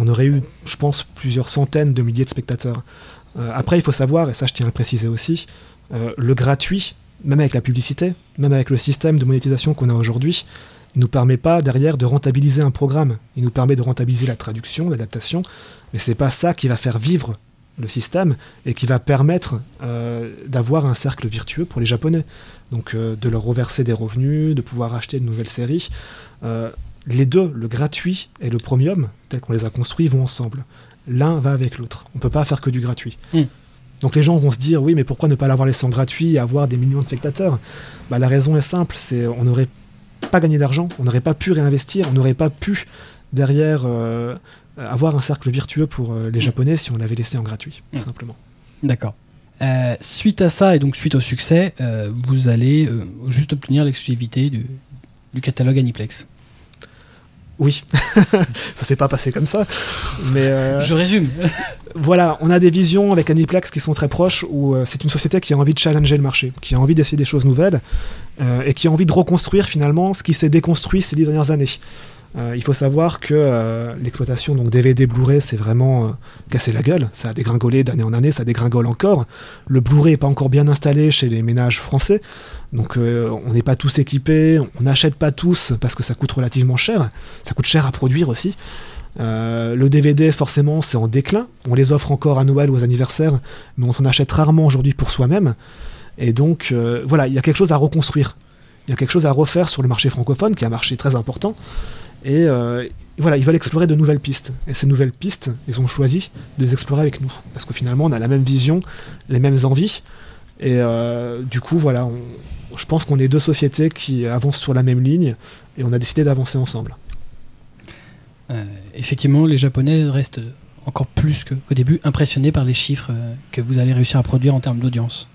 On aurait eu, je pense, plusieurs centaines de milliers de spectateurs. Euh, après, il faut savoir, et ça je tiens à le préciser aussi, euh, le gratuit, même avec la publicité, même avec le système de monétisation qu'on a aujourd'hui, il nous permet pas derrière de rentabiliser un programme. Il nous permet de rentabiliser la traduction, l'adaptation, mais c'est pas ça qui va faire vivre le système et qui va permettre euh, d'avoir un cercle virtueux pour les Japonais. Donc de leur reverser des revenus, de pouvoir acheter de nouvelles séries. Les deux, le gratuit et le premium, tels qu'on les a construits, vont ensemble. L'un va avec l'autre. On peut pas faire que du gratuit. Mm. Donc les gens vont se dire oui mais pourquoi ne pas l'avoir laissé en gratuit et avoir des millions de spectateurs? Bah, La raison est simple, c'est on n'aurait pas gagné d'argent, on n'aurait pas pu réinvestir, on n'aurait pas pu derrière euh, avoir un cercle virtueux pour euh, les Mm. Japonais si on l'avait laissé en gratuit, tout Mm. simplement. D'accord. Euh, suite à ça et donc suite au succès, vous allez juste obtenir l'exclusivité du, du catalogue Aniplex. Oui, [LAUGHS] ça s'est pas passé comme ça, mais euh, Je résume. [LAUGHS] voilà, on a des visions avec Aniplex qui sont très proches, où euh, c'est une société qui a envie de challenger le marché, qui a envie d'essayer des choses nouvelles, euh, et qui a envie de reconstruire finalement ce qui s'est déconstruit ces dix dernières années. Euh, il faut savoir que euh, l'exploitation donc DVD Blu-ray c'est vraiment euh, cassé la gueule, ça a dégringolé d'année en année, ça dégringole encore. Le Blu-ray est pas encore bien installé chez les ménages français, donc on n'est pas tous équipés, on n'achète pas tous parce que ça coûte relativement cher, ça coûte cher à produire aussi. Le DVD, forcément, c'est en déclin. On les offre encore à Noël ou aux anniversaires, mais on s'en achète rarement aujourd'hui pour soi-même. Et donc, voilà, il y a quelque chose à reconstruire. Il y a quelque chose à refaire sur le marché francophone, qui est un marché très important. Et euh, voilà, ils veulent explorer de nouvelles pistes. Et ces nouvelles pistes, ils ont choisi de les explorer avec nous. Parce que finalement, on a la même vision, les mêmes envies. Et euh, du coup, voilà, on- je pense qu'on est deux sociétés qui avancent sur la même ligne. Et on a décidé d'avancer ensemble. Euh, effectivement, les Japonais restent encore plus qu'au début impressionnés par les chiffres que vous allez réussir à produire en termes d'audience,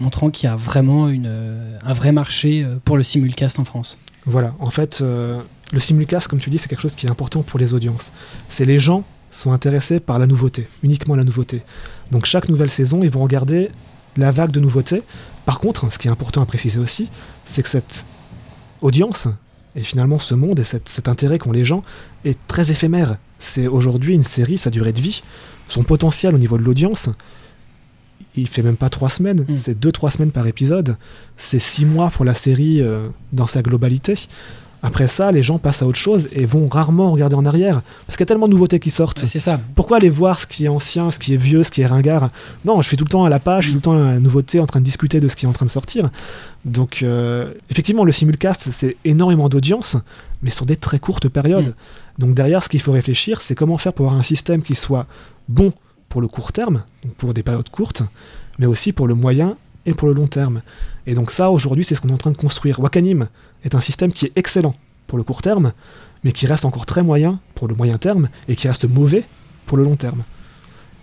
montrant qu'il y a vraiment une, un vrai marché pour le simulcast en France. Voilà, en fait, euh, le simulcast, comme tu dis, c'est quelque chose qui est important pour les audiences. C'est les gens sont intéressés par la nouveauté, uniquement la nouveauté. Donc chaque nouvelle saison, ils vont regarder la vague de nouveautés. Par contre, ce qui est important à préciser aussi, c'est que cette audience et finalement ce monde et cet intérêt qu'ont les gens est très éphémère. C'est aujourd'hui une série, sa durée de vie, son potentiel au niveau de l'audience, il fait même pas trois semaines, Mm. c'est deux trois semaines par épisode, c'est six mois pour la série euh, dans sa globalité. Après ça, les gens passent à autre chose et vont rarement regarder en arrière parce qu'il y a tellement de nouveautés qui sortent. C'est ça. Pourquoi aller voir ce qui est ancien, ce qui est vieux, ce qui est ringard? Non, je suis tout le temps à la page, je suis tout le temps à la nouveauté, en train de discuter de ce qui est en train de sortir. Donc, euh, effectivement, le simulcast, c'est énormément d'audience, mais sur des très courtes périodes. Donc, derrière, ce qu'il faut réfléchir, c'est comment faire pour avoir un système qui soit bon pour le court terme, donc pour des périodes courtes, mais aussi pour le moyen et pour le long terme. Et donc, ça, aujourd'hui, c'est ce qu'on est en train de construire. Wakanim est un système qui est excellent pour le court terme, mais qui reste encore très moyen pour le moyen terme et qui reste mauvais pour le long terme.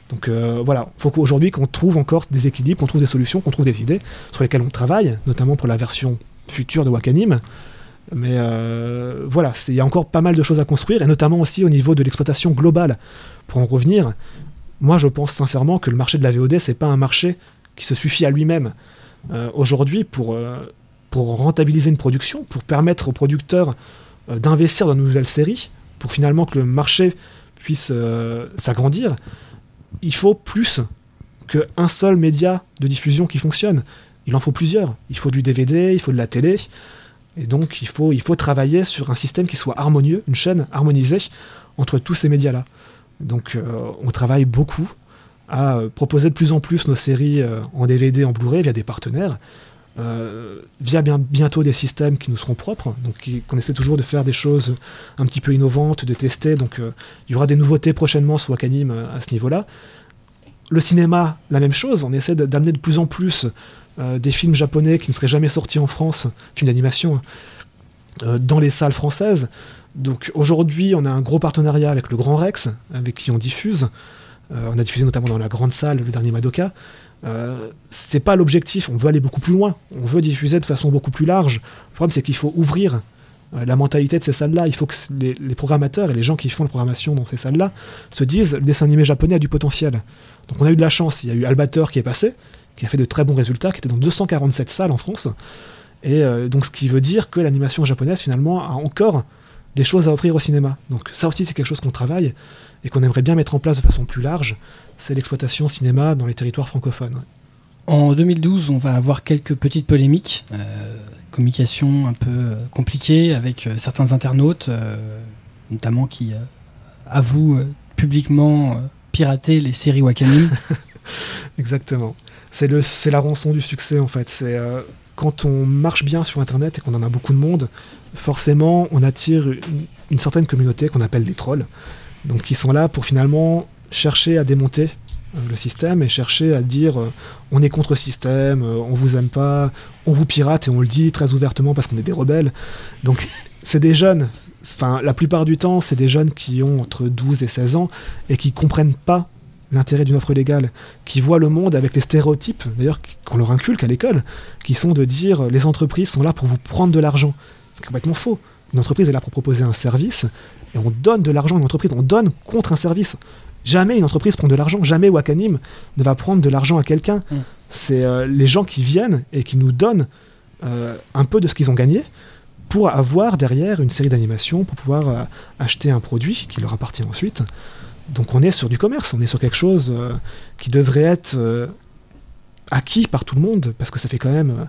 Donc euh, voilà, il faut qu'aujourd'hui qu'on trouve encore des équilibres, qu'on trouve des solutions, qu'on trouve des idées sur lesquelles on travaille, notamment pour la version future de Wakanim. Mais euh, voilà, il y a encore pas mal de choses à construire, et notamment aussi au niveau de l'exploitation globale. Pour en revenir, moi je pense sincèrement que le marché de la VOD, c'est pas un marché qui se suffit à lui-même. Euh, Aujourd'hui, pour, euh, pour rentabiliser une production, pour permettre aux producteurs euh, d'investir dans de nouvelles séries, pour finalement que le marché puisse s'agrandir, il faut plus qu'un seul média de diffusion qui fonctionne. Il en faut plusieurs. Il faut du DVD, il faut de la télé. Et donc, il faut, il faut travailler sur un système qui soit harmonieux, une chaîne harmonisée entre tous ces médias-là. Donc, on travaille beaucoup à euh, proposer de plus en plus nos séries euh, en DVD, en Blu-ray, via des partenaires, euh, via bien, bientôt des systèmes qui nous seront propres, donc qu'on essaie toujours de faire des choses un petit peu innovantes, de tester. Donc, il y aura des nouveautés prochainement sur Wakanim à ce niveau-là. Le cinéma, la même chose. On essaie d'amener de plus en plus des films japonais qui ne seraient jamais sortis en France, films d'animation, dans les salles françaises. Donc aujourd'hui, on a un gros partenariat avec le Grand Rex, avec qui on diffuse. Euh, on a diffusé notamment dans la grande salle le dernier Madoka. Euh, c'est pas l'objectif, on veut aller beaucoup plus loin, on veut diffuser de façon beaucoup plus large. Le problème, c'est qu'il faut ouvrir euh, la mentalité de ces salles-là. Il faut que les, les programmateurs et les gens qui font la programmation dans ces salles-là se disent le dessin animé japonais a du potentiel. Donc on a eu de la chance. Il y a eu Albator qui est passé, qui a fait de très bons résultats, qui était dans 247 salles en France. Et euh, donc ce qui veut dire que l'animation japonaise finalement a encore des choses à offrir au cinéma. Donc ça aussi c'est quelque chose qu'on travaille et qu'on aimerait bien mettre en place de façon plus large. C'est l'exploitation cinéma dans les territoires francophones. En 2012, on va avoir quelques petites polémiques, euh, communication un peu euh, compliquée avec euh, certains internautes, euh, notamment qui avouent publiquement pirater les séries Wakanim. [LAUGHS] Exactement. C'est le, c'est la rançon du succès en fait. C'est, quand on marche bien sur Internet et qu'on en a beaucoup de monde, forcément, on attire une, une certaine communauté qu'on appelle les trolls. Donc, qui sont là pour finalement chercher à démonter euh, le système et chercher à dire euh, on est contre système, euh, on vous aime pas, on vous pirate et on le dit très ouvertement parce qu'on est des rebelles. Donc, [LAUGHS] c'est des jeunes. Enfin, la plupart du temps, c'est des jeunes qui ont entre 12 et 16 ans et qui comprennent pas l'intérêt d'une offre légale, qui voient le monde avec les stéréotypes, d'ailleurs qu'on leur inculque à l'école, qui sont de dire les entreprises sont là pour vous prendre de l'argent. C'est complètement faux. Une entreprise est là pour proposer un service et on donne de l'argent à une entreprise, on donne contre un service. Jamais une entreprise prend de l'argent, jamais Wakanim ne va prendre de l'argent à quelqu'un. Mm. C'est euh, les gens qui viennent et qui nous donnent euh, un peu de ce qu'ils ont gagné pour avoir derrière une série d'animations, pour pouvoir euh, acheter un produit qui leur appartient ensuite. Donc on est sur du commerce, on est sur quelque chose qui devrait être acquis par tout le monde, parce que ça fait quand même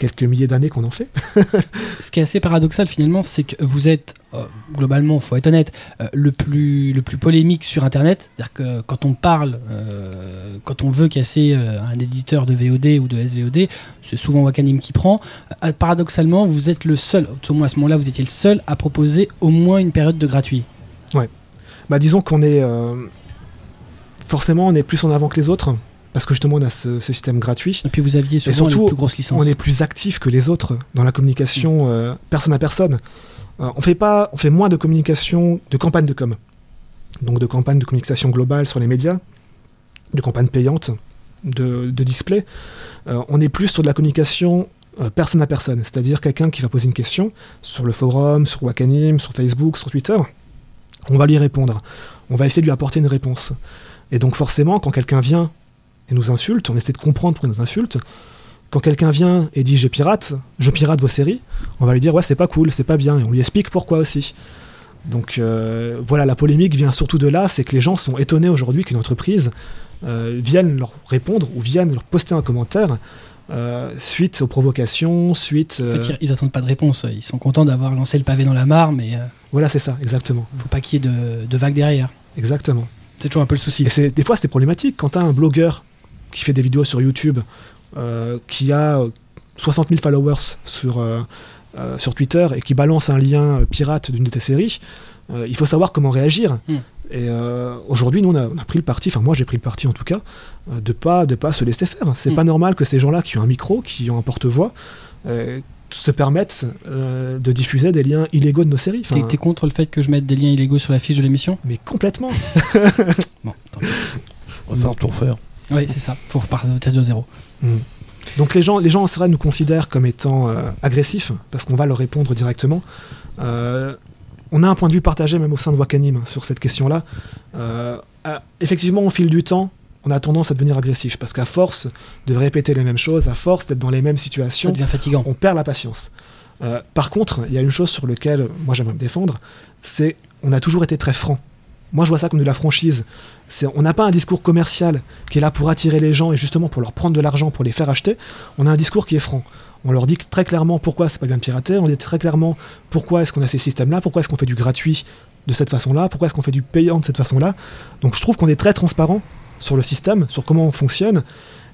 quelques milliers d'années qu'on en fait. [LAUGHS] Ce qui est assez paradoxal finalement, c'est que vous êtes euh, globalement, faut être honnête, euh, le plus le plus polémique sur Internet. C'est-à-dire que quand on parle, euh, quand on veut casser euh, un éditeur de VOD ou de SVOD, c'est souvent Wakanim qui prend. Paradoxalement, vous êtes le seul, au moins à ce moment-là, vous étiez le seul à proposer au moins une période de gratuit. Bah disons qu'on est forcément on est plus en avant que les autres parce que justement on a ce, ce système gratuit. Et puis vous aviez souvent surtout, les plus grosses licences. On est plus actif que les autres dans la communication euh, personne à personne. Euh, on fait pas, on fait moins de communication, de campagne de com, donc de campagne de communication globale sur les médias, de campagne payante, de, de display. Euh, on est plus sur de la communication personne à personne, c'est-à-dire quelqu'un qui va poser une question sur le forum, sur Wakanim, sur Facebook, sur Twitter. On va lui répondre. On va essayer de lui apporter une réponse. Et donc forcément, quand quelqu'un vient et nous insulte, on essaie de comprendre pourquoi il nous insulte. Quand quelqu'un vient et dit j'ai pirate, je pirate vos séries, on va lui dire ouais c'est pas cool, c'est pas bien, et on lui explique pourquoi aussi. Donc euh, voilà, la polémique vient surtout de là, c'est que les gens sont étonnés aujourd'hui qu'une entreprise euh, vienne leur répondre ou vienne leur poster un commentaire euh, suite aux provocations, suite... En euh, fait, ils, ils attendent pas de réponse. Ils sont contents d'avoir lancé le pavé dans la mare, mais euh, Voilà, c'est ça, exactement. faut pas qu'il y ait de, de vagues derrière. Exactement. C'est toujours un peu le souci. Et des fois, c'est problématique. Quand tu as un blogueur qui fait des vidéos sur YouTube, euh, qui a euh, 60 000 followers sur, euh, euh, sur Twitter et qui balance un lien euh, pirate d'une de tes séries, euh, il faut savoir comment réagir. Mm. Et euh, aujourd'hui, nous, on a, on a pris le parti, enfin moi j'ai pris le parti en tout cas, euh, de pas de pas se laisser faire. C'est Mm. pas normal que ces gens-là qui ont un micro, qui ont un porte-voix, euh, se permettent euh, de diffuser des liens illégaux de nos séries. Enfin, T'es t'es contre le fait que je mette des liens illégaux sur la fiche de l'émission? Mais complètement. [LAUGHS] Bon, tant pis. On va faire tout refaire. Oui, c'est ça. Faut repartir de zéro. Donc les gens, les gens, c'est vrai, nous considèrent comme étant euh, agressifs parce qu'on va leur répondre directement. Euh, on a un point de vue partagé même au sein de Wakanim hein, sur cette question-là. Euh, effectivement, au fil du temps, on a tendance à devenir agressif parce qu'à force de répéter les mêmes choses, à force d'être dans les mêmes Ça situations, devient fatigant. on perd la patience. Par contre, il y a une chose sur laquelle moi j'aimerais me défendre, c'est on a toujours été très franc. Moi, je vois ça comme de la franchise. On n'a pas un discours commercial qui est là pour attirer les gens et justement pour leur prendre de l'argent, pour les faire acheter. On a un discours qui est franc. On leur dit très clairement pourquoi c'est pas bien de pirater. On dit très clairement pourquoi est-ce qu'on a ces systèmes-là, pourquoi est-ce qu'on fait du gratuit de cette façon-là, pourquoi est-ce qu'on fait du payant de cette façon-là. Donc, je trouve qu'on est très transparent sur le système, sur comment on fonctionne.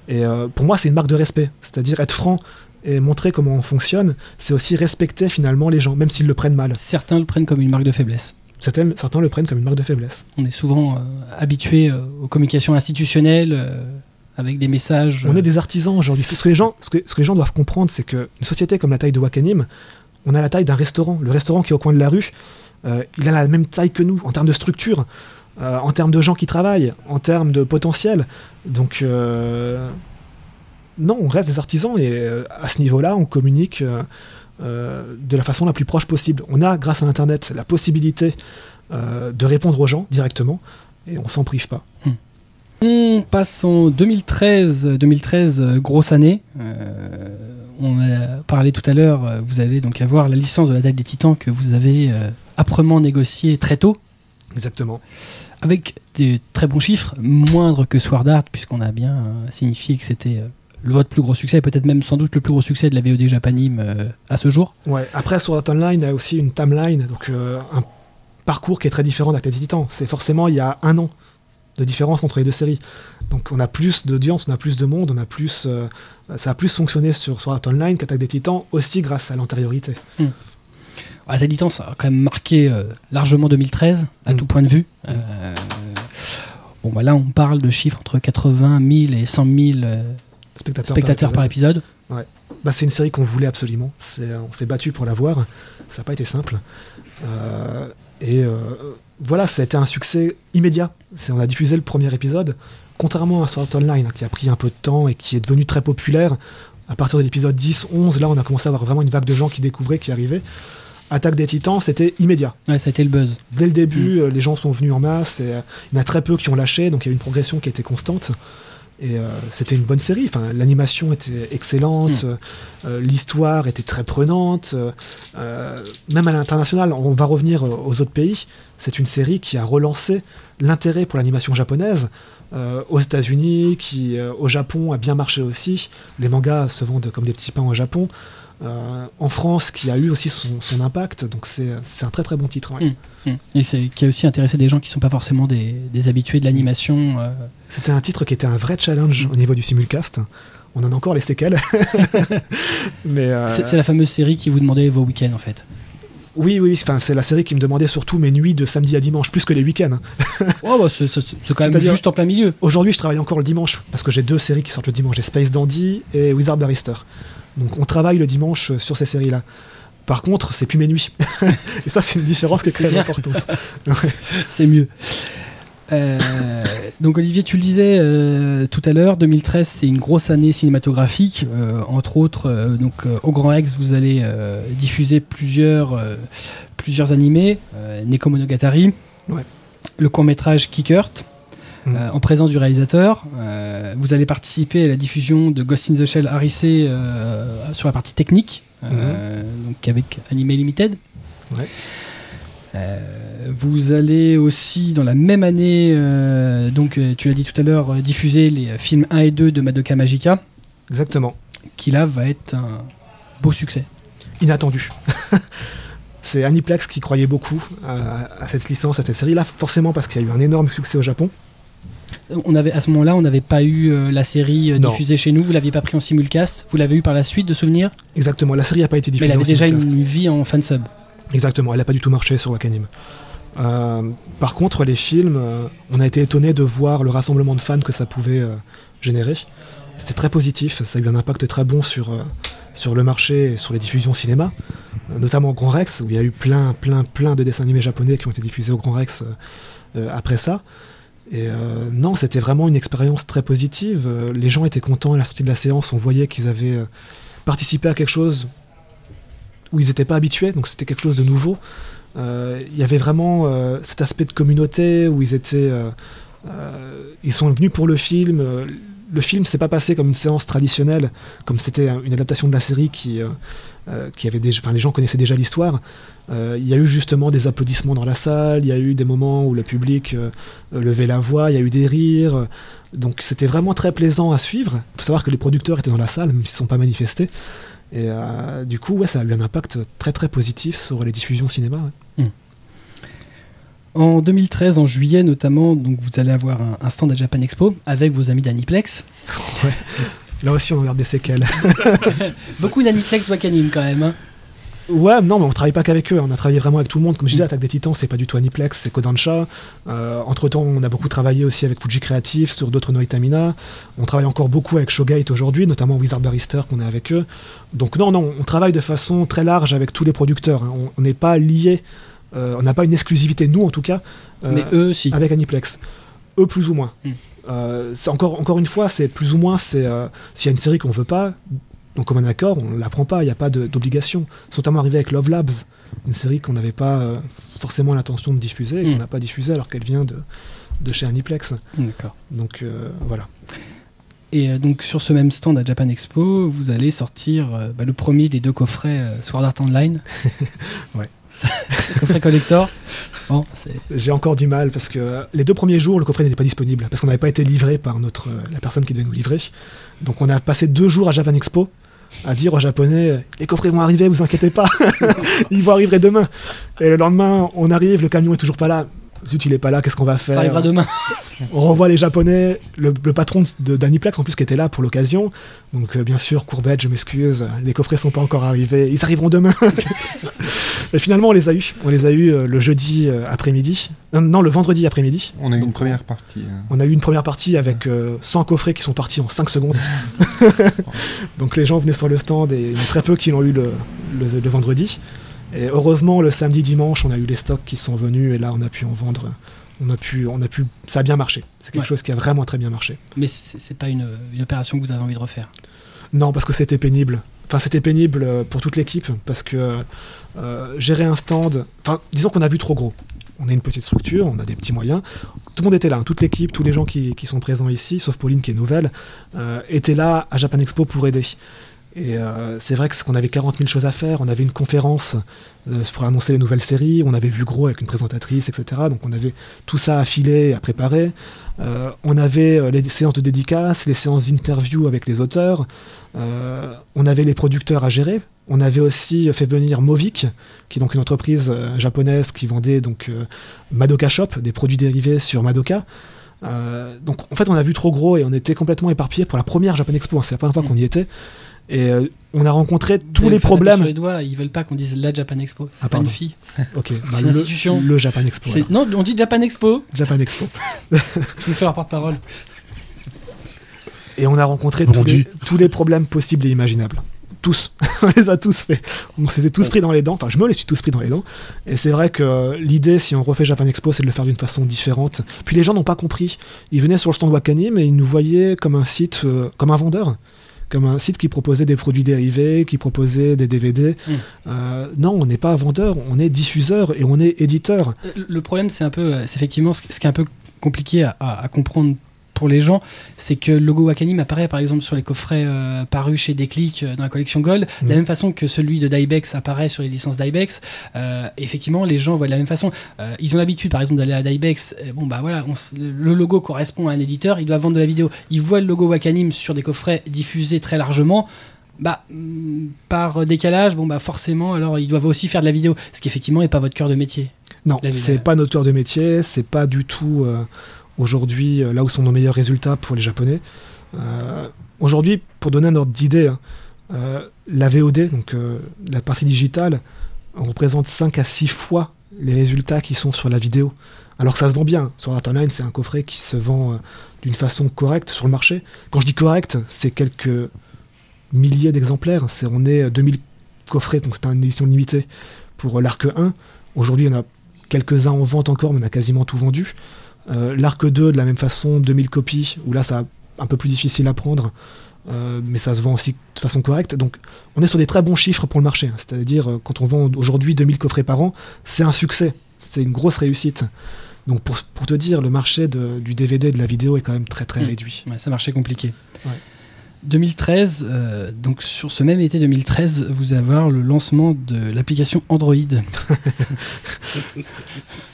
Et euh, pour moi, c'est une marque de respect. C'est-à-dire être franc et montrer comment on fonctionne, c'est aussi respecter finalement les gens, même s'ils le prennent mal. Certains le prennent comme une marque de faiblesse. Certains, certains le prennent comme une marque de faiblesse. On est souvent euh, habitué euh, aux communications institutionnelles euh, avec des messages. On est des artisans aujourd'hui. Ce que les gens, ce que, ce que les gens doivent comprendre, c'est qu'une société comme la taille de Wakanim, on a la taille d'un restaurant. Le restaurant qui est au coin de la rue, euh, il a la même taille que nous en termes de structure, euh, en termes de gens qui travaillent, en termes de potentiel. Donc, euh, non, on reste des artisans et à ce niveau-là, on communique euh, de la façon la plus proche possible. On a, grâce à Internet, la possibilité euh, de répondre aux gens directement et on s'en prive pas. On passe en 2013. 2013, euh, grosse année. Euh, on a parlé tout à l'heure. Vous allez donc avoir la licence de la date des Titans que vous avez âprement négociée très tôt, Exactement. avec des très bons chiffres, moindres que Sword Art, puisqu'on a bien signifié que c'était votre plus gros succès, peut-être même sans doute le plus gros succès de la VOD Japanime euh, à ce jour. Ouais. Après, sur Art Online, a aussi une timeline, donc euh, un parcours qui est très différent d'Attaque des Titans. C'est forcément il y a un an de différence entre les deux séries. Donc on a plus d'audience, on a plus de monde, on a plus, euh, ça a plus fonctionné sur Sword Art Online qu'Attaque des Titans, aussi grâce à l'antériorité. Attaque des Titans, ça a quand même marqué largement 2013, à Mm. tout point de vue. Euh, bon, bah là, on parle de chiffres entre 80 000 et 100 000 euh, Spectateurs, spectateurs par épisode. épisode. Bah, c'est une série qu'on voulait absolument. On s'est battu pour la voir. Ça n'a pas été simple. Euh, et euh, voilà, ça a été un succès immédiat. On a diffusé le premier épisode, contrairement à Sword Art Online, hein, qui a pris un peu de temps et qui est devenu très populaire. À partir de l'épisode 10, 11, là, on a commencé à avoir vraiment une vague de gens qui découvraient, qui arrivaient. Attaque des Titans, c'était immédiat. Ouais, ça a été le buzz. Dès le début, euh, les gens sont venus en masse. Et, il y en a très peu qui ont lâché, donc il y a eu une progression qui a été constante. Et euh, c'était une bonne série. Enfin, l'animation était excellente, Mm. euh, l'histoire était très prenante. euh, euh, même à l'international, on va revenir euh, aux autres pays. C'est une série qui a relancé l'intérêt pour l'animation japonaise. euh, aux États-Unis, qui euh, au Japon a bien marché aussi. Les mangas se vendent comme des petits pains au Japon. Euh, en France, qui a eu aussi son, son impact. Donc c'est un très très bon titre. ouais. Mm. Mm. Et c'est qui a aussi intéressé des gens qui sont pas forcément des, des habitués de l'animation. euh. C'était un titre qui était un vrai challenge au niveau du simulcast. On en a encore les séquelles. [LAUGHS] Mais euh, C'est la fameuse série qui vous demandait vos week-ends en fait. oui, oui, enfin, c'est la série qui me demandait surtout mes nuits de samedi à dimanche, plus que les week-ends. [LAUGHS] Oh, bah, c'est quand même juste en plein milieu. Aujourd'hui, je travaille encore le dimanche parce que j'ai deux séries qui sortent le dimanche j'ai Space Dandy et Wizard Barrister. Donc on travaille le dimanche sur ces séries-là. Par contre, c'est plus mes nuits. [LAUGHS] et ça, c'est une différence qui est très importante. [LAUGHS] Ouais. C'est mieux. Euh, donc Olivier, tu le disais euh, tout à l'heure, 2013 c'est une grosse année cinématographique. Euh, entre autres, donc au Grand Rex vous allez diffuser plusieurs plusieurs animés, Neko Monogatari, Ouais. le court métrage Kickert. Mm. euh, en présence du réalisateur, Euh, vous allez participer à la diffusion de Ghost in the Shell Harissé euh, sur la partie technique, euh, donc avec Anime Limited. Ouais. Euh, vous allez aussi, dans la même année, euh, donc tu l'as dit tout à l'heure, euh, diffuser les films 1 et 2 de Madoka Magica, Exactement. qui là va être un beau succès. inattendu. [LAUGHS] c'est Aniplex qui croyait beaucoup à, à cette licence, à cette série-là, forcément parce qu'il y a eu un énorme succès au Japon. On avait, à ce moment-là, on n'avait pas eu euh, la série euh, diffusée chez nous, vous l'aviez pas pris en simulcast, vous l'avez eu par la suite de souvenirs, Exactement, la série n'a pas été mais diffusée elle avait en déjà une vie en fansub. Exactement, elle n'a pas du tout marché sur Wakanim. Euh, par contre, les films, on a été étonné de voir le rassemblement de fans que ça pouvait générer. C'était très positif, ça a eu un impact très bon sur, sur le marché et sur les diffusions cinéma, notamment au Grand Rex, où il y a eu plein, plein, plein de dessins animés japonais qui ont été diffusés au Grand Rex après ça. Et euh, non, c'était vraiment une expérience très positive. Euh, les gens étaient contents à la sortie de la séance, on voyait qu'ils avaient euh, participé à quelque chose où ils n'étaient pas habitués, donc c'était quelque chose de nouveau. Il y avait vraiment cet aspect de communauté où ils étaient, ils sont venus pour le film. Le film s'est pas passé comme une séance traditionnelle, comme c'était une adaptation de la série qui, euh, qui avait déjà, enfin les gens connaissaient déjà l'histoire. Euh, Il y a eu justement des applaudissements dans la salle, il y a eu des moments où le public euh, levait la voix, il y a eu des rires. Donc c'était vraiment très plaisant à suivre. Il faut savoir que les producteurs étaient dans la salle, même s'ils ne sont pas manifestés. Et du coup, ouais, ça a eu un impact très très positif sur les diffusions cinéma. ouais. En 2013, en juillet notamment, donc vous allez avoir un, un stand à Japan Expo avec vos amis d'Aniplex. [LAUGHS] Là aussi, on regarde des séquelles. [LAUGHS] Beaucoup d'Aniplex Wakanim quand même. hein. Ouais, non, mais on travaille pas qu'avec eux. On a travaillé vraiment avec tout le monde. Comme je disais, Attaque des Titans, c'est pas du tout Aniplex, c'est Kodansha. Euh, entre temps, on a beaucoup travaillé aussi avec Fuji Creative sur d'autres Noitamina. On travaille encore beaucoup avec Showgate aujourd'hui, notamment Wizard Barrister qu'on est avec eux. Donc non, non, on travaille de façon très large avec tous les producteurs. hein. On- n'est pas lié, euh, on n'a pas une exclusivité, nous en tout cas, euh, Mais eux, si. avec Aniplex. Eux, plus ou moins. Hmm. Euh, c'est encore, encore une fois, c'est plus ou moins, c'est euh, s'il y a une série qu'on veut pas, donc comme un accord, on la prend pas, il n'y a pas d'obligation. C'est notamment arrivé avec Love Labs, une série qu'on n'avait pas euh, forcément l'intention de diffuser, et qu'on Hmm. n'a pas diffusée alors qu'elle vient de, de chez Aniplex. D'accord. Donc euh, voilà. Et donc sur ce même stand à Japan Expo, vous allez sortir bah, le premier des deux coffrets Sword Art Online. [LAUGHS] Ouais. [LAUGHS] coffret collector. J'ai encore du mal parce que euh, les deux premiers jours, le coffret n'était pas disponible parce qu'on n'avait pas été livré par notre, euh, la personne qui devait nous livrer. Donc on a passé deux jours à Japan Expo à dire aux Japonais euh, les coffrets vont arriver, vous inquiétez pas, [LAUGHS] ils vont arriver demain. Et le lendemain, on arrive, le camion est toujours pas là. Zut, il est pas là, qu'est-ce qu'on va faire Ça arrivera demain. On revoit les Japonais, le, le patron de d'Aniplex en plus qui était là pour l'occasion. Donc euh, bien sûr, Courbette, je m'excuse, les coffrets sont pas encore arrivés, ils arriveront demain. [LAUGHS] Et finalement, on les a eu. On les a eu euh, le jeudi euh, après-midi. Non, non, le vendredi après-midi. On a eu une première partie. euh. On a eu une première partie avec euh, 100 coffrets qui sont partis en 5 secondes. [LAUGHS] Donc les gens venaient sur le stand et il y en a très peu qui l'ont eu le, le- le vendredi. Et heureusement, le samedi, dimanche, on a eu les stocks qui sont venus et là, on a pu en vendre. On a pu, on a pu, ça a bien marché. C'est quelque Ouais. chose qui a vraiment très bien marché. Mais c'est pas une, une opération que vous avez envie de refaire? Non, parce que c'était pénible. Enfin, c'était pénible euh, pour toute l'équipe parce que euh, gérer un stand. Enfin, disons qu'on a vu trop gros. On est une petite structure, on a des petits moyens. Tout le monde était là, hein, toute l'équipe, tous les gens qui, qui sont présents ici, sauf Pauline qui est nouvelle, euh, étaient là à Japan Expo pour aider. Et euh, c'est vrai qu'on avait 40 000 choses à faire. On avait une conférence euh, pour annoncer les nouvelles séries. On avait vu gros avec une présentatrice, etc. Donc on avait tout ça à filer, à préparer. Euh, on avait euh, les séances de dédicaces, les séances d'interview avec les auteurs. On avait les producteurs à gérer. On avait aussi fait venir Movic, qui est donc une entreprise japonaise qui vendait donc Madoka Shop, des produits dérivés sur Madoka. Donc en fait on a vu trop gros et on était complètement éparpillés pour la première Japan Expo. hein. C'est la première fois Mm. qu'on y était. Et euh, on a rencontré Vous tous les me problèmes. Sur les doigts, ils veulent pas qu'on dise la Japan Expo. C'est Ah, pas une fille. [LAUGHS] Ok, bah, C'est le, l'institution. le Japan Expo. Non, on dit Japan Expo. Japan Expo. [LAUGHS] Je vous fais leur porte-parole. Et on a rencontré tous Vendu. les, tous les problèmes possibles et imaginables. Tous. [LAUGHS] on les a tous fait. On s'était tous pris dans les dents. Enfin, je me les suis tous pris dans les dents. Et c'est vrai que euh, l'idée, si on refait Japan Expo, c'est de le faire d'une façon différente. Puis les gens n'ont pas compris. Ils venaient sur le stand Wakanim et ils nous voyaient comme un site, euh, comme un vendeur. Comme un site qui proposait des produits dérivés, qui proposait des DVD. Mm. Euh, non, on n'est pas vendeur, on est diffuseur et on est éditeur. Euh, Le problème, c'est un peu, euh, c'est effectivement ce ce qui est un peu compliqué à, à- à comprendre pour les gens, c'est que le logo Wakanim apparaît par exemple sur les coffrets euh, parus chez Déclic euh, dans la collection Gold, de la Mhm. même façon que celui de Dybex apparaît sur les licences Dybex. Euh, effectivement, les gens voient de la même façon. Euh, ils ont l'habitude, par exemple, d'aller à Dybex. bon, bah voilà, on le logo correspond à un éditeur, ils doivent vendre de la vidéo. Ils voient le logo Wakanim sur des coffrets diffusés très largement. Bah, mm, par décalage, bon bah forcément, alors ils doivent aussi faire de la vidéo, ce qui effectivement n'est pas votre cœur de métier. Non, c'est pas notre cœur de métier, c'est pas du tout euh, aujourd'hui euh, là où sont nos meilleurs résultats pour les Japonais. Euh, aujourd'hui, pour donner un ordre d'idée, hein, euh, la VOD, donc la partie digitale, on représente 5 à 6 fois les résultats qui sont sur la vidéo. Alors que ça se vend bien. Sur Art Online, c'est un coffret qui se vend d'une façon correcte sur le marché. Quand je dis correct, c'est quelques milliers d'exemplaires. C'est, on est euh, 2000 coffrets, donc c'est une édition limitée pour l'arc 1. Aujourd'hui, en a quelques-uns en vente encore, mais on a quasiment tout vendu. Euh, L'arc 2, de la même façon, 2000 copies, où là, c'est un peu plus difficile à prendre, euh, mais ça se vend aussi de façon correcte. Donc, on est sur des très bons chiffres pour le marché. C'est-à-dire, euh, quand on vend aujourd'hui 2000 coffrets par an, c'est un succès. C'est une grosse réussite. Donc, pour, pour te dire, le marché de- du DVD et de la vidéo est quand même très, très Mm. réduit. Ouais, ça marchait compliqué. Ouais. 2013, euh, donc sur ce même été 2013, vous allez avoir le lancement de l'application Android, [LAUGHS]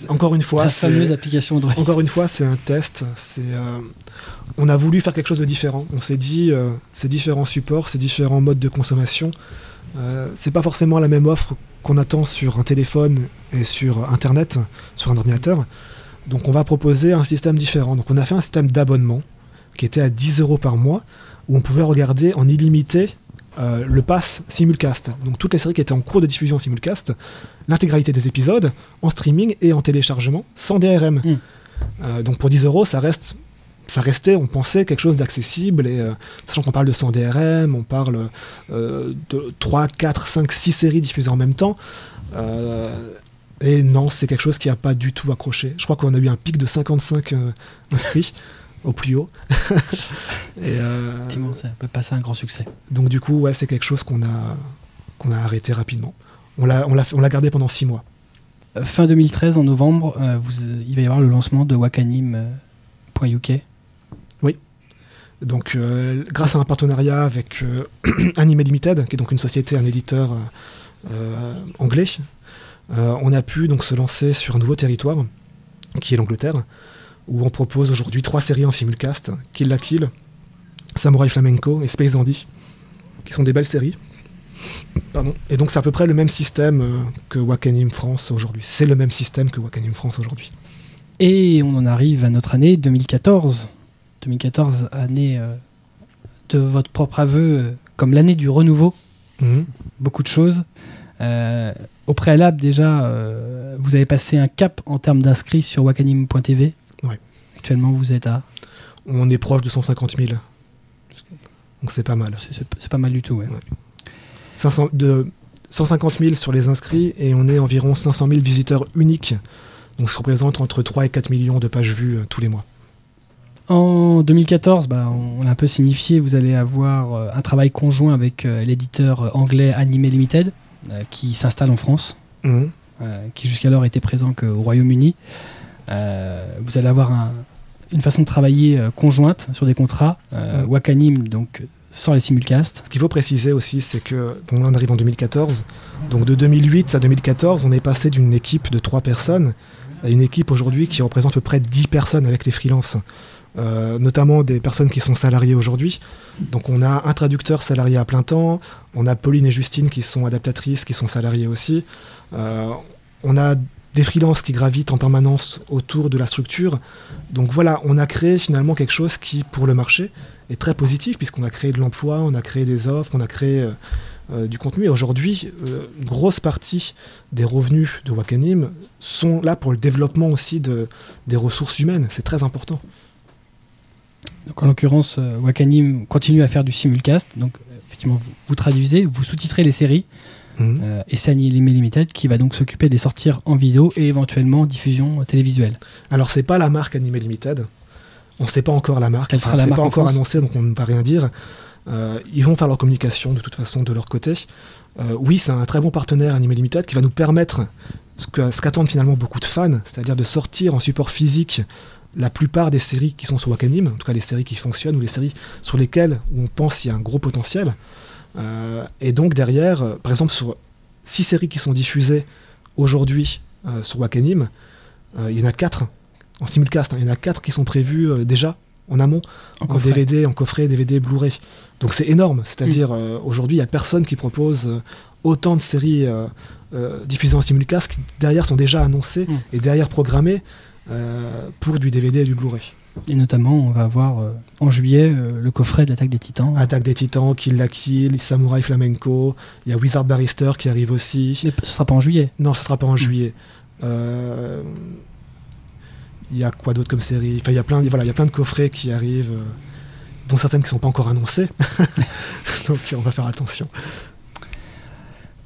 Encore une fois, la fameuse application Android. Encore une fois, c'est un test. C'est, euh, on a voulu faire quelque chose de différent. On s'est dit, euh, ces différents supports, ces différents modes de consommation, c'est pas forcément la même offre qu'on attend sur un téléphone et sur Internet, sur un ordinateur. Donc, on va proposer un système différent. Donc, on a fait un système d'abonnement qui était à 10 euros par mois, où on pouvait regarder en illimité euh, le pass simulcast. Donc, toutes les séries qui étaient en cours de diffusion en simulcast, l'intégralité des épisodes en streaming et en téléchargement sans DRM. Mm. Euh, donc pour 10 euros, ça reste, ça restait, on pensait quelque chose d'accessible et euh, sachant qu'on parle de 100 DRM, on parle de 3, 4, 5, 6 séries diffusées en même temps. Et non, c'est quelque chose qui n'a pas du tout accroché. Je crois qu'on a eu un pic de 55 euh, inscrits au plus haut. [LAUGHS] et, euh, Effectivement, ça peut passer un grand succès. donc du coup, ouais, c'est quelque chose qu'on a, qu'on a arrêté rapidement. On l'a, on l'a, on l'a gardé pendant 6 mois. Euh, Fin 2013, en novembre, euh, vous, il va y avoir le lancement de wakanim.uk. Donc, euh, grâce à un partenariat avec [CLEARS THROAT] Anime Limited, qui est donc une société, un éditeur anglais, on a pu donc se lancer sur un nouveau territoire, qui est l'Angleterre, où on propose aujourd'hui trois séries en simulcast Kill la Kill, Samurai Flamenco et Space Dandy, qui sont des belles séries. Pardon. Et donc, c'est à peu près le même système euh, que Wakanim France aujourd'hui. C'est le même système que Wakanim France aujourd'hui. Et on en arrive à notre année 2014. 2014, année euh, de votre propre aveu, euh, comme l'année du renouveau. Mhm. Beaucoup de choses. Euh, au préalable, déjà, vous avez passé un cap en termes d'inscrits sur wakanim.tv. Ouais. Actuellement, vous êtes à. On est proche de 150 000. Donc c'est pas mal. C'est- pas mal du tout, ouais. 500 de 150 000 sur les inscrits et on est environ 500 000 visiteurs uniques. Donc ça représente entre 3 et 4 millions de pages vues euh, tous les mois. En 2014, bah, on l'a un peu signifié, vous allez avoir euh, un travail conjoint avec euh, l'éditeur euh, anglais Anime Limited, euh, qui s'installe en France, Mhm. euh, qui jusqu'alors était présent qu'au Royaume-Uni. Vous allez avoir un- une façon de travailler euh, conjointe sur des contrats. Euh. Wakanim, donc, sans les simulcasts. Ce qu'il faut préciser aussi, c'est que là, on arrive en 2014. Donc de 2008 à 2014, on est passé d'une équipe de 3 personnes à une équipe aujourd'hui qui représente à peu près 10 personnes avec les freelances. Euh, notamment des personnes qui sont salariées aujourd'hui. Donc on a un traducteur salarié à plein temps, on a Pauline et Justine qui sont adaptatrices, qui sont salariées aussi. Euh, on a des freelances qui gravitent en permanence autour de la structure. Donc voilà, on a créé finalement quelque chose qui, pour le marché, est très positif puisqu'on a créé de l'emploi, on a créé des offres, on a créé euh, euh, du contenu. Et aujourd'hui, euh, une grosse partie des revenus de Wakanim sont là pour le développement aussi de, des ressources humaines. C'est très important. Donc, en l'occurrence, euh, Wakanim continue à faire du simulcast. Donc, euh, effectivement, vous traduisez, vous sous-titrez les séries. Mhm. Euh, et Limited qui va donc s'occuper de les sortir en vidéo et éventuellement diffusion télévisuelle. Alors, c'est pas la marque Anime Limited. On ne sait pas encore la marque. La c'est pas en encore annoncé, donc on ne peut rien dire. Euh, ils vont faire leur communication de toute façon de leur côté. Euh, oui, c'est un très bon partenaire Anime Limited qui va nous permettre ce qu'attendent finalement beaucoup de fans, c'est-à-dire de sortir en support physique la plupart des séries qui sont sur Wakanim, en tout cas les séries qui fonctionnent ou les séries sur lesquelles on pense qu'il y a un gros potentiel. Euh, et donc derrière, euh, par exemple sur six séries qui sont diffusées aujourd'hui euh, sur Wakanim, il y en a quatre en simulcast, hein, il y en a quatre qui sont prévues déjà en amont, En. DVD, en coffret, DVD, Blu-ray. Donc c'est énorme, c'est-à-dire euh, aujourd'hui il n'y a personne qui propose euh, autant de séries euh, diffusées en simulcast qui derrière sont déjà annoncées Mm. et derrière programmées pour du DVD et du Blu-ray. Et notamment, on va avoir euh, en juillet euh, le coffret de l'attaque des titans. Attaque des Titans, Kill la Kill, Samurai Flamenco, il y a Wizard Barrister qui arrive aussi. Mais ce sera pas en juillet. Non, ce sera pas en juillet. Euh, Il y a quoi d'autre comme série? Enfin, il y a plein, voilà, il y a plein de coffrets qui arrivent, dont certaines qui sont pas encore annoncées. [LAUGHS] [LAUGHS] Donc, on va faire attention.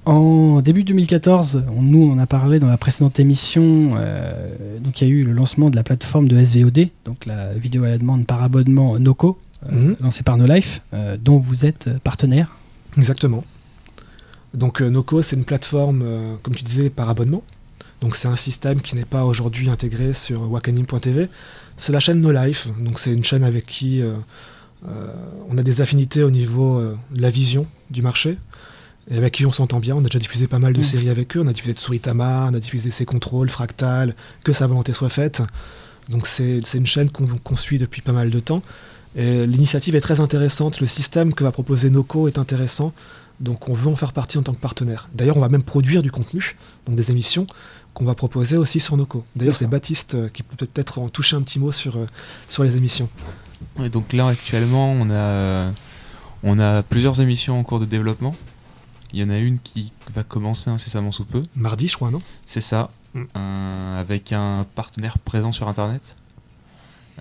En début 2014, on- nous on a parlé dans la précédente émission, euh, donc il y a eu le lancement de la plateforme de SVOD, donc la vidéo à la demande par abonnement Noco, euh, Mhm. lancée par No Life, euh, dont vous êtes partenaire. Exactement. Donc, Noco, c'est une plateforme, comme tu disais, par abonnement. Donc, c'est un système qui n'est pas aujourd'hui intégré sur wakanim.tv. C'est la chaîne No Life. Donc, c'est une chaîne avec qui on a des affinités au niveau de la vision du marché. Et avec qui on s'entend bien. On a déjà diffusé pas mal de Mm. séries avec eux. On a diffusé Tsuritama, on a diffusé ses contrôles, Fractal, que sa volonté soit faite. Donc, c'est une chaîne qu'on suit depuis pas mal de temps. L'initiative est très intéressante. Le système que va proposer Noco est intéressant. Donc on veut en faire partie en tant que partenaire. D'ailleurs, on va même produire du contenu, donc des émissions qu'on va proposer aussi sur Noco. D'ailleurs, c'est Baptiste euh, qui peut peut-être en toucher un petit mot sur, euh, sur les émissions. Ouais, donc là actuellement on a on a plusieurs émissions en cours de développement. Il y en a une qui va commencer incessamment sous peu, Mardi, je crois, non? C'est ça, Mm. euh, avec un partenaire présent sur internet.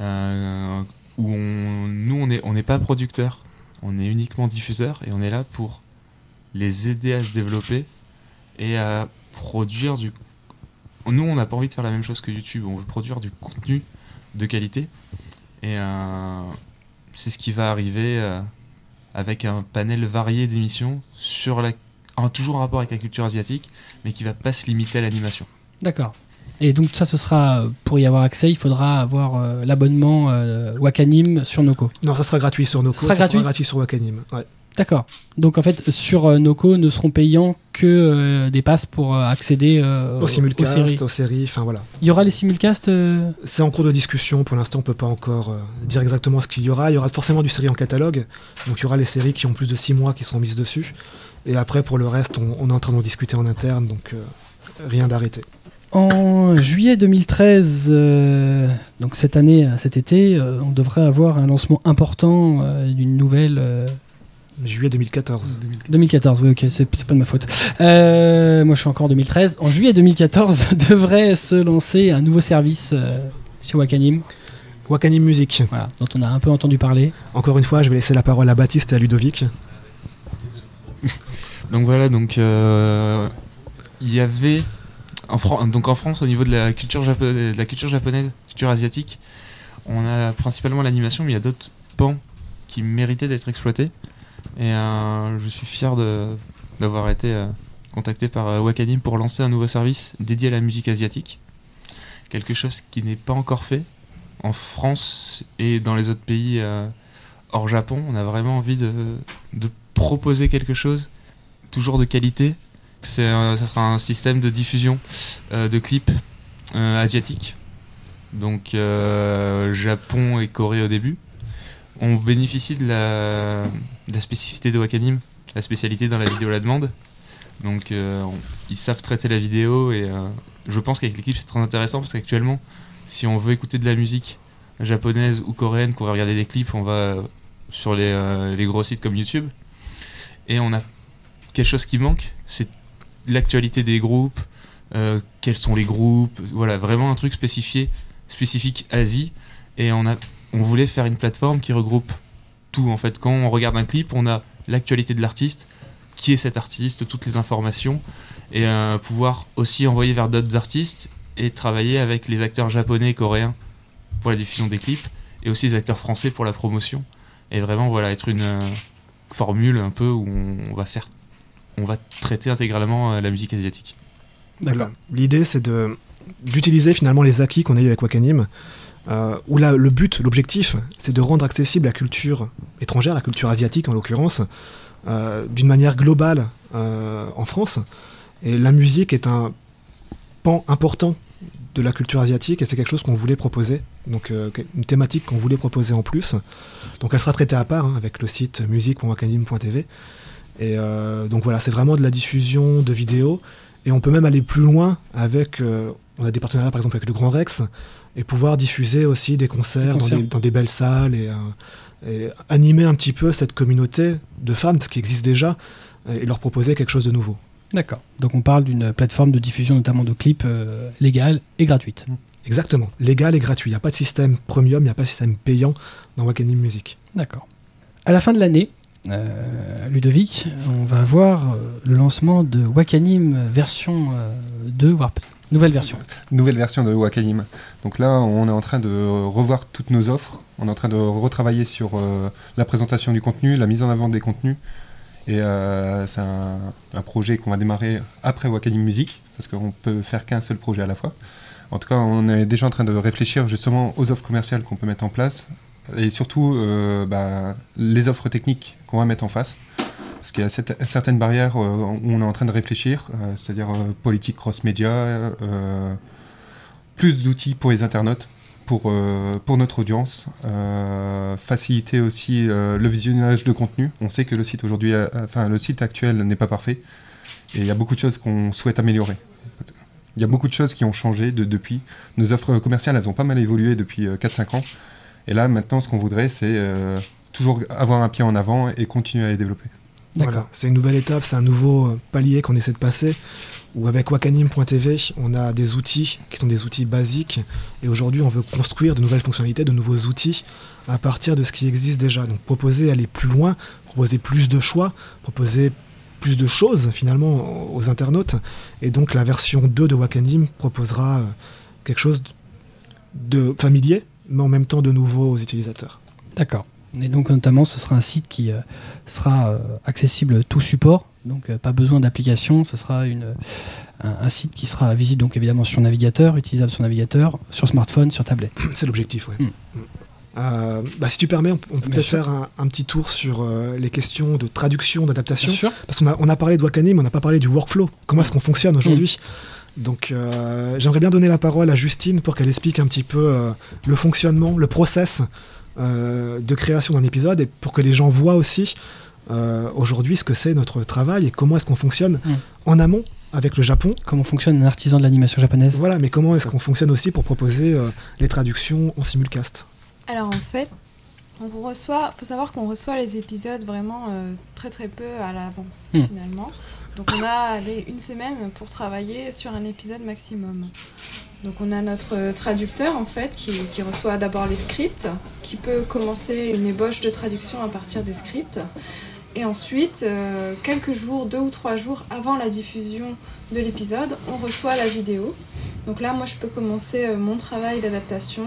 euh, où on, nous on n'est on pas producteur, on est uniquement diffuseur et on est là pour les aider à se développer et à produire du. Nous on n'a pas envie de faire la même chose que YouTube, on veut produire du contenu de qualité et euh, c'est ce qui va arriver avec un panel varié d'émissions sur la en toujours en rapport avec la culture asiatique, mais qui va pas se limiter à l'animation. D'accord. Et donc ça, ce sera, euh, pour y avoir accès, il faudra avoir euh, l'abonnement euh, Wakanim sur Noco. Non, ça sera gratuit sur Noco, Ça sera ça gratuit sera gratuit sur Wakanim. Ouais. D'accord. Donc en fait, sur euh, Noco, ne seront payants que euh, des passes pour euh, accéder euh, Au aux simulcast, séries. aux séries, enfin voilà. Il y aura les simulcasts C'est en cours de discussion, pour l'instant on peut pas encore dire exactement ce qu'il y aura. Il y aura forcément du série en catalogue, donc il y aura les séries qui ont plus de 6 mois qui sont mises dessus. Et après pour le reste, on, on est en train d'en discuter en interne, donc rien d'arrêté. En juillet 2013, euh, donc cette année, cet été, euh, on devrait avoir un lancement important euh, d'une nouvelle. Juillet 2014. 2014, oui, ok, c'est pas de ma faute. Euh, moi, je suis encore en 2013. En juillet 2014, [LAUGHS] devrait se lancer un nouveau service euh, chez Wakanim, Wakanim Music. voilà, dont on a un peu entendu parler. Encore une fois, je vais laisser la parole à Baptiste et à Ludovic. [LAUGHS] Donc voilà, donc euh, il y avait en, Fran- donc en France au niveau de la culture japonaise, de la culture japonaise, culture asiatique, on a principalement l'animation, mais il y a d'autres pans qui méritaient d'être exploités. Et euh, je suis fier d'avoir été euh, contacté par euh, Wakanim pour lancer un nouveau service dédié à la musique asiatique. Quelque chose qui n'est pas encore fait en France et dans les autres pays hors Japon. On a vraiment envie de, proposer quelque chose toujours de qualité. C'est ça sera un système de diffusion de clips asiatiques. Donc Japon et Corée au début. On bénéficie de la, la spécificité de Wakanim, la spécialité dans la vidéo à la demande. Donc euh, ils savent traiter la vidéo et euh, je pense qu'avec l'équipe c'est très intéressant parce qu'actuellement si on veut écouter de la musique japonaise ou coréenne, qu'on va regarder des clips, on va euh, sur les, les gros sites comme YouTube. Et on a quelque chose qui manque, c'est l'actualité des groupes, quels sont les groupes, voilà, vraiment un truc spécifié, spécifique Asie. Et on, a, on voulait faire une plateforme qui regroupe en fait. Quand on regarde un clip, on a l'actualité de l'artiste, qui est cet artiste, toutes les informations, et euh, pouvoir aussi envoyer vers d'autres artistes et travailler avec les acteurs japonais et coréens pour la diffusion des clips, et aussi les acteurs français pour la promotion. Et vraiment, voilà, être une euh, formule un peu où on, va faire, on va traiter intégralement euh, la musique asiatique. Voilà. L'idée, c'est de d'utiliser finalement les acquis qu'on a eu avec Wakanim, euh, où là, le but, l'objectif, c'est de rendre accessible la culture étrangère, la culture asiatique en l'occurrence, euh, d'une manière globale euh, en France. Et la musique est un pan important de la culture asiatique et c'est quelque chose qu'on voulait proposer, donc une thématique qu'on voulait proposer en plus. Donc elle sera traitée à part hein, avec le site musique.wakanim.tv. Et donc voilà, c'est vraiment de la diffusion de vidéos et on peut même aller plus loin avec. On a des partenariats par exemple avec le Grand Rex et pouvoir diffuser aussi des concerts, Des concerts. Dans, des, dans des belles salles et, euh, et animer un petit peu cette communauté de fans, ce qui existe déjà, et leur proposer quelque chose de nouveau. D'accord. Donc on parle d'une plateforme de diffusion notamment de clips euh, légale et gratuite. Exactement, légal et gratuit. Il n'y a pas de système premium, il n'y a pas de système payant dans Wakanim Music. D'accord. À la fin de l'année, euh, Ludovic, on va avoir euh, le lancement de Wakanim version euh, 2, voire nouvelle version. Nouvelle version de Wakanim. Donc là, on est en train de revoir toutes nos offres. On est en train de retravailler sur euh, la présentation du contenu, la mise en avant des contenus. Et euh, c'est un, projet qu'on va démarrer après Wakanim Music, parce qu'on peut faire qu'un seul projet à la fois. En tout cas, on est déjà en train de réfléchir justement aux offres commerciales qu'on peut mettre en place, et surtout euh, bah, les offres techniques qu'on va mettre en face. Parce qu'il y a certaines barrières euh, où on est en train de réfléchir, euh, c'est-à-dire euh, politique cross-média, plus d'outils pour les internautes, pour, notre audience, faciliter aussi le visionnage de contenu. On sait que le site aujourd'hui, enfin le site actuel n'est pas parfait, et il y a beaucoup de choses qu'on souhaite améliorer. Il y a beaucoup de choses qui ont changé de- depuis. Nos offres commerciales, elles ont pas mal évolué depuis euh, 4-5 ans. Et là, maintenant, ce qu'on voudrait, c'est toujours avoir un pied en avant et continuer à les développer. D'accord. Voilà, c'est une nouvelle étape, c'est un nouveau euh, palier qu'on essaie de passer. Où avec wakanim.tv, on a des outils qui sont des outils basiques. Et aujourd'hui, on veut construire de nouvelles fonctionnalités, de nouveaux outils à partir de ce qui existe déjà. Donc proposer aller plus loin, proposer plus de choix, proposer plus de choses finalement aux internautes. Et donc la version 2 de Wakanim proposera euh, quelque chose de familier, mais en même temps de nouveau aux utilisateurs. D'accord. Et donc notamment, ce sera un site qui euh, sera euh, accessible tout support, donc euh, pas besoin d'application. Ce sera une, un, un site qui sera visible donc évidemment sur navigateur, utilisable sur navigateur, sur smartphone, sur tablette. [CLEARS THROAT] C'est l'objectif, ouais. Mm. Mm. Euh, bah, si tu permets, on, on peut Bien peut-être faire un, un petit tour sur euh, les questions de traduction, d'adaptation. sûr. Parce qu'on a, on a parlé de Wakanim, on n'a pas parlé du workflow. Comment est-ce qu'on fonctionne aujourd'hui Mm. Donc, euh, j'aimerais bien donner la parole à Justine pour qu'elle explique un petit peu le fonctionnement, le process de création d'un épisode et pour que les gens voient aussi euh, aujourd'hui ce que c'est notre travail et comment est-ce qu'on fonctionne en amont avec le Japon. Comment fonctionne un artisan de l'animation japonaise Voilà, mais comment est-ce qu'on fonctionne aussi pour proposer euh, les traductions en simulcast Alors en fait, on reçoit, faut savoir qu'on reçoit les épisodes vraiment euh, très très peu à l'avance Hmm. finalement. Donc on a allez, une semaine pour travailler sur un épisode maximum. Donc on a notre traducteur en fait qui, reçoit d'abord les scripts, qui peut commencer une ébauche de traduction à partir des scripts. Et ensuite, euh, quelques jours, deux ou trois jours avant la diffusion de l'épisode, on reçoit la vidéo. Donc là, moi, je peux commencer euh, mon travail d'adaptation,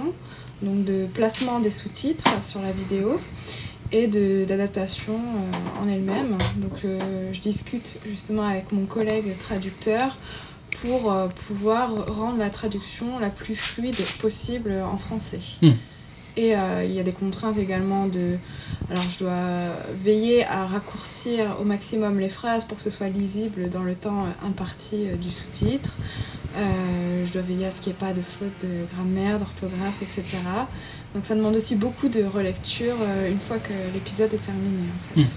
donc de placement des sous-titres sur la vidéo et d'adaptation euh, en elle-même. Donc je discute justement avec mon collègue traducteur pour euh, pouvoir rendre la traduction la plus fluide possible en français. Hmm. Et euh, il y a des contraintes également de... Alors je dois veiller à raccourcir au maximum les phrases pour que ce soit lisible dans le temps imparti euh, du sous-titre. Euh, je dois veiller à ce qu'il n'y ait pas de faute de grammaire, d'orthographe, etc. Donc ça demande aussi beaucoup de relecture euh, une fois que l'épisode est terminé en fait. Hmm.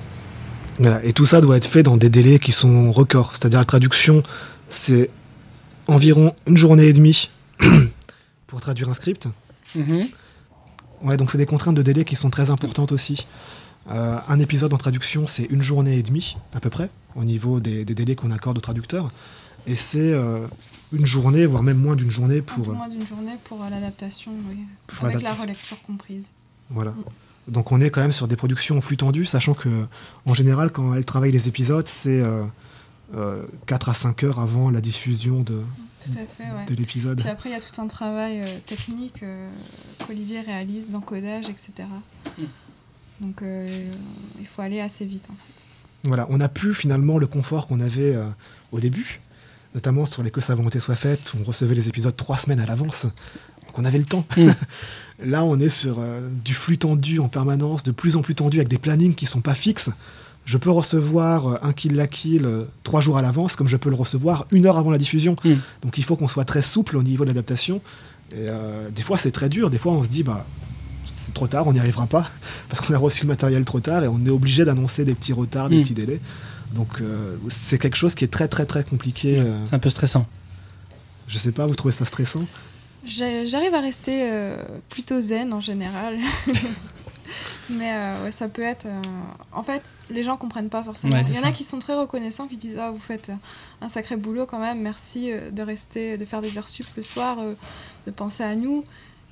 Voilà, Et tout ça doit être fait dans des délais qui sont records. C'est-à-dire la traduction, c'est environ une journée et demie [CLEARS THROAT] pour traduire un script. Mhm. Ouais, donc c'est des contraintes de délai qui sont très importantes aussi. Euh, un épisode en traduction, c'est une journée et demie à peu près, au niveau des, des délais qu'on accorde au traducteur. Et c'est euh, une journée, voire même moins d'une journée Un pour... peu euh, moins d'une journée pour euh, l'adaptation, oui. pour avec la relecture comprise. Voilà. Donc on est quand même sur des productions en flux tendu, sachant que en général, quand elle travaille les épisodes, c'est euh, euh, 4 à 5 heures avant la diffusion de, Tout à fait, ouais. de l'épisode. Puis après, il y a tout un travail euh, technique euh, qu'Olivier réalise d'encodage, etc. Mm. Donc euh, il faut aller assez vite en fait. Voilà, on n'a plus finalement le confort qu'on avait euh, au début, notamment sur les Que sa volonté soit faite, où on recevait les épisodes trois semaines à l'avance. Donc on avait le temps. Mm. [LAUGHS] Là, on est sur euh, du flux tendu en permanence, de plus en plus tendu, avec des plannings qui sont pas fixes. Je peux recevoir euh, un kill la kill euh, trois jours à l'avance, comme je peux le recevoir une heure avant la diffusion. Mm. Donc il faut qu'on soit très souple au niveau de l'adaptation. Et euh, des fois, c'est très dur. Des fois, on se dit, bah, c'est trop tard, on n'y arrivera pas, [LAUGHS] parce qu'on a reçu le matériel trop tard et on est obligé d'annoncer des petits retards, des Mm. petits délais. Donc euh, c'est quelque chose qui est très très très compliqué. euh. C'est un peu stressant. je sais pas, vous trouvez ça stressant? J'arrive à rester euh, plutôt zen en général. [LAUGHS] [LAUGHS] Mais euh, ouais, ça peut être. euh, En fait, les gens comprennent pas forcément. Ouais, Il y en a qui sont très reconnaissants, qui disent Ah, vous faites euh, un sacré boulot quand même, merci de rester, de faire des heures sup le soir, euh, de penser à nous.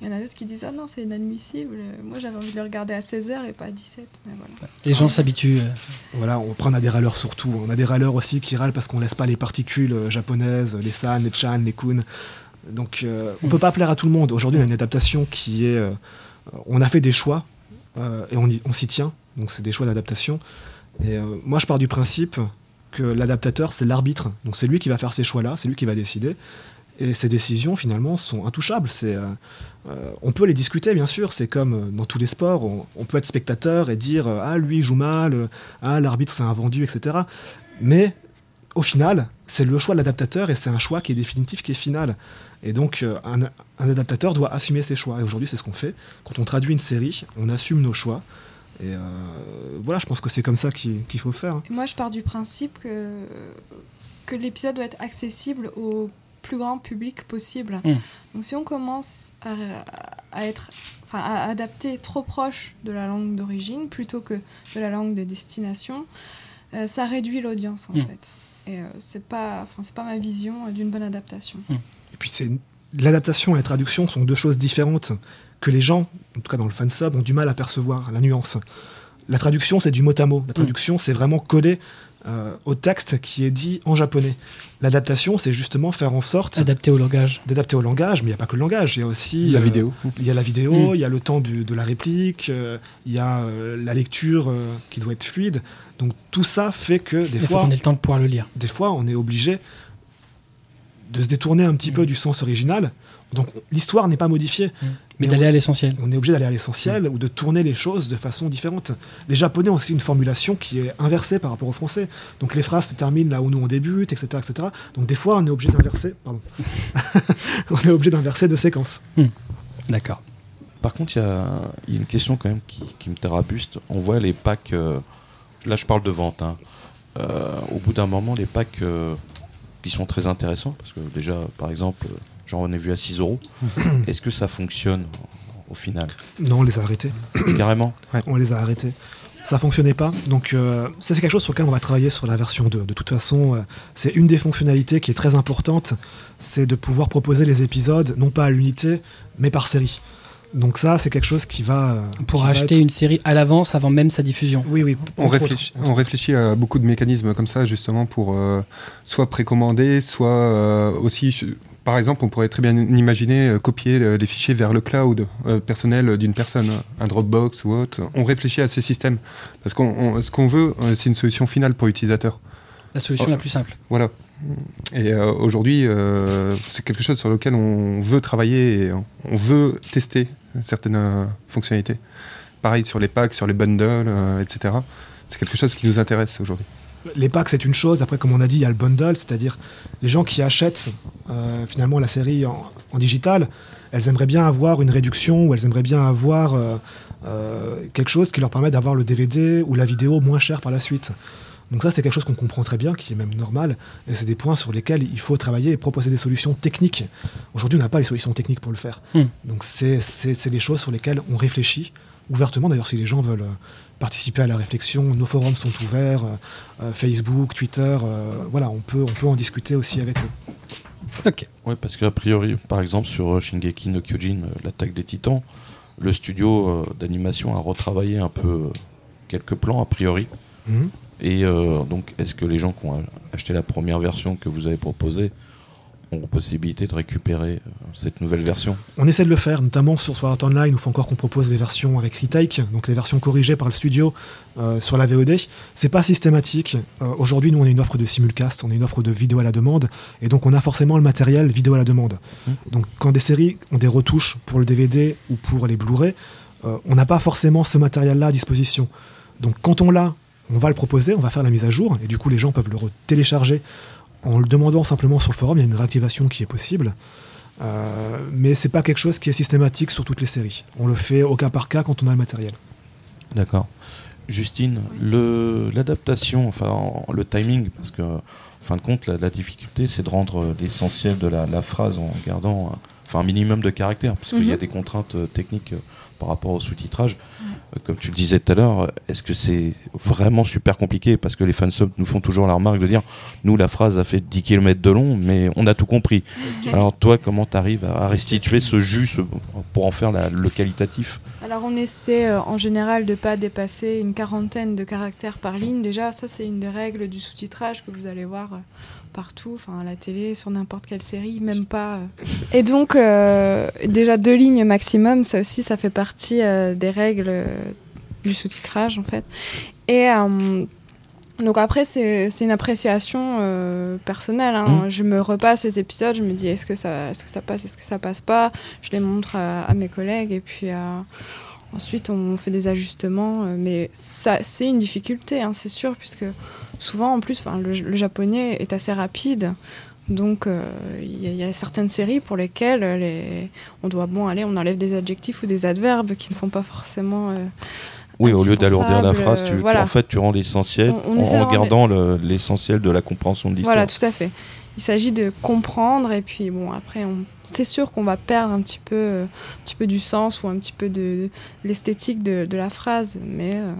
Il y en a d'autres qui disent Ah non, c'est inadmissible. Moi, j'avais envie de le regarder à 16h et pas à 17. Mais voilà. Les gens s'habituent. Voilà, on prend des râleurs surtout. On a des râleurs aussi qui râlent parce qu'on laisse pas les particules japonaises, les san, les chan, les kun. Donc euh, on Mm. peut pas plaire à tout le monde. Aujourd'hui, on a une adaptation qui est. euh, on a fait des choix et on, on s'y tient. Donc c'est des choix d'adaptation. Et euh, moi, je pars du principe que l'adaptateur, c'est l'arbitre. Donc c'est lui qui va faire ces choix-là, c'est lui qui va décider. Et ces décisions, finalement, sont intouchables. Euh, euh, on peut les discuter, bien sûr. C'est comme euh, dans tous les sports. On, peut être spectateur et dire euh, Ah, lui, il joue mal. euh, Ah, l'arbitre, c'est un vendu, etc. Mais au final, c'est le choix de l'adaptateur et c'est un choix qui est définitif, qui est final. Et donc, euh, un, un adaptateur doit assumer ses choix. Et aujourd'hui, c'est ce qu'on fait. Quand on traduit une série, on assume nos choix. Et euh, voilà, je pense que c'est comme ça qu'il faut faire. hein. Moi, je pars du principe que, que l'épisode doit être accessible au plus grand public possible. Mm. Donc, si on commence à, à être, enfin, à adapter trop proche de la langue d'origine plutôt que de la langue de destination, euh, ça réduit l'audience en Mm. fait. Et euh, c'est pas, enfin, c'est pas ma vision d'une bonne adaptation. Et puis, c'est l'adaptation et la traduction sont deux choses différentes que les gens, en tout cas dans le fansub, ont du mal à percevoir, la nuance. La traduction, c'est du mot à mot. La traduction, c'est vraiment collé euh, au texte qui est dit en japonais. L'adaptation, c'est justement faire en sorte adaptés au langage. d'adapter au langage, mais il n'y a pas que le langage, il y a aussi La euh, vidéo. Il y a la vidéo, Mm. il y a le temps du- de la réplique, euh, il y a euh, la lecture euh, qui doit être fluide. Donc tout ça fait que des Il faut fois, ait le temps de pouvoir le lire. des fois, on est obligé de se détourner un petit Mm. peu du sens original. Donc on- l'histoire n'est pas modifiée, Mais Mais d'aller à l'essentiel. on est obligé d'aller à l'essentiel ou de tourner les choses de façon différente. Les Japonais ont aussi une formulation qui est inversée par rapport aux Français. Donc les phrases se terminent là où nous on débute, etc., etc. Donc des fois, on est obligé d'inverser. Pardon. [LAUGHS] on est obligé d'inverser de séquences. D'accord. Par contre, il y, a il y a une question quand même qui, qui me tarabuste. On voit les packs. euh, là, je parle de vente. hein. Euh, au bout d'un moment, les packs euh, qui sont très intéressants, parce que déjà, par exemple, j'en ai vu à 6 euros. [LAUGHS] Est-ce que ça fonctionne au final? Non, on les a arrêtés. [COUGHS] Carrément? On les a arrêtés. Ça fonctionnait pas. Donc, euh, ça, c'est quelque chose sur lequel on va travailler sur la version 2. De toute façon, euh, c'est une des fonctionnalités qui est très importante c'est de pouvoir proposer les épisodes, non pas à l'unité, mais par série. Donc, ça, c'est quelque chose qui va. euh, Pour qui va acheter être- une série à l'avance avant même sa diffusion. Oui, oui. On réfléchit, autres. on réfléchit à beaucoup de mécanismes comme ça, justement, pour euh, soit précommander, soit euh, aussi, je- par exemple, on pourrait très bien imaginer euh, copier le- les fichiers vers le cloud euh, personnel d'une personne, un Dropbox ou autre. On réfléchit à ces systèmes, parce qu'on on- ce qu'on veut, c'est une solution finale pour l'utilisateur. La solution Oh. la plus simple. Voilà. Et euh, aujourd'hui, euh, c'est quelque chose sur lequel on veut travailler et on veut tester certaines euh, fonctionnalités. Pareil sur les packs, sur les bundles, euh, etc. C'est quelque chose qui nous intéresse aujourd'hui. Les packs, c'est une chose. Après, comme on a dit, il y a le bundle, c'est-à-dire les gens qui achètent euh, finalement la série en, digital, elles aimeraient bien avoir une réduction ou elles aimeraient bien avoir quelque chose qui leur permet d'avoir le DVD ou la vidéo moins cher par la suite. Donc ça, c'est quelque chose qu'on comprend très bien, qui est même normal, et c'est des points sur lesquels il faut travailler et proposer des solutions techniques. Aujourd'hui, on n'a pas les solutions techniques pour le faire. Hmm. Donc c'est des choses sur lesquelles on réfléchit ouvertement. D'ailleurs, si les gens veulent euh, participer à la réflexion, nos forums sont ouverts, euh, euh, Facebook, Twitter, euh, voilà, on peut, on peut en discuter aussi avec eux. Ok. Oui, parce qu'a priori, par exemple, sur Shingeki no Kyojin, l'attaque des titans, le studio d'animation a retravaillé un peu quelques plans, a priori. Mhm. Et euh, donc, est-ce que les gens qui ont acheté la première version que vous avez proposée ont possibilité de récupérer euh, cette nouvelle version? On essaie de le faire, notamment sur Sword Art Online, il faut encore qu'on propose les versions avec retake, donc les versions corrigées par le studio euh, sur la VOD. C'est pas systématique. Euh, Aujourd'hui, nous, on a une offre de simulcast, on a une offre de vidéo à la demande, et donc on a forcément le matériel vidéo à la demande. Mhm. Donc quand des séries ont des retouches pour le DVD ou pour les Blu-ray, on n'a pas forcément ce matériel-là à disposition. Donc quand on l'a, on va le proposer, on va faire la mise à jour, et du coup les gens peuvent le télécharger en le demandant simplement sur le forum, il y a une réactivation qui est possible. Euh, mais c'est pas quelque chose qui est systématique sur toutes les séries. On le fait au cas par cas quand on a le matériel. D'accord. Justine, l'adaptation, enfin en- le timing, parce que en fin de compte, la, difficulté, c'est de rendre euh, l'essentiel de la, phrase en gardant un, enfin, un minimum de caractère, parce qu'il y a Mhm. des contraintes euh, techniques euh, par rapport au sous-titrage. Euh, Comme tu le disais tout à l'heure, est-ce que c'est vraiment super compliqué? Parce que les fansubs nous font toujours la remarque de dire nous, la phrase a fait 10 km de long, mais on a tout compris. Alors, toi, comment tu arrives à restituer ce jus ce- pour en faire la- le qualitatif? Alors on essaie euh, en général de pas dépasser une quarantaine de caractères par ligne. Déjà, ça c'est une des règles du sous-titrage que vous allez voir euh, partout, enfin à la télé, sur n'importe quelle série, même pas. euh. [LAUGHS] Et donc euh, déjà deux lignes maximum, ça aussi ça fait partie euh, des règles du sous-titrage en fait. Et euh, donc après, c'est c'est une appréciation euh, personnelle. hein. Mhm. Je me repasse les épisodes, je me dis est-ce que, ça, est -ce que ça passe, est-ce que ça passe pas? Je les montre à, à mes collègues et puis euh, ensuite on fait des ajustements. euh, mais ça, c'est une difficulté, hein, c'est sûr, puisque souvent en plus, le, le japonais est assez rapide. Donc euh, il y, a- il y a certaines séries pour lesquelles euh, les... on doit, bon, aller, on enlève des adjectifs ou des adverbes qui ne sont pas forcément... euh, Oui, au lieu d'alourdir la phrase, tu, voilà. en fait, tu rends l'essentiel en, en rendre- gardant le- l'essentiel de la compréhension de l'histoire. Voilà, tout à fait. Il s'agit de comprendre et puis bon après on... c'est sûr qu'on va perdre un petit peu, euh, un petit peu du sens ou un petit peu de, de l'esthétique de, de la phrase, mais euh,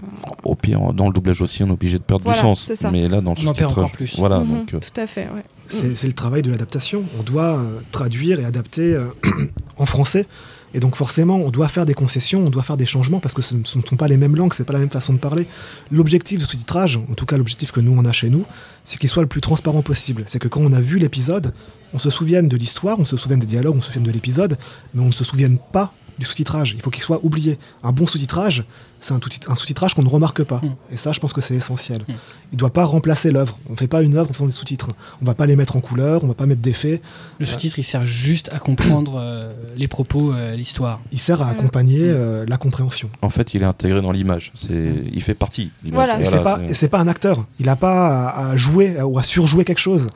Au pire, dans le doublage aussi, on est obligé de perdre Voilà, du sens. c'est ça. Mais là, dans le On en perd encore plus. Voilà, mhm, donc, euh, tout à fait. Ouais. C'est le travail de l'adaptation. On doit euh, traduire et adapter euh, [CLEARS THROAT] en français. Et donc forcément, on doit faire des concessions, on doit faire des changements parce que ce ne sont pas les mêmes langues, c'est pas la même façon de parler. L'objectif du sous-titrage, en tout cas l'objectif que nous on a chez nous, c'est qu'il soit le plus transparent possible. C'est que quand on a vu l'épisode, on se souvienne de l'histoire, on se souvienne des dialogues, on se souvienne de l'épisode, mais on ne se souvienne pas du sous-titrage. Il faut qu'il soit oublié. Un bon sous-titrage, c'est un, tout- un sous-titrage qu'on ne remarque pas. Mm. Et ça, je pense que c'est essentiel. Mm. Il ne doit pas remplacer l'œuvre. On ne fait pas une œuvre en faisant des sous-titres. On va pas les mettre en couleur, on va pas mettre d'effets. Le sous-titre, il sert juste à comprendre euh, les propos, euh, l'histoire. Il sert à accompagner euh, la compréhension. en fait, il est intégré dans l'image. Il fait partie. Voilà, Et Voilà, c'est pas, un acteur. Il n'a pas à, à jouer euh, ou à surjouer quelque chose.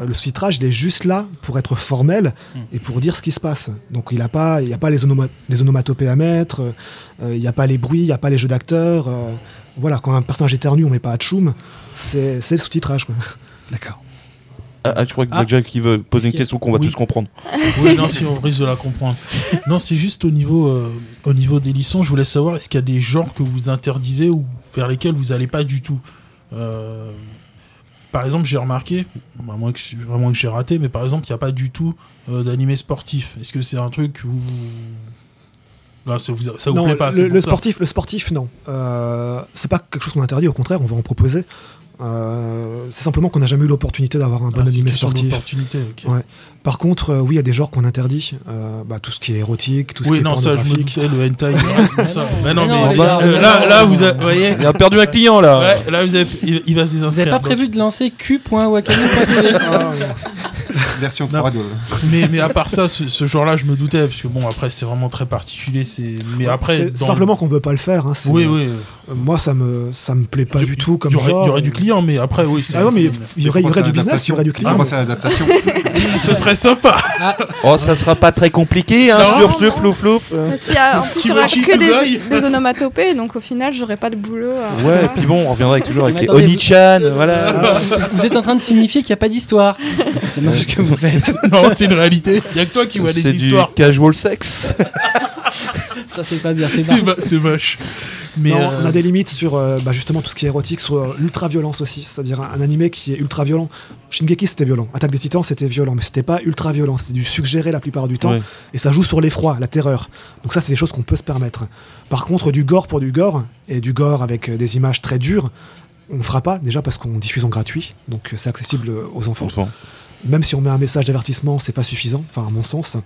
Euh, Le sous-titrage, il est juste là pour être formel Mm. et pour dire ce qui se passe. Donc il n'y a pas, il y a pas les, onoma- les onomatopées à mettre, euh, il n'y a pas les bruits, il n'y a pas les jeux d'acteurs. euh, voilà, quand un personnage éternue, on met pas Hatchoum. C'est c'est le sous-titrage. quoi. D'accord. Ah, ah, je crois que Ah. Qui veut poser une question qu'on va Oui. tous comprendre. Oui, non, si on risque de la comprendre. Non, c'est juste au niveau, euh, au niveau des licences, je voulais savoir est-ce qu'il y a des genres que vous interdisez ou vers lesquels vous n'allez pas du tout? Euh, Par exemple, j'ai remarqué, à moins que, vraiment que j'ai raté, mais par exemple, il n'y a pas du tout euh, d'animé sportif. Est-ce que c'est un truc où. Non, ça vous, ça vous Non, plaît pas le, sportif, le sportif, non. Euh, c'est pas quelque chose qu'on interdit, au contraire, on va en proposer. Euh, c'est simplement qu'on n'a jamais eu l'opportunité d'avoir un bon Ah, c'est une animé sportif. Ouais. Par contre, euh, oui, il y a des genres qu'on interdit. Euh, bah, tout ce qui est érotique, tout ce Oui, qui est non, ça, je me pornographique. doutais, le hentai, c'est pour ça. Mais non, Mais mais, non, gars, euh, mais là, non. là, vous, avez- vous voyez, Il a perdu un client là. ouais, là, vous avez, il, il va se Vous désinscrire. n'avez pas donc. prévu de lancer q.wakami.tv Ah, Version Non. 3 de... mais, mais à part ça, ce, ce genre-là, je me doutais, parce que bon, après, c'est vraiment très particulier. C'est... Mais après, c'est dans- simplement qu'on veut pas le faire. hein, c'est- Oui, oui. euh, Moi, ça me, ça me plaît pas y- du tout comme il y aurait, genre. il y aurait du client, mais après, oui. c'est- Ah non, mais il y aurait, il y aurait du business, il y aurait du client. Moi, c'est l'adaptation. [LAUGHS] ce serait sympa. Oh, ça sera pas très compliqué, hein, Non, sur s'il y a- en plus, il y aura que des, des onomatopées, donc au final, j'aurai pas de boulot. euh, Ouais, et puis bon, on reviendra avec, toujours avec les attendez, vous- Oni-chan, voilà. Vous êtes en train de signifier qu'il n'y a pas d'histoire. C'est moche que vous faites. [LAUGHS] non, c'est une réalité. Il y a que toi qui vois C'est des du histoires. casual sex. Ça, c'est pas bien, c'est. [LAUGHS] C'est C'est moche. Mais non, euh, on a des limites sur euh, bah, justement tout ce qui est érotique, sur euh, l'ultra-violence aussi. C'est-à-dire un, un animé qui est ultra-violent. Shingeki, c'était violent. Attaque des titans, c'était violent. Mais c'était pas ultra-violent. C'était du suggéré la plupart du temps. Ouais. Et ça joue sur l'effroi, la terreur. Donc ça, c'est des choses qu'on peut se permettre. Par contre, du gore pour du gore, et du gore avec euh, des images très dures, on ne fera pas. Déjà parce qu'on diffuse en gratuit. Donc euh, c'est accessible euh, aux enfants. Même si on met un message d'avertissement, c'est pas suffisant. Enfin, à mon sens.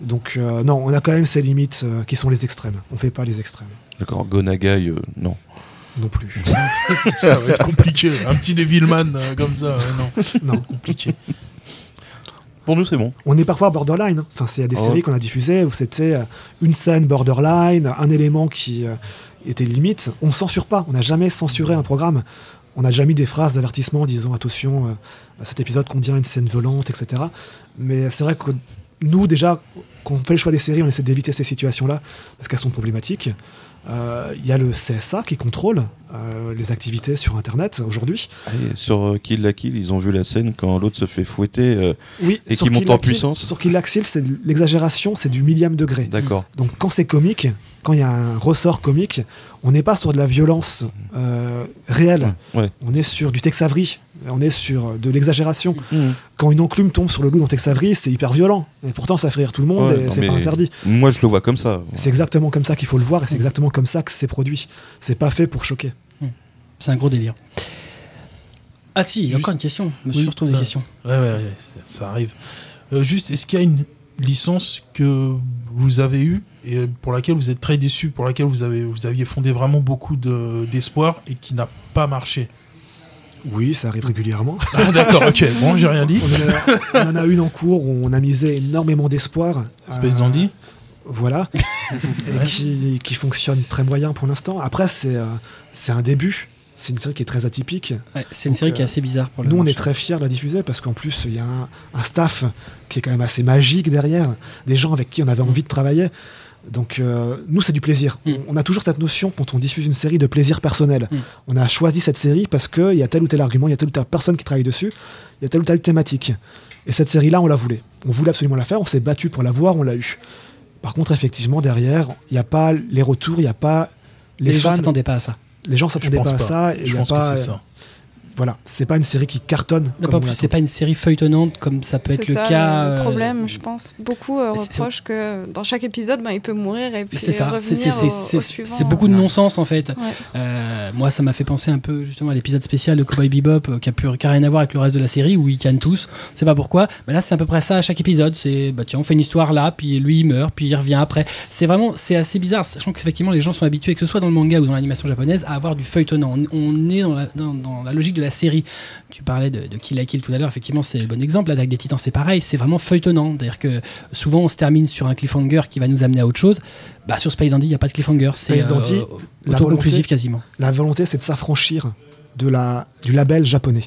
Donc euh, non, on a quand même ces limites euh, qui sont les extrêmes. On fait pas les extrêmes. D'accord, Gonagai, euh, non. Non plus. [LAUGHS] ça va être compliqué. Un petit Devilman euh, comme ça, non. non. Compliqué. Pour nous, c'est bon. On est parfois borderline. hein. Enfin, c'est- il y a des Oh. séries qu'on a diffusées où c'était euh, une scène borderline, un élément qui euh, était limite. On censure pas. On n'a jamais censuré un programme. On a déjà mis des phrases d'avertissement disant attention, euh, cet épisode contient une scène violente, etc. Mais c'est vrai que nous, déjà, quand on fait le choix des séries, on essaie d'éviter ces situations-là parce qu'elles sont problématiques. Euh, Il y a le CSA qui contrôle euh, les activités sur Internet aujourd'hui. Et sur euh, Kill la Kill, ils ont vu la scène quand l'autre se fait fouetter. Oui, Et qui monte Kill en puissance. Sur Kill la Kill, c'est l'exagération, c'est du millième degré. D'accord. Donc quand c'est comique, quand il y a un ressort comique, on n'est pas sur de la violence réelle. Ouais. On est sur du Tex Avery. On est sur de l'exagération. Mhm. Quand une enclume tombe sur le loup dans Tex Avery, c'est hyper violent. Et pourtant, ça fait rire tout le monde Ouais, et c'est pas interdit. Moi, je le vois comme ça. C'est exactement comme ça qu'il faut le voir et c'est exactement comme ça que c'est produit. C'est pas fait pour choquer. C'est un gros délire. Ah si, il y a Juste- encore une question. Je me suis Oui, retourné des bah. questions. Ouais, ouais, ouais, ça arrive. Euh, juste, est-ce qu'il y a une licence que vous avez eue et pour laquelle vous êtes très déçu, pour laquelle vous, avez, vous aviez fondé vraiment beaucoup de- d'espoir et qui n'a pas marché? Oui, ça arrive régulièrement. [LAUGHS] Ah, D'accord, ok, bon, j'ai rien dit. On en, a, on en a une en cours où on a misé énormément d'espoir. Space Euh, Dandy Voilà. [LAUGHS] et qui, qui fonctionne très moyen pour l'instant. Après, c'est euh, c'est un début. C'est une série qui est très atypique. Ouais, c'est une Donc, série qui est euh, assez bizarre pour le Nous, on est très fiers de la diffuser parce qu'en plus, il y a un, un staff qui est quand même assez magique derrière, des gens avec qui on avait envie de travailler. Donc, euh, nous, c'est du plaisir. Mm. On, a toujours cette notion, quand on diffuse une série, de plaisir personnel. Mm. On a choisi cette série parce qu'il y a tel ou tel argument, il y a telle ou telle personne qui travaille dessus, il y a telle ou telle thématique. Et cette série-là, on la voulait. On voulait absolument la faire, on s'est battu pour la voir, on l'a eu. Par contre, effectivement, derrière, il n'y a pas les retours, il n'y a pas les, Les, gens s'attendaient pas à ça. Les gens s'attendaient pas, pas. à ça. Et Je y a pense pas, que c'est ça. Voilà, c'est pas une série qui cartonne. L'attend. c'est pas une série feuilletonnante comme ça peut être le ça cas. le euh, problème, je pense. Beaucoup euh, reprochent que dans chaque épisode, ben, il peut mourir et puis C'est ça, c'est- revenir au, c'est- au c'est suivant. c'est beaucoup de non-sens en fait. Ouais. Euh, moi, ça m'a fait penser un peu justement à l'épisode spécial de Cowboy Bebop euh, qui a plus rien à voir avec le reste de la série où ils cannent tous. C'est pas pourquoi. Mais là, c'est à peu près ça à chaque épisode. C'est bah tiens, on fait une histoire là, puis lui il meurt, puis il revient après. C'est vraiment, c'est assez bizarre, sachant qu'effectivement les gens sont habitués, que ce soit dans le manga ou dans l'animation japonaise, à avoir du feuilletonnant. On, on est dans la, dans, dans la logique de la série. Tu parlais de, de Kill la Kill tout à l'heure. Effectivement, c'est le bon exemple. L'attaque des Titans, c'est pareil. C'est vraiment feuilletonnant. C'est-à-dire que souvent on se termine sur un cliffhanger qui va nous amener à autre chose. Bah sur Space Dandy, il n'y a pas de cliffhanger. C'est euh, la autoconclusif volonté- quasiment. La volonté, c'est de s'affranchir de la, du label japonais.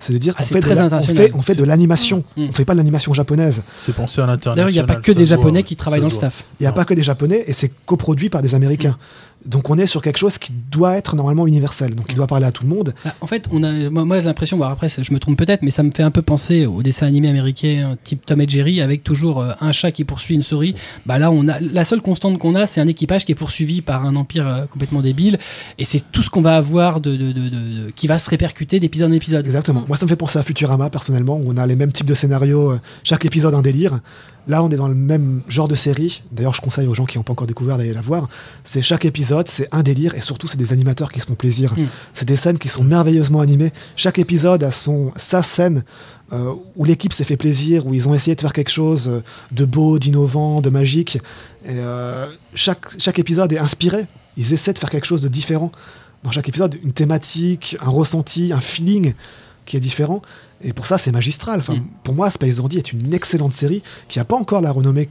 C'est de dire Ah, on, fait très de la- on, fait, on fait de l'animation. Mm. On fait pas de l'animation japonaise. C'est pensé à l'international. D'ailleurs, il n'y a pas que des voit, Japonais qui travaillent dans le staff. Il n'y a Non. pas que des japonais et c'est coproduit par des américains. Donc on est sur quelque chose qui doit être normalement universel, donc il doit parler à tout le monde. Bah, en fait, on a, moi, moi, j'ai l'impression, bon, après, je me trompe peut-être, mais ça me fait un peu penser aux dessins animés américains type Tom et Jerry avec toujours euh, un chat qui poursuit une souris. Bah là, on a la seule constante qu'on a, c'est un équipage qui est poursuivi par un empire euh, complètement débile, et c'est tout ce qu'on va avoir de, de, de, de- qui va se répercuter d'épisode en épisode. Exactement. Moi, ça me fait penser à Futurama, personnellement, où on a les mêmes types de scénarios, euh, chaque épisode un délire. Là, on est dans le même genre de série. D'ailleurs, je conseille aux gens qui n'ont pas encore découvert d'aller la voir. C'est chaque épisode, c'est un délire, et surtout, c'est des animateurs qui se font plaisir. Mm. C'est des scènes qui sont merveilleusement animées. Chaque épisode a son, sa scène euh, où l'équipe s'est fait plaisir, où ils ont essayé de faire quelque chose euh, de beau, d'innovant, de magique. Et euh, chaque, chaque épisode est inspiré. Ils essaient de faire quelque chose de différent. Dans chaque épisode, une thématique, un ressenti, un feeling qui est différent. Et pour ça, c'est magistral. Enfin, Mm. Pour moi, Space Dandy est une excellente série qui n'a pas encore la renommée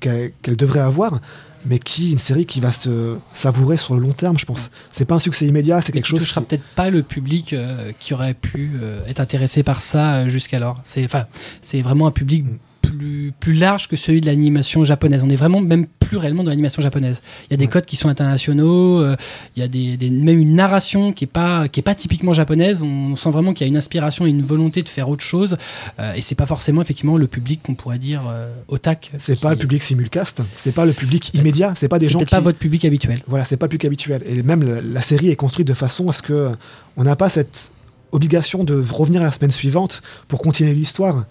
qu'elle devrait avoir, mais qui est une série qui va se savourer sur le long terme, je pense. C'est pas un succès immédiat, c'est quelque qui chose. touchera qui- peut-être pas le public euh, qui aurait pu euh, être intéressé par ça euh, jusqu'alors. C'est enfin, c'est vraiment un public Mm. Plus, plus large que celui de l'animation japonaise. On est vraiment même plus réellement dans l'animation japonaise. Il y a des Ouais. codes qui sont internationaux, euh, il y a des, des- même une narration qui est pas qui est pas typiquement japonaise. On sent vraiment qu'il y a une inspiration et une volonté de faire autre chose. euh, et c'est pas forcément effectivement le public qu'on pourrait dire euh, otak. C'est qui- pas le public simulcast, c'est pas le public immédiat, c'est pas des C'est gens peut-être qui. pas votre public habituel. Voilà, c'est pas plus qu'habituel. Et même la, la série est construite de façon à ce que on n'a pas cette obligation de revenir la semaine suivante pour continuer l'histoire.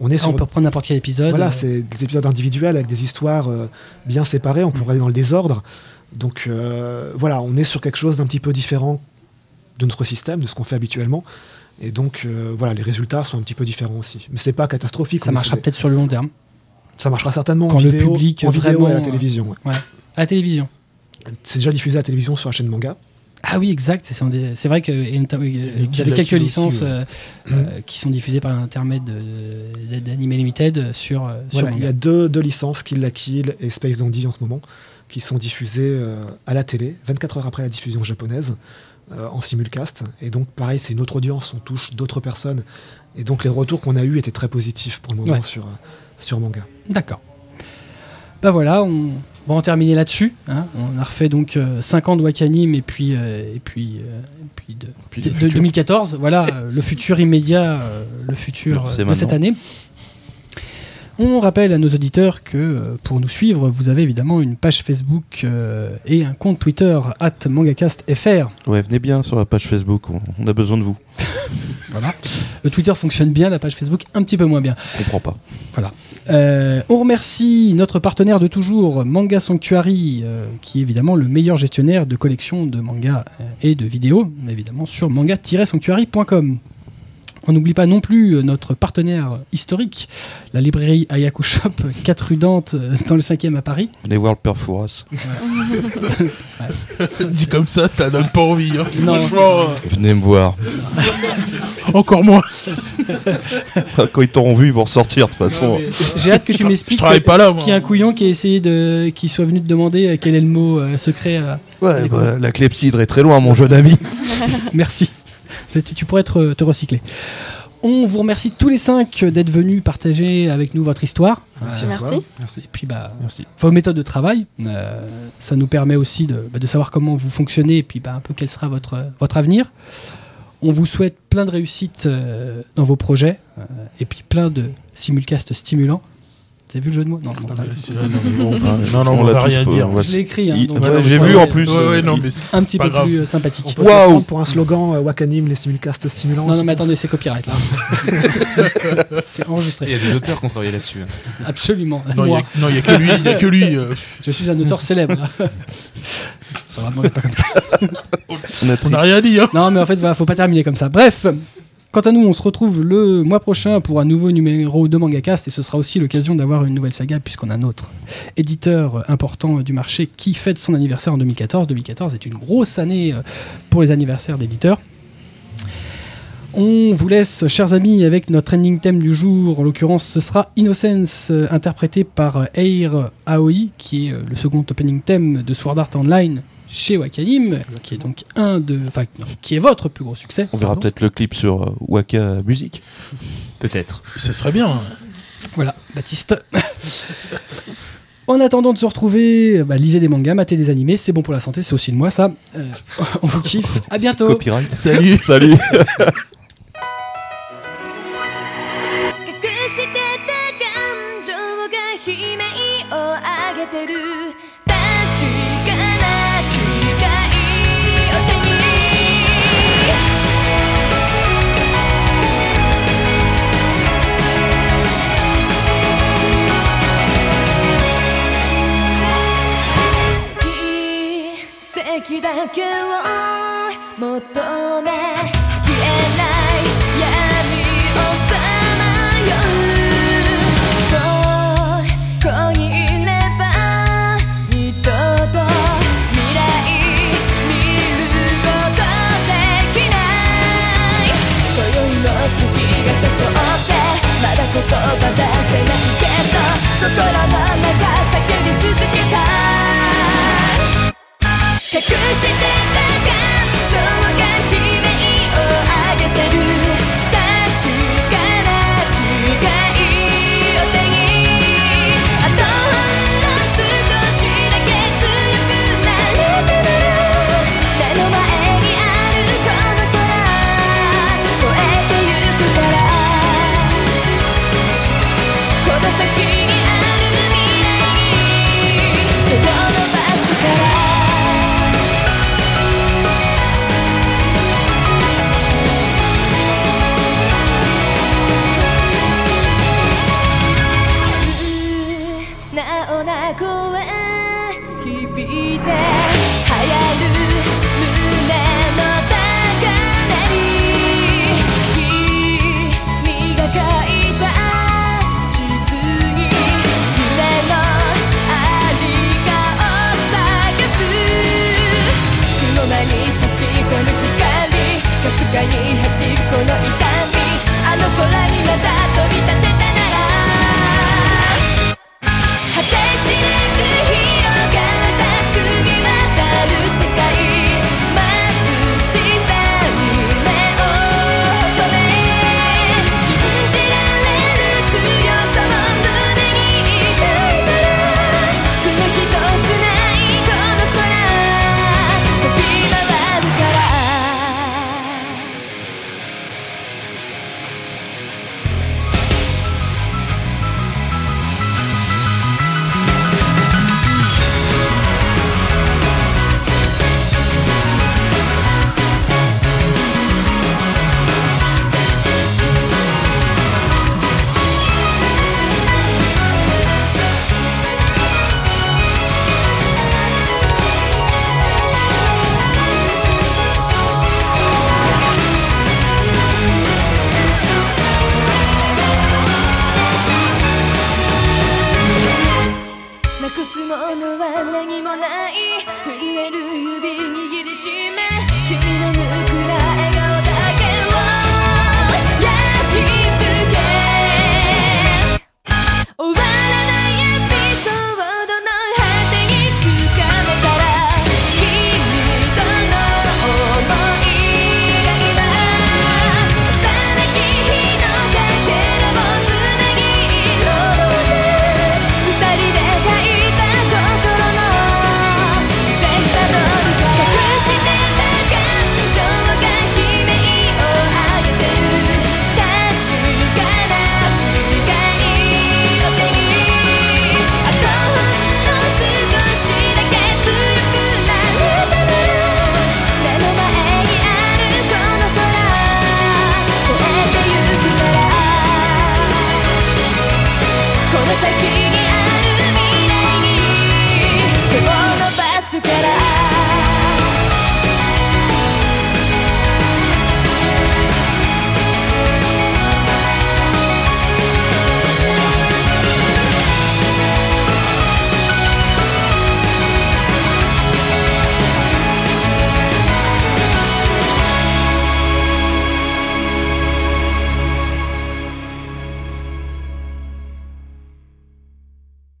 On est Ah, sur on peut reprendre n'importe quel épisode. Voilà, euh, c'est des épisodes individuels avec des histoires euh, bien séparées. On pourrait aller dans le désordre. Donc euh, voilà, on est sur quelque chose d'un petit peu différent de notre système, de ce qu'on fait habituellement. Et donc voilà, les résultats sont un petit peu différents aussi. Mais c'est pas catastrophique. ça marchera peut-être sur le long terme. Ça marchera certainement quand en le vidéo, public en vidéo et à la télévision. ouais. À la télévision. C'est déjà diffusé à la télévision sur la chaîne manga. Ah oui, exact. C'est vrai notamment, euh, la quelques aussi, licences ouais. euh, euh, qui sont diffusées par l'intermède de- de- d'Anime Limited sur, il y a deux, deux licences, Kill la Kill et Space Dandy en ce moment, qui sont diffusées à la télé, 24 heures après la diffusion japonaise, euh, en simulcast. Et donc, pareil, c'est une autre audience, on touche d'autres personnes. Et donc, les retours qu'on a eus étaient très positifs pour le moment Ouais. sur, euh, sur manga. D'accord. Bah voilà, on va en terminer là-dessus. hein. On a refait donc 5 ans de Wakanim et puis, euh, et puis, euh, et puis de, Puis de- de futur. 2014. Voilà, euh, le futur immédiat, euh, le futur euh, de cette année. On rappelle à nos auditeurs que euh, pour nous suivre, vous avez évidemment une page Facebook euh, et un compte Twitter at mangacastfr. Ouais, venez bien sur la page Facebook, on, on a besoin de vous. [LAUGHS] Voilà. Le Twitter fonctionne bien, la page Facebook un petit peu moins bien. Je comprends pas. Euh, on remercie notre partenaire de toujours, Manga Sanctuary, euh, qui est évidemment le meilleur gestionnaire de collections de mangas et de vidéos, évidemment sur manga-sanctuary.com. On n'oublie pas non plus euh, notre partenaire historique, la librairie Ayaku Shop, [LAUGHS] 4 rue Dante, euh, dans le 5e à Paris. Venez voir le père Fouras. Dit comme ça, t'as donne pas envie. hein. Non, Franchement, euh, Venez me voir. [LAUGHS] encore moins. Quand ils t'auront vu, ils vont ressortir de toute façon. Mais J'ai hâte que tu Je m'expliques travaille pas là, moi. qu'il y a un couillon qui a essayé de, qui soit venu te demander quel est le mot euh, secret. euh, Ouais, bah, la clepsydre est très loin, mon jeune ami. [LAUGHS] Merci. Tu, tu pourrais te, te recycler. On vous remercie tous les cinq d'être venus partager avec nous votre histoire. Merci Euh. Merci. Merci. et puis bah, Merci. vos méthodes de travail. Euh, ça nous permet aussi de, bah, de savoir comment vous fonctionnez et puis bah, un peu quel sera votre, votre avenir. On vous souhaite plein de réussite euh, dans vos projets euh, et puis plein de simulcasts stimulants. Avez vu le jeu de mots Non, non, pas mal. Ouais, non, non, [LAUGHS] non, on va rien pas, dire. Je l'ai écrit. hein, euh, j'ai vu en plus. C'est Un petit peu plus euh, sympathique. Waouh. pour un slogan euh, Wakanim, les simulcasts stimulants. Non, non, mais attendez, c'est copyright là. [LAUGHS] c'est enregistré. Il y a des auteurs qui ont travaillé là-dessus. hein. Absolument. Non, il y Moi. a- non, il y a que lui. Il y a que lui. euh. Je suis un auteur célèbre. ça va pas comme ça. On n'a rien dit. Hein. Non, mais en fait, voilà, faut pas terminer comme ça. Bref, quant à nous, on se retrouve le mois prochain pour un nouveau numéro de MangaCast et ce sera aussi l'occasion d'avoir une nouvelle saga puisqu'on a un autre éditeur important du marché qui fête son anniversaire en 2014. 2014 est une grosse année euh, pour les anniversaires d'éditeurs. On vous laisse, chers amis, avec notre ending theme du jour. En l'occurrence, ce sera Innocence, euh, interprété par Eir Aoi, qui est euh, le second opening theme de Sword Art Online chez Wakanim, qui est donc un de, enfin, qui est votre plus gros succès. On verra peut-être le clip sur euh, Waka Music. Peut-être. Ce serait bien. Hein. Voilà, Baptiste. [LAUGHS] en attendant de se retrouver, bah, lisez des mangas, matez des animés, c'est bon pour la santé, c'est aussi de moi ça. Euh, [LAUGHS] on vous kiffe, à bientôt. Copyright. [LAUGHS] Salut. Salut. 的だけを求め消えない闇をさまようここにいれば二度と未来見ることできない今宵の月が誘ってまだ言葉出せないけど心の中叫び続けたしてた感情が悲鳴を上げてる